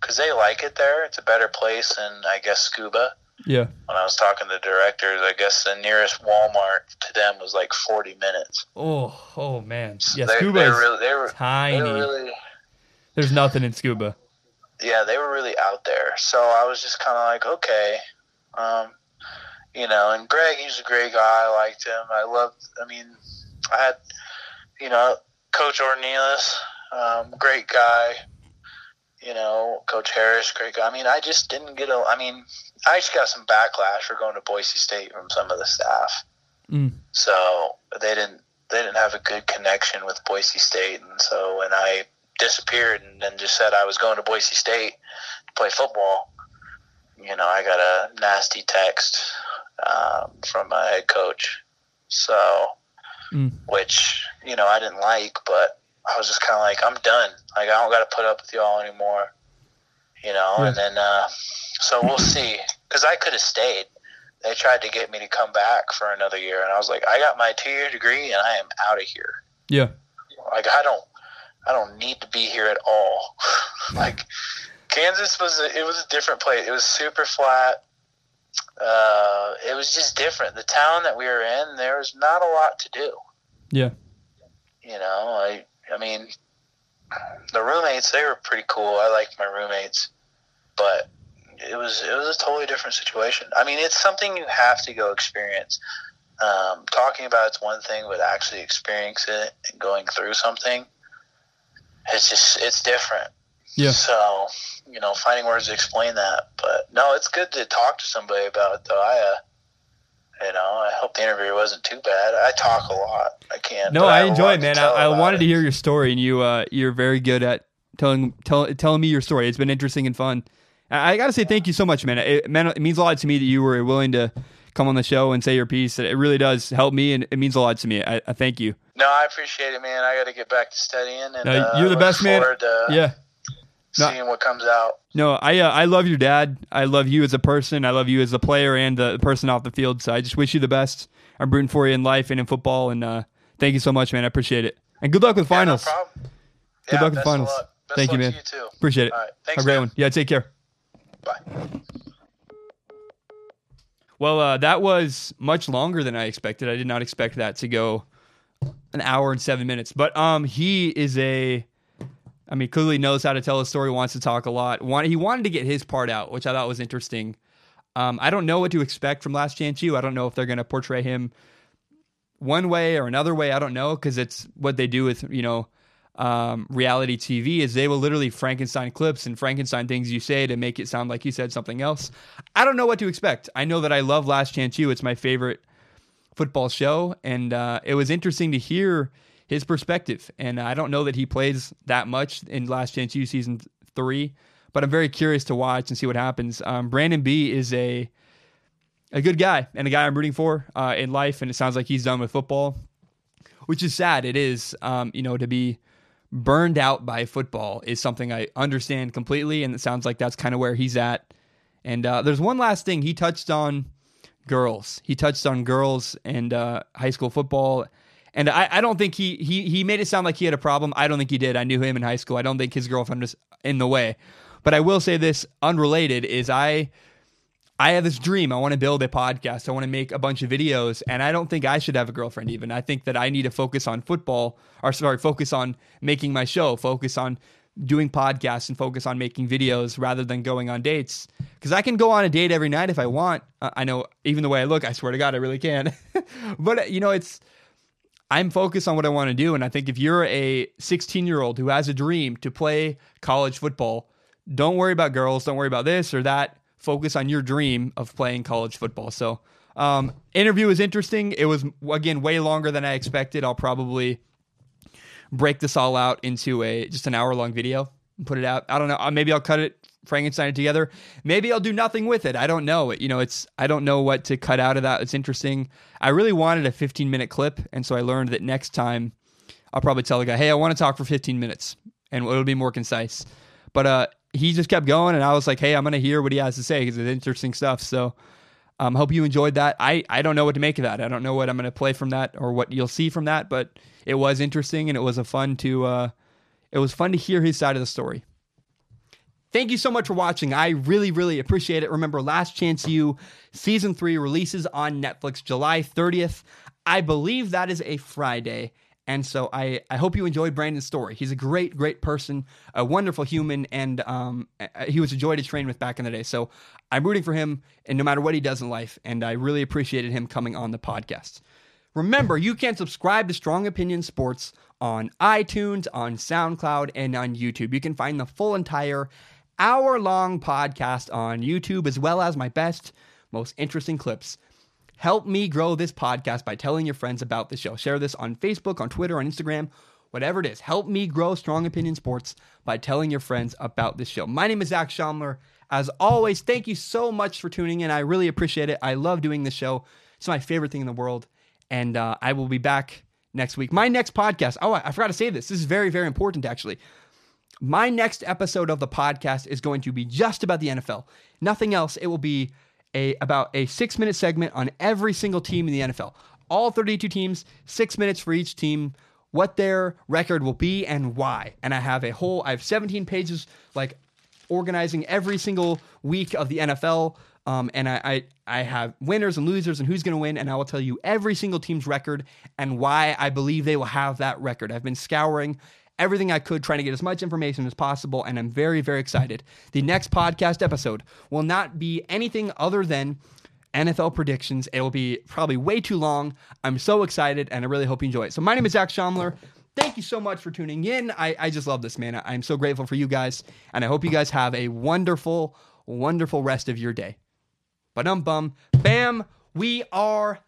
Speaker 2: because they like it there. It's a better place than I guess Scooba.
Speaker 1: Yeah.
Speaker 2: When I was talking to the directors, I guess the nearest Walmart to them was like 40 minutes.
Speaker 1: Oh, oh man. Yeah,
Speaker 2: they,
Speaker 1: Scooba
Speaker 2: they really, they were,
Speaker 1: tiny.
Speaker 2: they were really
Speaker 1: There's nothing in Scooba.
Speaker 2: yeah, they were really out there. So I was just kind of like, okay, um, you know. And Greg, he's a great guy. I liked him. I loved. I mean, I had, you know, Coach Ornelas, um, great guy. You know, Coach Harris, great guy. I mean, I just didn't get a. I mean, I just got some backlash for going to Boise State from some of the staff.
Speaker 1: Mm.
Speaker 2: So they didn't. They didn't have a good connection with Boise State, and so when I disappeared and then just said I was going to Boise State to play football, you know, I got a nasty text um, from my head coach. So,
Speaker 1: Mm.
Speaker 2: which you know I didn't like, but I was just kind of like, I'm done. Like I don't got to put up with y'all anymore. You know,
Speaker 1: Yeah.
Speaker 2: and then uh, so we'll see because I could have stayed. They tried to get me to come back for another year, and I was like, I got my two year degree, and I am out of here.
Speaker 1: Yeah.
Speaker 2: Like I don't, I don't need to be here at all. like Kansas was, a, it was a different place. It was super flat. Uh, it was just different. The town that we were in, there was not a lot to do.
Speaker 1: Yeah.
Speaker 2: You know, I, I mean, the roommates they were pretty cool. I liked my roommates, but it was it was a totally different situation. I mean, it's something you have to go experience. Um, talking about it's one thing, but actually experiencing it and going through something, it's just it's different.
Speaker 1: Yeah.
Speaker 2: So, you know, finding words to explain that, but no, it's good to talk to somebody about it. Though I, uh, you know, I hope the interview wasn't too bad. I talk a lot. I can't.
Speaker 1: No, I enjoy it, man. I, I wanted
Speaker 2: it.
Speaker 1: to hear your story, and you uh, you're very good at telling tell, telling me your story. It's been interesting and fun. I, I got to say thank you so much, man. It, man. it means a lot to me that you were willing to come on the show and say your piece. It really does help me, and it means a lot to me. I, I thank you.
Speaker 2: No, I appreciate it, man. I got to get back to studying, and
Speaker 1: No,
Speaker 2: uh,
Speaker 1: you're the best, man.
Speaker 2: To
Speaker 1: Yeah. No.
Speaker 2: seeing what comes out.
Speaker 1: No, I uh, I love your dad. I love you as a person. I love you as a player and the person off the field. So I just wish you the best. I'm rooting for you in life and in football. And uh, thank you so much, man. I appreciate it. And good luck with finals.
Speaker 2: Yeah, no.
Speaker 1: Good
Speaker 2: Yeah,
Speaker 1: luck with finals.
Speaker 2: Of luck. Best
Speaker 1: Thank you, man.
Speaker 2: You.
Speaker 1: Appreciate it.
Speaker 2: All right.
Speaker 1: Have
Speaker 2: Thanks,
Speaker 1: a great one. Yeah, take care.
Speaker 2: Bye.
Speaker 1: Well, uh, that was much longer than I expected. I did not expect that to go an hour and seven minutes. But um, he is a, I mean, clearly knows how to tell a story. Wants to talk a lot. He wanted to get his part out, which I thought was interesting. Um, I don't know what to expect from Last Chance U. I don't know if they're going to portray him one way or another way. I don't know because it's what they do with you know um, reality TV is they will literally Frankenstein clips and Frankenstein things you say to make it sound like you said something else. I don't know what to expect. I know that I love Last Chance U. It's my favorite football show, and uh, it was interesting to hear his perspective. And I don't know that he plays that much in Last Chance U season three, but I'm very curious to watch and see what happens. Um, Brandon Bea is a a good guy and a guy I'm rooting for uh, in life, and it sounds like he's done with football, which is sad. It is, um, you know, to be burned out by football is something I understand completely, and it sounds like that's kind of where he's at. And uh, there's one last thing he touched on girls. He touched on girls and uh, high school football. And I, I don't think he, he he made it sound like he had a problem. I don't think he did. I knew him in high school. I don't think his girlfriend was in the way. But I will say this unrelated is I I have this dream. I want to build a podcast. I want to make a bunch of videos, and I don't think I should have a girlfriend. Even I think that I need to focus on football, or sorry, focus on making my show, focus on doing podcasts, and focus on making videos rather than going on dates. Because I can go on a date every night if I want. I know, even the way I look, I swear to God, I really can. but you know, it's I'm focused on what I want to do. And I think if you're a 16 year old who has a dream to play college football, don't worry about girls, don't worry about this or that. Focus on your dream of playing college football. So, um, interview was interesting. It was again way longer than I expected. I'll probably break this all out into a just an hour long video and put it out. I don't know. Uh, maybe I'll cut it, Frankenstein together. Maybe I'll do nothing with it. I don't know. You know, it's I don't know what to cut out of that. It's interesting. I really wanted a 15 minute clip, and so I learned that next time I'll probably tell the guy, "Hey, I want to talk for 15 minutes," and it'll be more concise. But uh, he just kept going, and I was like, "Hey, I'm gonna hear what he has to say because it's interesting stuff." So. Um, hope you enjoyed that. I, I don't know what to make of that. I don't know what I'm going to play from that or what you'll see from that, but it was interesting and it was a fun to uh, it was fun to hear his side of the story. Thank you so much for watching. I really, really appreciate it. Remember, Last Chance U season three releases on Netflix July 30th. I believe that is a Friday. And so I, I hope you enjoyed Brandon's story. He's a great, great person, a wonderful human, and um, he was a joy to train with back in the day. So I'm rooting for him, and no matter what he does in life, and I really appreciated him coming on the podcast. Remember, you can subscribe to Strong Opinion Sports on iTunes, on SoundCloud, and on YouTube. You can find the full entire hour long podcast on YouTube, as well as my best, most interesting clips Help me grow this podcast by telling your friends about the show. Share this on Facebook, on Twitter, on Instagram, whatever it is. Help me grow Strong Opinion Sports by telling your friends about this show. My name is Zac Shomler. As always, thank you so much for tuning in. I really appreciate it. I love doing this show. It's my favorite thing in the world. And uh, I will be back next week. My next podcast. Oh, I forgot to say this. This is very, very important, actually. My next episode of the podcast is going to be just about the NFL. Nothing else. It will be a about a six minute segment on every single team in the NFL. All 32 teams, six minutes for each team, what their record will be and why. And I have a whole, I have 17 pages like organizing every single week of the NFL. Um, and I, I, I have winners and losers and who's going to win. And I will tell you every single team's record and why I believe they will have that record. I've been scouring everything I could, trying to get as much information as possible, and I'm very, very excited. The next podcast episode will not be anything other than NFL predictions. It will be probably way too long. I'm so excited, and I really hope you enjoy it. So, my name is Zac Shomler. Thank you so much for tuning in. I, I just love this, man. I, I'm so grateful for you guys, and I hope you guys have a wonderful, wonderful rest of your day. But um bum, bam, we are